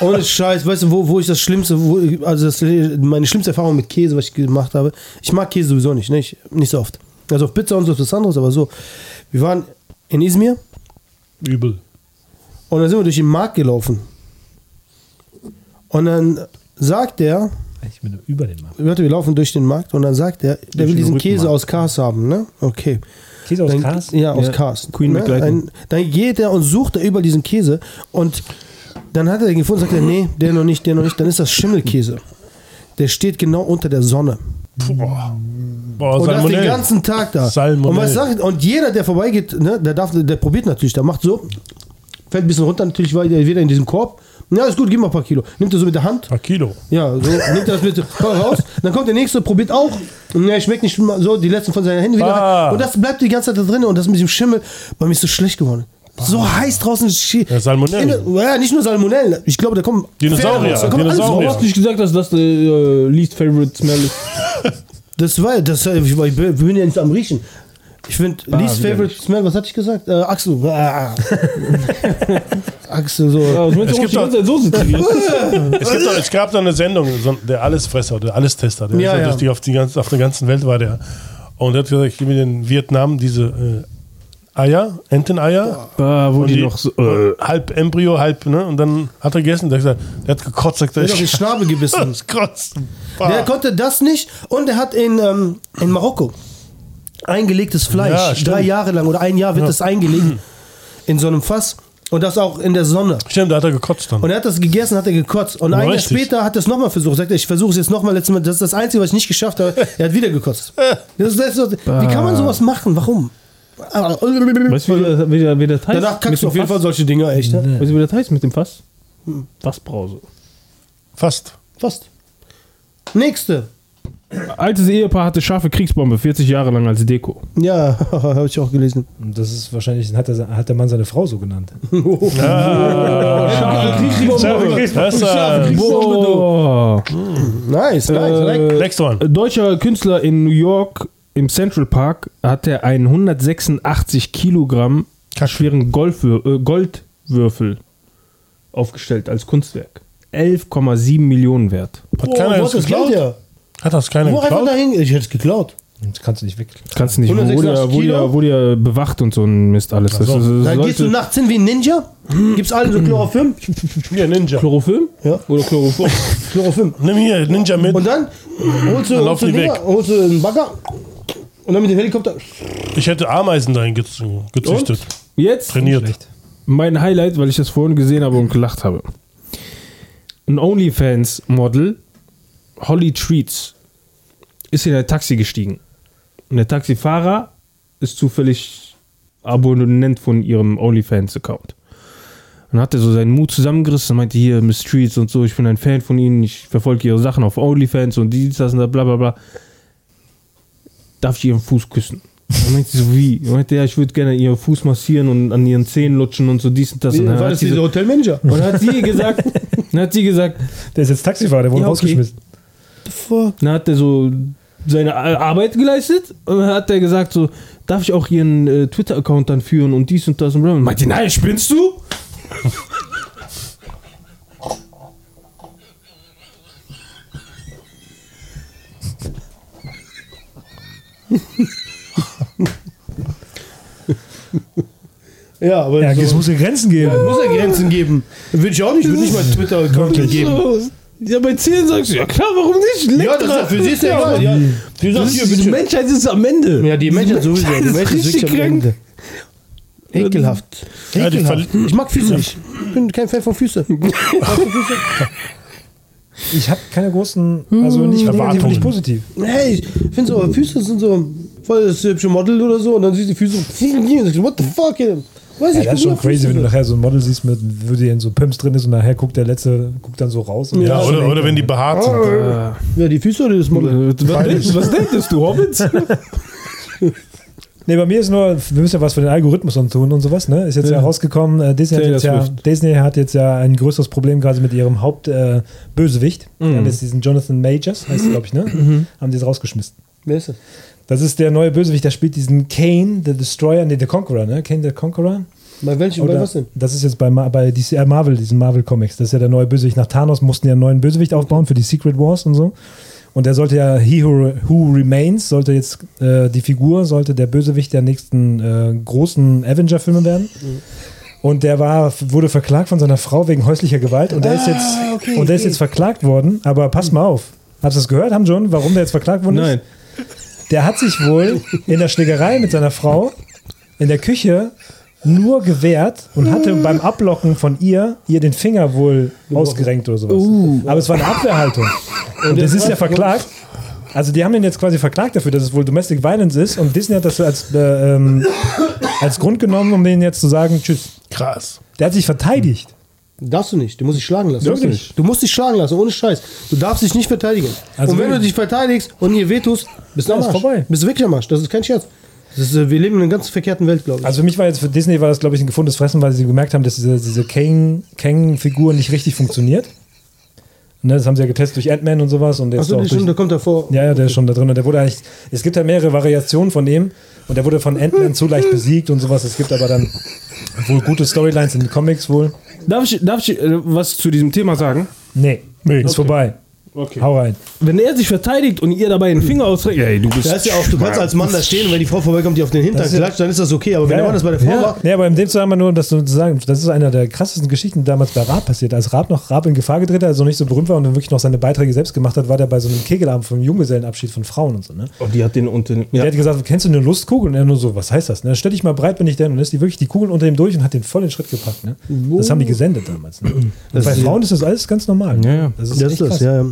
ohne Scheiß, weißt du, wo, wo ich das Schlimmste, wo, also das, meine schlimmste Erfahrung mit Käse, was ich gemacht habe, ich mag Käse sowieso nicht, nicht, nicht so oft. Also auf Pizza und so ist was anderes, aber so. Wir waren in Izmir Übel. Und dann sind wir durch den Markt gelaufen. Und dann sagt der, Ich bin über den Markt. warte, wir laufen durch den Markt und dann sagt er, der will diesen Käse aus Kars haben, ne? Okay. Käse aus Dann, Kars? Ja, aus Ja, Kars. Queen ne? Dann, dann geht er und sucht er überall diesen Käse und dann hat er den gefunden, sagt er, nee, der noch nicht, der noch nicht, dann ist das Schimmelkäse. Der steht genau unter der Sonne. Boah, Und das den ganzen Tag da. Salmonellen. Und was sagt, und jeder, der vorbeigeht, ne, der darf, der probiert natürlich, der macht so, fällt ein bisschen runter, natürlich war der wieder in diesem Korb. Ja, ist gut, gib mal ein paar Kilo. Nimmt er so mit der Hand, Ein Kilo. ja, so, nimmt er das mit voll raus. Dann kommt der nächste, probiert auch. Und er schmeckt nicht mal so, die letzten von seinen Händen wieder. Ah. rein. Und das bleibt die ganze Zeit da drin. Und das mit dem Schimmel, bei mir ist so schlecht geworden. So heiß draußen. Ja, Salmonellen. In- Ja, nicht nur Salmonellen. Ich glaube, da kommen Dinosaurier, Da kommt alles Dinosaurier. Du hast nicht gesagt, dass das der äh, least favorite smell ist. Das war, das, ich war- ich bin ja nicht am Riechen. Ich finde, least wieder favorite smell, was hatte ich gesagt? Äh, Axel. Ah. Axel, so. Ja, Es gibt die? Es, doch, es gab da eine Sendung, so der Allesfresser, der Allestester, der Ja, ist ja. durch die, auf, die ganze, auf der ganzen Welt war der. Und der hat gesagt, ich gebe mir in Vietnam diese äh, Eier, Enteneier. Ah, wo die, die- noch so, äh, halb Embryo, halb, ne? Und dann hat er gegessen, der hat gesagt, der hat gekotzt, sagt er, Der hat auf den Schnabel gebissen. das kotzt. Der konnte das nicht und er hat in, ähm, in Marokko eingelegtes Fleisch. Ja, drei Jahre lang oder ein Jahr wird das eingelegt in so einem Fass und das auch in der Sonne. Stimmt, da hat er gekotzt dann. Und er hat das gegessen, hat er gekotzt. Und ein Jahr später hat er es nochmal versucht. Sagt er, ich versuche es jetzt nochmal letztes Mal. Das ist das Einzige, was ich nicht geschafft habe. Er hat wieder gekotzt. Das ist, das ist, so- wie kann man sowas machen? Warum? weißt du, wie, der- wie, der- wie das heißt? Danach Mit kackst du auf jeden Fass? Fall solche Dinger, echt. Ne? Weißt du, wie das heißt mit dem Fass? Fassbrause. Fast. Fast. Nächste. Altes Ehepaar hatte scharfe Kriegsbombe 40 Jahre lang als Deko. Ja, habe ich auch gelesen. Und das ist wahrscheinlich, hat der, hat der Mann seine Frau so genannt. Das ist, äh, Boah. Nice, nice. like. Äh, next one. Deutscher Künstler in New York im Central Park hat er einen 186 Kilogramm schweren Golfwür äh, Goldwürfel aufgestellt als Kunstwerk. 11,7 Millionen wert. Hat Oh, keiner das geklaut? her? Hat das keiner Wo einfach geklaut? dahin? Ich hätte es geklaut. Das kannst du nicht weg. Kannst du nicht, wo die, 186 wo, die, Kilo? wo bewacht und so ein Mist alles. Das, ist- das Dann gehst du nachts hin wie ein Ninja, gibst allen so Chlorophyll, Hier, Ninja. Chlorophyll? Ja. Oder Chlorophyll? Chlorophyll. Nimm hier Ninja mit. Und dann holst du, Dann holst laufen du, die Dinger, weg. holst du einen Bagger und dann mit dem Helikopter. Ich hätte Ameisen dahin gez- gezüchtet. Jetzt Trainiert. mein Highlight, weil ich das vorhin gesehen habe und gelacht habe. Ein OnlyFans-Model, Holly Treats, ist in ein Taxi gestiegen. Und der Taxifahrer ist zufällig Abonnent von ihrem OnlyFans-Account. Und dann hat er so seinen Mut zusammengerissen und meinte, hier, Miss Treats und so, ich bin ein Fan von ihnen, ich verfolge ihre Sachen auf OnlyFans und dies, das und das, bla bla bla. Darf ich ihren Fuß küssen? Dann meinte sie so, wie? Er meinte, ja, ich würde gerne ihren Fuß massieren und an ihren Zähnen lutschen und so dies und das. Und dann War hat das sie dieser so, Hotelmanager? und dann hat sie gesagt, dann hat sie gesagt, Der ist jetzt Taxifahrer, der wurde Ja, okay. rausgeschmissen. Fuck. dann hat er so seine Arbeit geleistet und dann hat er gesagt so, darf ich auch ihren äh, Twitter-Account dann führen und dies und das und bla. Und meinte, nein, spinnst du? Ja, aber Ja, so, es muss ja Grenzen geben. muss ja Grenzen geben. Würde ich auch nicht, würde nicht mal Twitter-Account geben. Ja, bei 10 sagst du, ja klar, warum nicht? Leck Ja, das ist für sie ist ja. Ja. Sagt, Das hier, die. Menschheit ist am Ende. Ja, die Menschheit sowieso. Die Menschheit ist richtig am krank. Ende. Ekelhaft. Ekelhaft. Ich mag Füße nicht. Ich bin kein Fan von Füßen. Ich habe keine großen, also nicht negativ nicht positiv. Hey, ich finde so, Füße sind so voll das hübsche Model oder so und dann siehst du die Füße what the fuck? Weiß Ja, ich, das ist schon crazy, wenn du nachher so ein Model siehst, mit, wo die in so Pimps drin ist und nachher guckt der letzte, guckt dann so raus. Und Ja, der- oder, oder wenn die behaart sind. Ja, die Füße oder das Model? Äh, Was, denkst, was denkst du, Hobbits? Nee, bei mir ist nur, wir müssen ja was für den Algorithmus und tun und sowas, ne? Ist jetzt ja, Ja. rausgekommen, äh, Disney, hat jetzt ja. Disney hat jetzt ja ein größeres Problem gerade mit ihrem Hauptbösewicht. Äh. Mhm. Haben jetzt diesen Jonathan Majors, heißt glaube ich, ne? Haben die jetzt rausgeschmissen. Wer ist das? Das ist der neue Bösewicht, der spielt diesen Kane, the Destroyer, nee, der Conqueror, ne? Kane the Conqueror. Bei welchem? Bei Oder- was denn? Das ist jetzt bei, bei DC, äh, Marvel, diesen Marvel Comics. Das ist ja der neue Bösewicht. Nach Thanos mussten die einen neuen Bösewicht aufbauen für die Secret Wars und so. Und der sollte ja, He Who, Who Remains, sollte jetzt, äh, die Figur sollte der Bösewicht der nächsten äh, großen Avenger-Filme werden. Und der war, wurde verklagt von seiner Frau wegen häuslicher Gewalt. Und der ist jetzt, Ah, okay, und der ist okay. jetzt verklagt worden. Aber pass mal auf. Hast du das gehört, haben John, warum der jetzt verklagt worden ist? Nein. Der hat sich wohl in der Schlägerei mit seiner Frau in der Küche nur gewehrt und hatte beim Ablocken von ihr ihr den Finger wohl ausgerenkt oder sowas. Aber es war eine Abwehrhaltung. Und das ist ja verklagt. Also die haben ihn jetzt quasi verklagt dafür, dass es wohl Domestic Violence ist und Disney hat das als, äh, ähm, als Grund genommen, um denen jetzt zu sagen, tschüss. Krass. Der hat sich verteidigt. Darfst du nicht. Du musst dich schlagen lassen. Wirklich? Darfst du musst dich schlagen lassen, ohne Scheiß. Du darfst dich nicht verteidigen. Also und wenn wirklich? du dich verteidigst und ihr wehtust, bist du am Arsch. vorbei. Bist du wirklich am Arsch. Das ist kein Scherz. Ist, äh, wir leben in einer ganz verkehrten Welt, glaube ich. Also für mich war jetzt für Disney war das glaube ich ein gefundenes Fressen, weil sie gemerkt haben, dass diese, diese Kang- Kang-Figur nicht richtig funktioniert. Ne, das haben sie ja getestet durch Ant-Man und sowas und jetzt Achso, der, durch, der kommt davor. Ja, ja, der ist schon da drin. Und der wurde eigentlich, es gibt ja mehrere Variationen von dem. Und der wurde von Ant-Man zu leicht besiegt und sowas. Es gibt aber dann wohl gute Storylines in den Comics wohl. Darf ich, darf ich äh, was zu diesem Thema sagen? Nee, Nee. ist vorbei. Okay. Hau rein. Wenn er sich verteidigt und ihr dabei den Finger ausstreckt, ey, du bist. Da ist ja auch, du kannst als Mann da stehen und wenn die Frau vorbeikommt, die auf den Hintern Das ja- klatscht, dann ist das okay. Aber wenn der Ja, Mann das bei der Frau ja. macht, Nee, aber in dem Zusammenhang nur, dass du zu sagen, das ist einer der krassesten Geschichten, die damals bei Raab passiert. Als Raab noch Raab in Gefahr gedreht hat, also noch nicht so berühmt war und dann wirklich noch seine Beiträge selbst gemacht hat, war der bei so einem Kegelabend vom Junggesellenabschied von Frauen und so, ne? Oh, die hat den unter. Der Ja. hat gesagt, kennst du eine Lustkugel? Und er nur so, was heißt das? Ne? Stell dich mal breit, bin ich denn? Und dann ist die wirklich die Kugeln unter ihm durch und hat den voll in den Schritt gepackt. Ne? Das haben die gesendet damals. Ne? Und bei Frauen ist das alles ganz normal. Ja, ja. Das ist das echt ist das, krass. ja.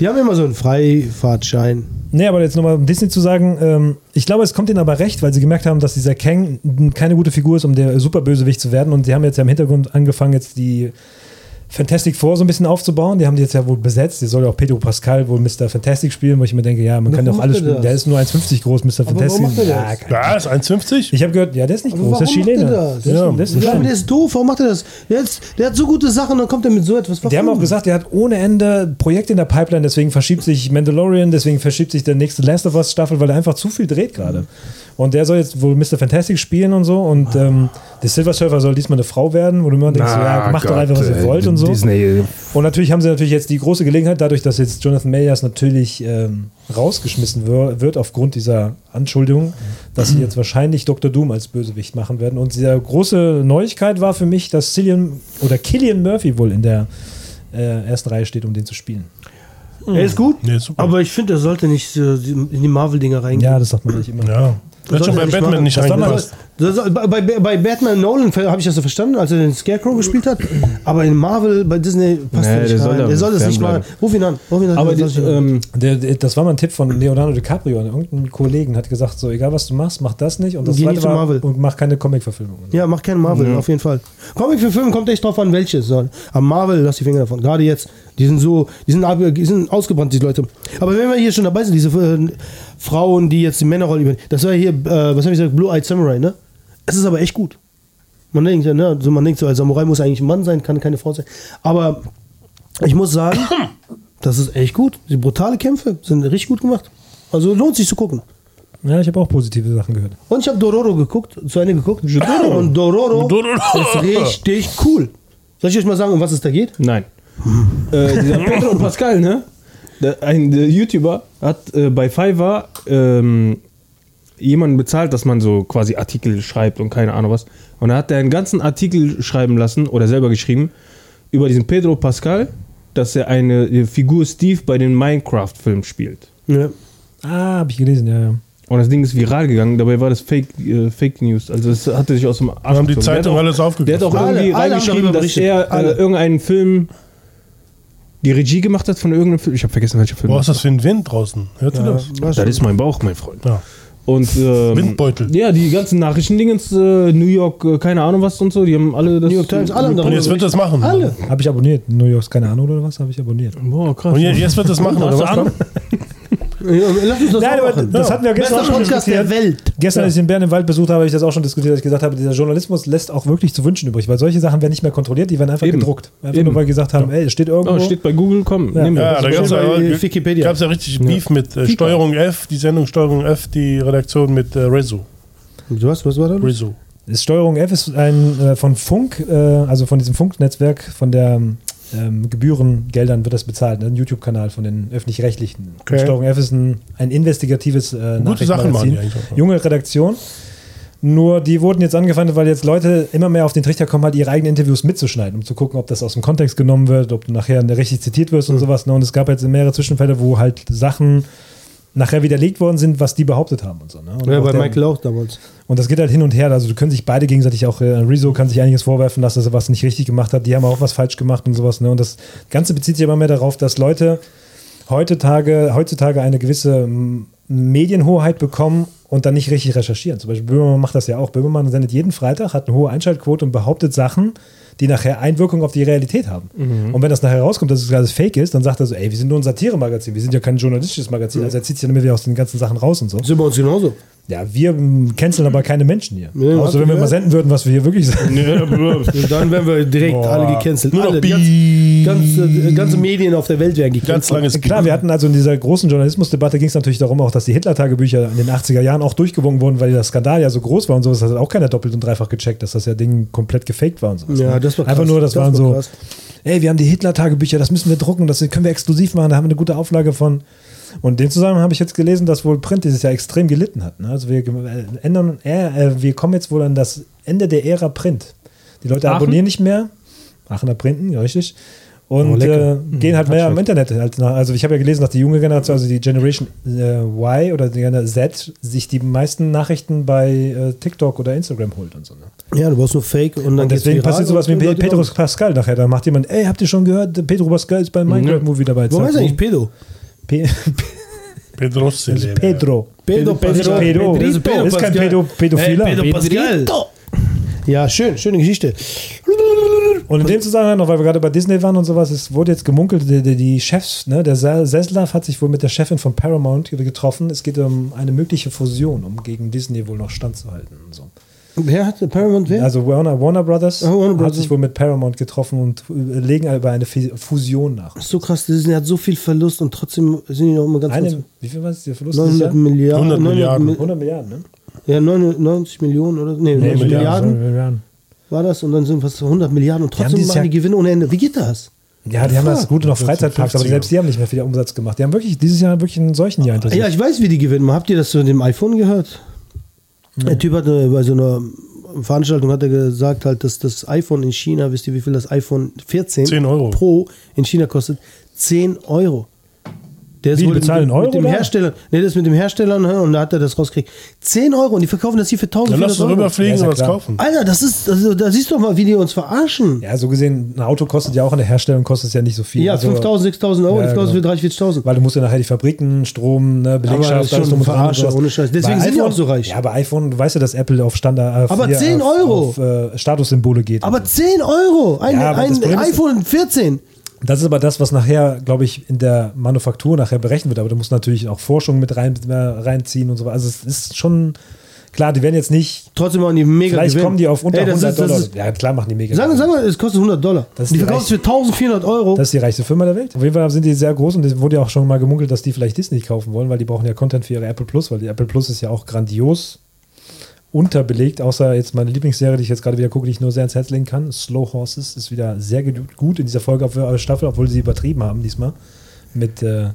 Die haben immer so einen Freifahrtschein. Nee, aber jetzt nochmal um Disney zu sagen, ähm, ich glaube, es kommt ihnen aber recht, weil sie gemerkt haben, dass dieser Kang keine gute Figur ist, um der Superbösewicht zu werden. Und sie haben jetzt ja im Hintergrund angefangen, jetzt die Fantastic Four so ein bisschen aufzubauen. Die haben die jetzt ja wohl besetzt. Die soll ja auch Pedro Pascal wohl Mr. Fantastic spielen, wo ich mir denke, ja, man kann Warum doch alles spielen. Der ist nur 1,50 groß, Mr. Fantastic. warum macht ja, Ja, ist 1,50? Ich habe gehört, ja, der ist nicht Aber groß, der ist er das? Der ist, Ja. der ist Ja, aber klein. der ist doof, warum macht er das? Der, ist, der hat so gute Sachen und dann kommt er mit so etwas. Die haben auch gesagt, er hat ohne Ende Projekte in der Pipeline, deswegen verschiebt sich Mandalorian, deswegen verschiebt sich der nächste Last of Us Staffel, weil er einfach zu viel dreht gerade. Und der soll jetzt wohl Mr. Fantastic spielen und so. Und ähm, der Silver Surfer soll diesmal eine Frau werden, wo du immer denkst, so, ja, macht doch einfach, was ihr wollt und so. Disney. Und natürlich haben sie natürlich jetzt die große Gelegenheit, dadurch, dass jetzt Jonathan Mayers natürlich ähm, rausgeschmissen wir- wird aufgrund dieser Anschuldigung, dass sie jetzt wahrscheinlich Dr. Doom als Bösewicht machen werden. Und die große Neuigkeit war für mich, dass Cillian oder Killian Murphy wohl in der äh, ersten Reihe steht, um den zu spielen. Er ist gut, super. aber ich finde, er sollte nicht äh, in die Marvel-Dinger reingehen. Ja, das sagt man nicht immer. ja. Hat schon bei Batman nicht reingepasst. Das, bei, bei, bei Batman Nolan habe ich das so verstanden, als er den Scarecrow gespielt hat. Aber in Marvel, bei Disney passt Nee, er nicht der soll rein. Der soll das nicht machen. fernbleiben. Ruf ihn an. Ruf ihn an. Aber sich- ähm, Der, das war mal ein Tipp von Leonardo DiCaprio. Irgendein Kollegen hat gesagt, so egal was du machst, mach das nicht. Und das Geh zweite nicht war, Marvel. und mach keine Comic-Verfilmungen. ja, mach keinen Marvel, auf jeden Fall. Comic für Filme kommt echt drauf an, welches soll. Aber Marvel, lass die Finger davon. Gerade jetzt, die sind so, die sind, die sind ausgebrannt, die Leute. Aber wenn wir hier schon dabei sind, diese äh, Frauen, die jetzt die Männerrolle übernehmen, das war hier, äh, was habe ich gesagt, Blue Eyed Samurai, ne? Es ist aber echt gut. Man denkt ja, ne, so man denkt so, als Samurai muss eigentlich ein Mann sein, kann keine Frau sein. Aber ich muss sagen, das ist echt gut. Die brutale Kämpfe sind richtig gut gemacht. Also lohnt sich zu gucken. Ja, ich habe auch positive Sachen gehört. Und ich habe Dororo geguckt, zu Ende geguckt. Und Dororo, ist richtig cool. Soll ich euch mal sagen, um was es da geht? Nein. äh, dieser Pedro Pascal, ne? Der, ein der YouTuber hat äh, bei Fiverr ähm, jemanden bezahlt, dass man so quasi Artikel schreibt und keine Ahnung was. Und da hat er einen ganzen Artikel schreiben lassen oder selber geschrieben über diesen Pedro Pascal, dass er eine Figur Steve bei den Minecraft-Filmen spielt. Ja. Ah, habe ich gelesen, ja, ja. Und das Ding ist viral gegangen, dabei war das Fake, äh, Fake News. Also es hatte sich aus dem Arsch haben die Zeitung auch- alles Der hat aufgegriffen. auch Alle- irgendwie alle reingeschrieben, dass er Alle. äh, irgendeinen Film die Regie gemacht hat von irgendeinem Film. Ich habe vergessen, welcher Film. Boah, ist das für ein Wind draußen? Hört ihr das? das ist mein Bauch, mein Freund. Ja. Und ähm, Windbeutel. Ja, die ganzen Nachrichtendingens, äh, New York, äh, keine Ahnung was und so, die haben alle das. New York Times, alle Und jetzt wird das machen. Alle. Habe ich abonniert. New Yorks, keine Ahnung oder was, habe ich abonniert. Boah, krass. Und je- jetzt wird das machen, oder was? Lass uns das Nein, aber machen. das hatten wir gestern Bester auch schon Podcast der diskutiert. Welt. Gestern, als ich den Bären im Wald besucht habe, habe ich das auch schon diskutiert, dass ich gesagt habe, dieser Journalismus lässt auch wirklich zu wünschen übrig, weil solche Sachen werden nicht mehr kontrolliert, die werden einfach Eben. gedruckt. Einfach Eben. nur, weil gesagt haben, ey, es steht irgendwo. Oh, steht bei Google, komm, Ja. wir. Ja, das. da gab es ja, Wikipedia. gab's ja richtig Beef mit äh, Steuerung F, die Sendung Steuerung F, die Redaktion mit äh, Rezo. Was, was war da? Rezo. Das Steuerung F ist ein äh, von Funk, äh, also von diesem Funknetzwerk, von der ähm, Gebührengeldern wird das bezahlt, ne? ein YouTube-Kanal von den öffentlich-rechtlichen. Okay. Steuerung F ist ein, ein investigatives äh, Gute Sachen machen Nachrichtenmagazin. die eigentlich auch. Junge Redaktion. Nur die wurden jetzt angefeindet, weil jetzt Leute immer mehr auf den Trichter kommen, halt ihre eigenen Interviews mitzuschneiden, um zu gucken, ob das aus dem Kontext genommen wird, ob du nachher richtig zitiert wirst und Mhm. sowas. Ne? Und es gab jetzt mehrere Zwischenfälle, wo halt Sachen nachher widerlegt worden sind, was die behauptet haben und so. Ne? Und Ja, bei der- Michael auch damals. und das geht halt hin und her. Also du können sich beide gegenseitig auch, äh, Rezo kann sich einiges vorwerfen, dass er was nicht richtig gemacht hat. Die haben auch was falsch gemacht und sowas. Ne? Und das Ganze bezieht sich immer mehr darauf, dass Leute heutzutage, heutzutage eine gewisse mm, Medienhoheit bekommen und dann nicht richtig recherchieren. Zum Beispiel Böhmermann macht das ja auch. Böhmermann sendet jeden Freitag, hat eine hohe Einschaltquote und behauptet Sachen, die nachher Einwirkung auf die Realität haben. Und wenn das nachher rauskommt, dass es alles fake ist, dann sagt er so, ey, wir sind nur ein Satire-Magazin, wir sind ja kein journalistisches Magazin. Also er zieht sich dann immer wieder aus den ganzen Sachen raus und so. Sind bei uns genauso. Ja, wir canceln aber keine Menschen hier. Nee, Außer wenn wir ja. mal senden würden, was wir hier wirklich sagen. Und dann werden wir direkt Boah. alle gecancelt. Nur noch Alle, Beep. ganze, ganze, ganze Medien auf der Welt werden Ganz gecancelt. langes Klar, wir hatten also in dieser großen Journalismusdebatte ging es natürlich darum, auch dass die Hitler-Tagebücher in den 80er Jahren auch durchgewunken wurden, weil der Skandal ja so groß war und sowas. Das hat auch keiner doppelt und dreifach gecheckt, dass das ja Ding komplett gefaked war und sowas. Ja, ne? das war krass. Einfach nur, das, Das waren war so, krass. ey, wir haben die Hitler-Tagebücher, das müssen wir drucken, das können wir exklusiv machen, da haben wir eine gute Auflage von. Und in dem Zusammenhang habe ich jetzt gelesen, dass wohl Print dieses Jahr extrem gelitten hat. Ne? Also wir äh, ändern, äh, äh, wir kommen jetzt wohl an das Ende der Ära Print. Die Leute Aachen? abonnieren nicht mehr. Aachener Printen, ja, richtig. Und Oh, äh, gehen halt mehr im Internet. Halt nach. Also ich habe ja gelesen, dass die junge Generation, also die Generation äh, Y oder die Generation Z, sich die meisten Nachrichten bei äh, TikTok oder Instagram holt und so. Ne? Ja, du brauchst nur Fake und dann Und deswegen passiert sowas wie Pedro. Pascal nachher. Da macht jemand, ey, habt ihr schon gehört, Pedro Pascal ist beim Minecraft-Movie dabei. Wo heißt eigentlich boom. Pe Pedro ist Pedro. Pedro Pedro. Pedro. Pedro Pedro. Ist kein. Pedo, Pädophiler. Hey, Pedro Pascal. Ja, schön, schöne Geschichte. Und in dem Zusammenhang noch, weil wir gerade bei Disney waren und sowas, es wurde jetzt gemunkelt, die, die, die Chefs, ne, der Se- Seslav hat sich wohl mit der Chefin von Paramount getroffen. Es geht um eine mögliche Fusion, um gegen Disney wohl noch standzuhalten und so. Wer hat Paramount wer? Also Warner, Warner Brothers Ah, Warner hat Brothers. sich wohl mit Paramount getroffen und äh, legen über eine Fi- Fusion nach. so krass, Disney hat so viel Verlust und trotzdem sind die noch immer ganz Eine, wie viel war es, der Verlust dieses 900 Jahr? Milliarden. 100 Milliarden. Mi- 100 Milliarden, ne? Ja, 99 Millionen oder? Nee, Nee, 90 Milliarden Milliarden. war das und dann sind fast 100 Milliarden und trotzdem dieses machen die Gewinne ohne Ende. Wie geht das? Ja, die haben das Fuck. Gute noch Freizeitparks, aber 50er. selbst die haben nicht mehr viel Umsatz gemacht. Die haben wirklich dieses Jahr wirklich einen solchen Jahr hinter sich. Ja, ich weiß, wie die gewinnen. Habt ihr das zu dem iPhone gehört? Der Typ hatte bei so einer Veranstaltung hat er gesagt, halt, dass das iPhone in China, wisst ihr, wie viel das iPhone 14 10 Euro. Pro in China kostet? 10 Euro. Der ist Wie, bezahlen mit, Euro, mit dem oder? Hersteller. Nee, das ist mit dem Hersteller ne, und da hat er das rausgekriegt. 10 Euro und die verkaufen das hier für Dann 1400 lass uns Euro. rüberfliegen Ja, und was kaufen. Alter, das ist, also, da siehst du doch mal, wie die uns verarschen. Ja, so gesehen, ein Auto kostet ja auch in der Herstellung kostet es ja nicht so viel. Ja, Also, 5000, 6000 Euro, Ja, die verkaufen genau. für 30.000, 40.000. Weil du musst ja nachher die Fabriken, Strom, ne, Aber Belegschaft, alles drum und dran und Verarsche, sowas. ohne Scheiß. Deswegen Bei sind die iPhone- auch so reich. Ja, bei iPhone, du weißt ja, dass Apple auf Standard Aber hier 10 auf, Euro. auf äh, Statussymbole geht. Aber so. 10 Euro! Ein, Ja, aber ein iPhone 14. Das ist aber das, was nachher, glaube ich, in der Manufaktur nachher berechnet wird. Aber du musst natürlich auch Forschung mit rein, äh, reinziehen und so. Also es ist schon klar, die werden jetzt nicht. Trotzdem machen die mega Vielleicht Gewinn. kommen die auf unter Ey, das 100 ist, Dollar. Ist, ja, klar machen die mega. sagen, sagen wir, es kostet 100 Dollar. Das die verkaufen es für 1400 Euro. Das ist die reichste Firma der Welt. Auf jeden Fall sind die sehr groß und es wurde ja auch schon mal gemunkelt, dass die vielleicht Disney kaufen wollen, weil die brauchen ja Content für ihre Apple Plus, weil die Apple Plus ist ja auch grandios unterbelegt, außer jetzt meine Lieblingsserie, die ich jetzt gerade wieder gucke, die ich nur sehr ans Herz legen kann. Slow Horses ist wieder sehr gut in dieser Folge äh, Staffel, obwohl sie übertrieben haben diesmal mit äh,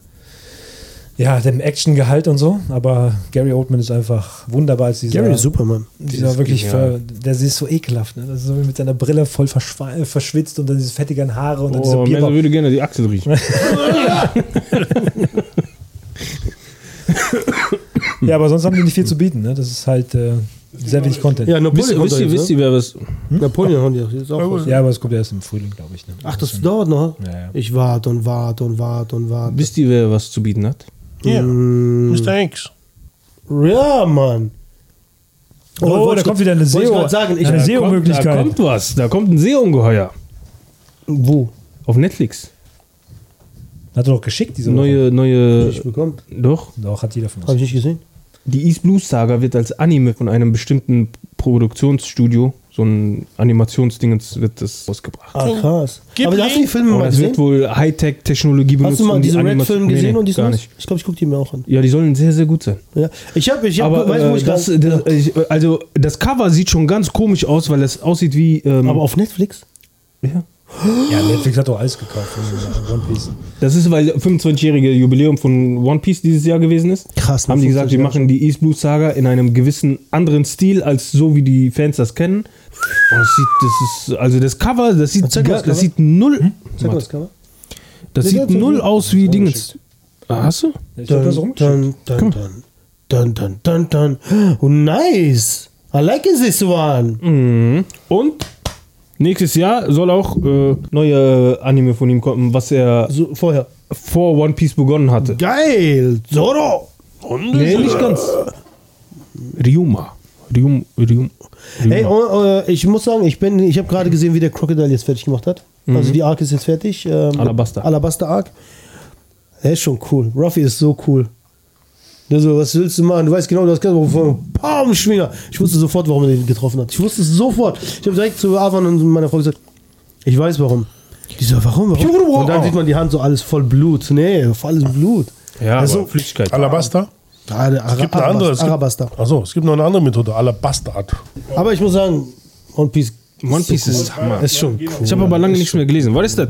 ja, dem Actiongehalt und so. Aber Gary Oldman ist einfach wunderbar als dieser. Gary Superman. Dieser ist wirklich, ver, der ist so ekelhaft, ne? Das ist so mit seiner Brille voll äh, verschwitzt und dann diese fettigen Haare und dann dieser Oh, Bierbauch. Mensa würde gerne die Achsel riechen. Ja, aber sonst haben die nicht viel zu bieten, ne? Das ist halt äh, sehr wenig Content. Ja, Ja, wisst, Napoleon ihr- wisst, ihr, wisst ihr, wer was. Napoleon haben die auch. Ist auch raus. aber es kommt erst im Frühling, glaube ich. Ne? Ach, das dauert noch. Ja, ja. Ich warte und warte und warte und warte. Wisst ihr, wer was zu bieten hat? Ja, Mm, Mr. Hanks. Ja, Mann. Oh, wollte da ich kommt wieder eine SEO. sagen, ich- eine Da SEO-Möglichkeit. Da kommt was. Da kommt ein Seeungeheuer. Wo? Auf Netflix. Hat er doch geschickt, diese Woche. Neue, neue. Ich bekommen. Doch. Doch, hat jeder von Habe uns. ich nicht gesehen. Die East Blues Saga wird als Anime von einem bestimmten Produktionsstudio, so ein Animationsdingens, wird das ausgebracht. Ah, krass. Ghibli? Aber hast du die Filme mal es wird gesehen? wohl Hightech-Technologie benutzt. Hast du mal um die diese Animation- Red-Film Nee, gesehen nee, und die gar nicht. Ich glaube, ich gucke die mir auch an. Ja, die sollen sehr, sehr gut sein. Ja. Ich habe, ich habe, Aber weißt du, wo äh, ich das, grad- das, ich, also das Cover sieht schon ganz komisch aus, weil es aussieht wie. Ähm, Aber auf Netflix? ja. Ja, Netflix hat doch alles gekauft von One Piece. Das ist, weil 25-jährige Jubiläum von One Piece dieses Jahr gewesen ist. Krass, Haben die gesagt, die 25 machen die East Blue Saga in einem gewissen anderen Stil, als so wie die Fans das kennen. Und das sieht, das ist, also das Cover, das sieht, Zeig gar, das das Cover. sieht null, Sag mal das Cover. das sieht das ist null aus wie Dingens. Ah, Hast du? Ich das rumgeschickt. dun, dun, dun, dun, dun, dun, dun. Oh, nice. I like this one. Mhm. Und nächstes Jahr soll auch äh, neue Anime von ihm kommen, was er So, vorher. vor One Piece begonnen hatte. Geil. Zoro. Nee, nicht ganz. Ryuma. Ryum, Ryum, Ryuma. Hey, oh, äh, ich muss sagen, ich bin, ich habe gerade gesehen, wie der Crocodile jetzt fertig gemacht hat. Also die Arc ist jetzt fertig. Ähm, Alabaster. Alabaster Arc. Der ist schon cool. Ruffy ist so cool. Also, was willst du machen? Du weißt genau, das kann von Pam Schwinger. Ich wusste sofort, warum er den getroffen hat. Ich wusste es sofort. Ich habe direkt zu Avan und meiner Frau gesagt, ich weiß warum. Die so, warum? warum? Und dann sieht man die Hand so alles voll Blut. Nee, alles Blut. ja, also- aber Flüssigkeit. Alabaster? Ah, Es gibt eine andere. Es gibt, Arabaster. achso, es gibt noch eine andere Methode. Alabastard. Aber ich muss sagen, One Piece One Piece ist Hammer. ist schon cool. Ich habe aber lange nichts mehr gelesen. Was ist das?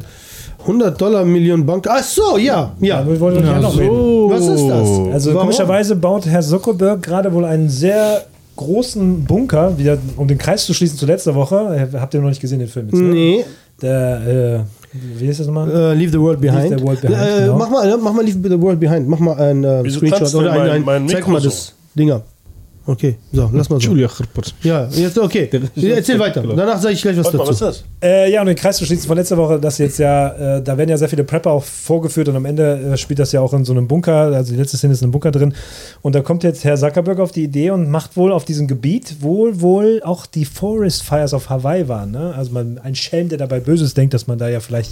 100 Dollar Millionen Bank. Ach so, ja, ja. Ja, wir wollen ja, noch reden. Was ist das? Also Warum? komischerweise baut Herr Zuckerberg gerade wohl einen sehr großen Bunker, wieder, um den Kreis zu schließen zu letzter Woche. Habt ihr noch nicht gesehen, den Film jetzt? ne? Nee, Der, äh, wie heißt das nochmal? äh, Leave the World Behind. Leave the World Behind, äh, genau. mach, mal, mach mal Leave the World Behind. Mach mal ein äh, Screenshot oder ein, ein zeig mal so? das Dinger. Okay, so, lass mal so. Julia Chirpert. Ja, jetzt okay. Erzähl weiter. Danach sage ich gleich was Warte mal, was dazu. ist das? Äh, ja, um den Kreis zu schließen von letzter Woche, dass jetzt ja, äh, da werden ja sehr viele Prepper auch vorgeführt und am Ende äh, spielt das ja auch in so einem Bunker, also die letzte Szene ist in einem Bunker drin. Und da kommt jetzt Herr Zuckerberg auf die Idee und macht wohl auf diesem Gebiet wohl wohl auch die Forest Fires auf Hawaii waren. Ne? Also man, ein Schelm, der dabei Böses denkt, dass man da ja vielleicht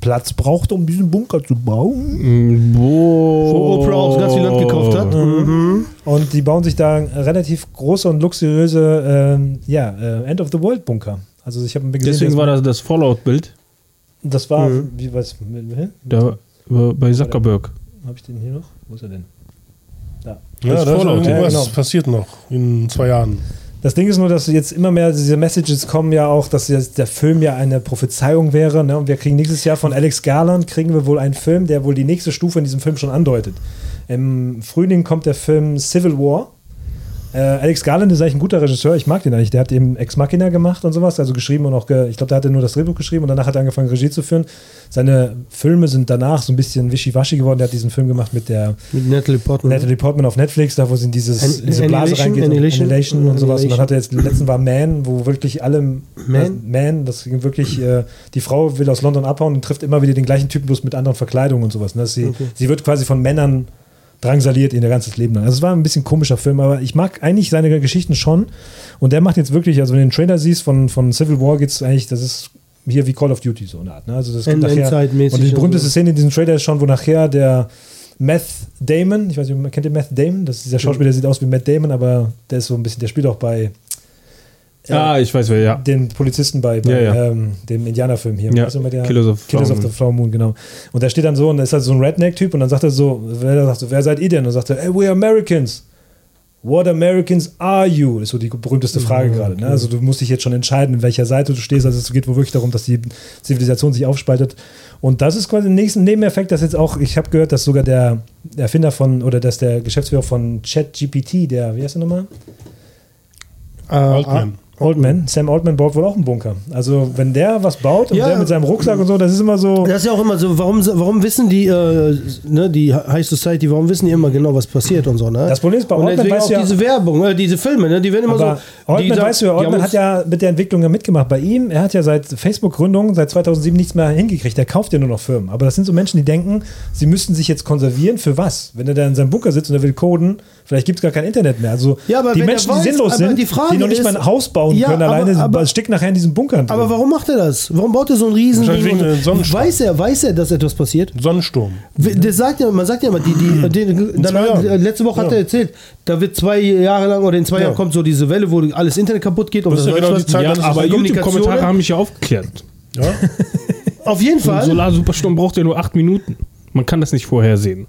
Platz braucht, um diesen Bunker zu bauen. Wo Oprah auch ganz viel Land gekauft hat. Mhm. Und die bauen sich da relativ große und luxuriöse ähm, ja, äh, End of the World Bunker. Also ich habe gesehen, Deswegen war das das Fallout-Bild das war, wie was, hä? da äh, bei Zuckerberg. Habe ich den hier noch? Wo ist er denn? Da. Ja, Das da ist Fallout, irgendwas ja, genau. passiert noch in zwei Jahren. Das Ding ist nur, dass jetzt immer mehr diese Messages kommen ja auch, dass der Film ja eine Prophezeiung wäre. Ne? Und wir kriegen nächstes Jahr von Alex Garland kriegen wir wohl einen Film, der wohl die nächste Stufe in diesem Film schon andeutet. Im Frühling kommt der Film Civil War. Äh, Alex Garland ist eigentlich ein guter Regisseur, ich mag den eigentlich. Der hat eben Ex Machina gemacht und sowas, also geschrieben und auch, ge ich glaube, der hatte nur das Drehbuch geschrieben und danach hat er angefangen, Regie zu führen. Seine Filme sind danach so ein bisschen wischiwaschi geworden. Der hat diesen Film gemacht mit der Mit Natalie Portman. Natalie Portman auf Netflix, da wo sie in dieses, An- in diese Blase Annihilation, reingeht. Annihilation, Annihilation und sowas. Und dann hat er jetzt, letzten war Man, wo wirklich alle, Man? Man, das ging wirklich, äh, die Frau will aus London abhauen und trifft immer wieder den gleichen Typen, bloß mit anderen Verkleidungen und sowas. Ne? Sie, sie wird quasi von Männern drangsaliert in ihr ganzes Leben lang. Also es war ein bisschen komischer Film, aber ich mag eigentlich seine Geschichten schon. Und der macht jetzt wirklich, also wenn du den Trailer siehst von, von Civil War, geht es eigentlich, das ist hier wie Call of Duty so eine Art. Ne? Also das End- nachher, und die berühmteste so. Szene in diesem Trailer ist schon, wo nachher der Meth Damon, ich weiß nicht, kennt ihr Meth Damon? Das ist dieser Schauspieler, der sieht aus wie Matt Damon, aber der ist so ein bisschen, der spielt auch bei Ah, ich weiß wer, ja. den Polizisten bei, bei Ja, ja. Ähm, dem Indianerfilm hier. Ja, Weißt du, mit der- Killers of Killers of the Moon. Flower Moon, genau. Und da steht dann so, und da ist halt so ein Redneck-Typ und dann sagt er so, wer, sagt so, wer seid ihr denn? Und dann sagt er, hey, we're Americans. What Americans are you? Das ist so die berühmteste Frage gerade. Ne? Also du musst dich jetzt schon entscheiden, in welcher Seite du stehst. Also es geht wohl wirklich darum, dass die Zivilisation sich aufspaltet. Und das ist quasi ein nächsten Nebeneffekt, dass jetzt auch, ich habe gehört, dass sogar der Erfinder von, oder dass der Geschäftsführer von ChatGPT, der, wie heißt der nochmal? Äh, Altman. Oldman, Sam Oldman baut wohl auch einen Bunker. Also wenn der was baut und Ja. der mit seinem Rucksack und so, das ist immer so. Das ist ja auch immer so, warum, warum wissen die, äh, ne, die High Society, warum wissen die immer genau, was passiert und so, ne? Das Problem ist, bei und deswegen weißt auch ja- diese Werbung, äh, diese Filme, ne, die werden immer Aber so. Altman, die, weißt du, uns- hat ja mit der Entwicklung ja mitgemacht. Bei ihm, er hat ja seit Facebook-Gründung, seit 2007 nichts mehr hingekriegt. Er kauft ja nur noch Firmen. Aber das sind so Menschen, die denken, sie müssten sich jetzt konservieren. Für was? Wenn er da in seinem Bunker sitzt und er will coden, vielleicht gibt es gar kein Internet mehr. Also Ja, aber die Menschen, weiß- die sinnlos sind, die die noch nicht ist- mal ein Haus bauen Ja, können, aber- alleine aber- steckt nachher in diesem Bunker drin. Aber warum macht er das? Warum baut er so ein riesen Ding? einem Sonnensturm. Weiß er, weiß er, dass etwas passiert? Sonnensturm. Das sagt ja, man sagt ja immer, die, die, die, dann, zwei Jahren. äh, letzte Woche hat Ja. er erzählt, da wird zwei Jahre lang oder in zwei Ja. Jahren kommt so diese Welle, wo alles Internet kaputt geht und Das ist ja genau was. die Zeit, Ja, aber das YouTube-Kommentare haben mich ja aufgeklärt. Ja? Auf jeden Ein Fall. Solar-Supersturm braucht ja nur acht Minuten. Man kann das nicht vorhersehen.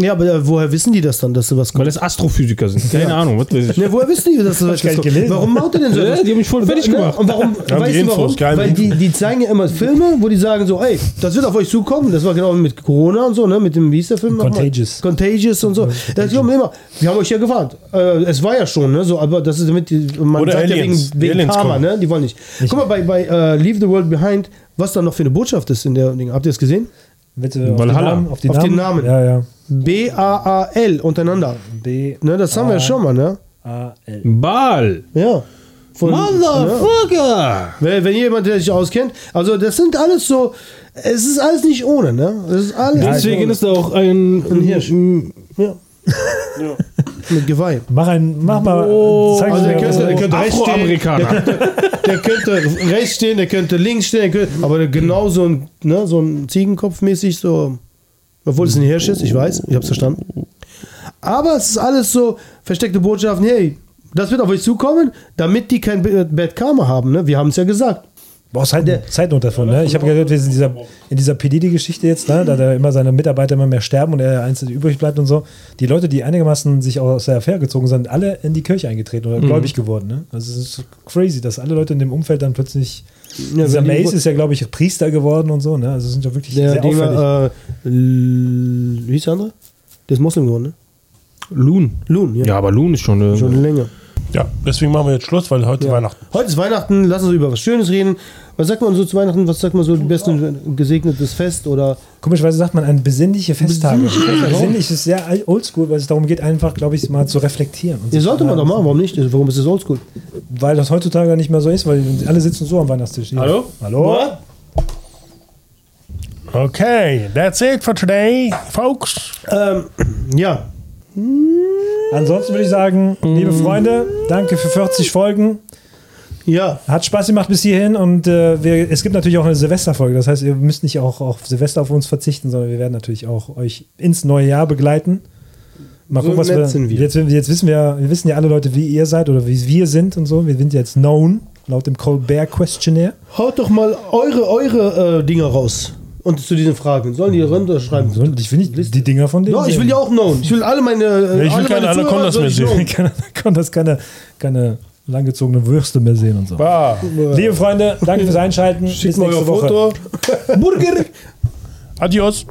Ja, aber äh, woher wissen die das dann, dass sowas Weil kommt? das Astrophysiker sind. Keine Ahnung, was weiß ich. Ne, woher wissen die, dass sowas kommt? gelesen. Warum baut er denn so Ja, die haben mich voll fertig gemacht. Und warum, Haben die weißt du Infos, warum? geheime Weil die, die zeigen ja immer Filme, wo die sagen so, ey, das wird auf euch zukommen. Das war genau mit Corona und so, ne? Mit dem, wie hieß der Film? nochmal? Contagious. Contagious und so. Das kommt immer. Wir haben euch ja gewarnt. Äh, es war ja schon, ne? So, aber das ist damit, die, man Oder sagt ja Aliens. wegen, Die wegen Aliens Karma, kommen. ne? Die wollen nicht. Guck mal, bei, bei äh, Leave the World Behind, was da noch für eine Botschaft ist in der Ding. Habt ihr es gesehen? Bitte auf die Valhalla. Namen. Auf, die Auf Namen. den Namen. Ja, ja. B-A-A-L untereinander. B Ne, das haben wir ja schon mal, ne? A L. Baal. Ja. Von, Motherfucker. Wenn, wenn jemand, der sich auskennt, also das sind alles so, es ist alles nicht ohne, ne? Es ist alles Deswegen ist da auch ein, Ein Hirsch. ein ohne. Ja. Mit Geweih. Mach ein, mach mal. zeig Also der könnte, der könnte rechts stehen, Afroamerikaner. der könnte rechts stehen, der könnte links stehen, der könnte, aber genau so ein, ne, so ein Ziegenkopf mäßig so, obwohl es ein Hirsch ist, ich weiß, ich hab's verstanden. Aber es ist alles so versteckte Botschaften, hey, das wird auf euch zukommen, damit die kein Bad Karma haben, ne? Wir haben es ja gesagt. Boah, Zeit, Zeitnot davon, ne? Ich habe gehört, wir sind in dieser, in dieser PDD-Geschichte jetzt, ne? da, da immer seine Mitarbeiter immer mehr sterben und er einzeln übrig bleibt und so. Die Leute, die einigermaßen sich aus der Affäre gezogen sind, alle in die Kirche eingetreten oder gläubig geworden. Ne? Also es ist crazy, dass alle Leute in dem Umfeld dann plötzlich. Ja, dieser Mace ist ja, glaube ich, Priester geworden und so. Ne? Also sind ja wirklich Der sehr auffällig. war, äh, wie hieß der andere? Der ist Moslem geworden, ne? Loon. Loon, ja. Ja, aber Loon ist schon eine. Schon länger. ja, deswegen machen wir jetzt Schluss, weil heute Ja. Weihnachten. Heute ist Weihnachten, lass uns über was Schönes reden. Was sagt man so zu Weihnachten? Was sagt man so, am besten gesegnetes Fest oder Komischerweise sagt man ein besinnliche Festtage. Besinnlich, ist sehr oldschool, weil es darum geht, einfach, glaube ich, mal zu reflektieren. Ja, sollte man doch machen, warum nicht? Warum ist das oldschool? Weil das heutzutage nicht mehr so ist, weil alle sitzen so am Weihnachtstisch. Hallo? Hallo? Okay, that's it for today, folks. Ähm, ja, Ansonsten würde ich sagen, liebe Freunde, danke für 40 Folgen. Ja. Hat Spaß gemacht bis hierhin und äh, wir, es gibt natürlich auch eine Silvesterfolge. Das heißt, ihr müsst nicht auch auf Silvester auf uns verzichten, sondern wir werden natürlich auch euch ins neue Jahr begleiten. Mal So gucken, was wir, sind wir. Jetzt, jetzt wissen wir, wir wissen ja alle Leute, wie ihr seid oder wie wir sind und so. Wir sind jetzt known laut dem Colbert Questionnaire. Haut doch mal eure, eure äh, Dinger raus. Und zu diesen Fragen. Sollen die runterschreiben? So, ich will nicht die Dinger von denen. No, ich will ja auch known. Ich will alle meine. Äh, ich will alle keine Anacondas mehr sehen. known. kann, kann das keine, keine langgezogene Würste mehr sehen und so. Ah, Liebe Freunde, danke fürs Einschalten. Schickt Bis nächste Woche. Foto. Burger. adios.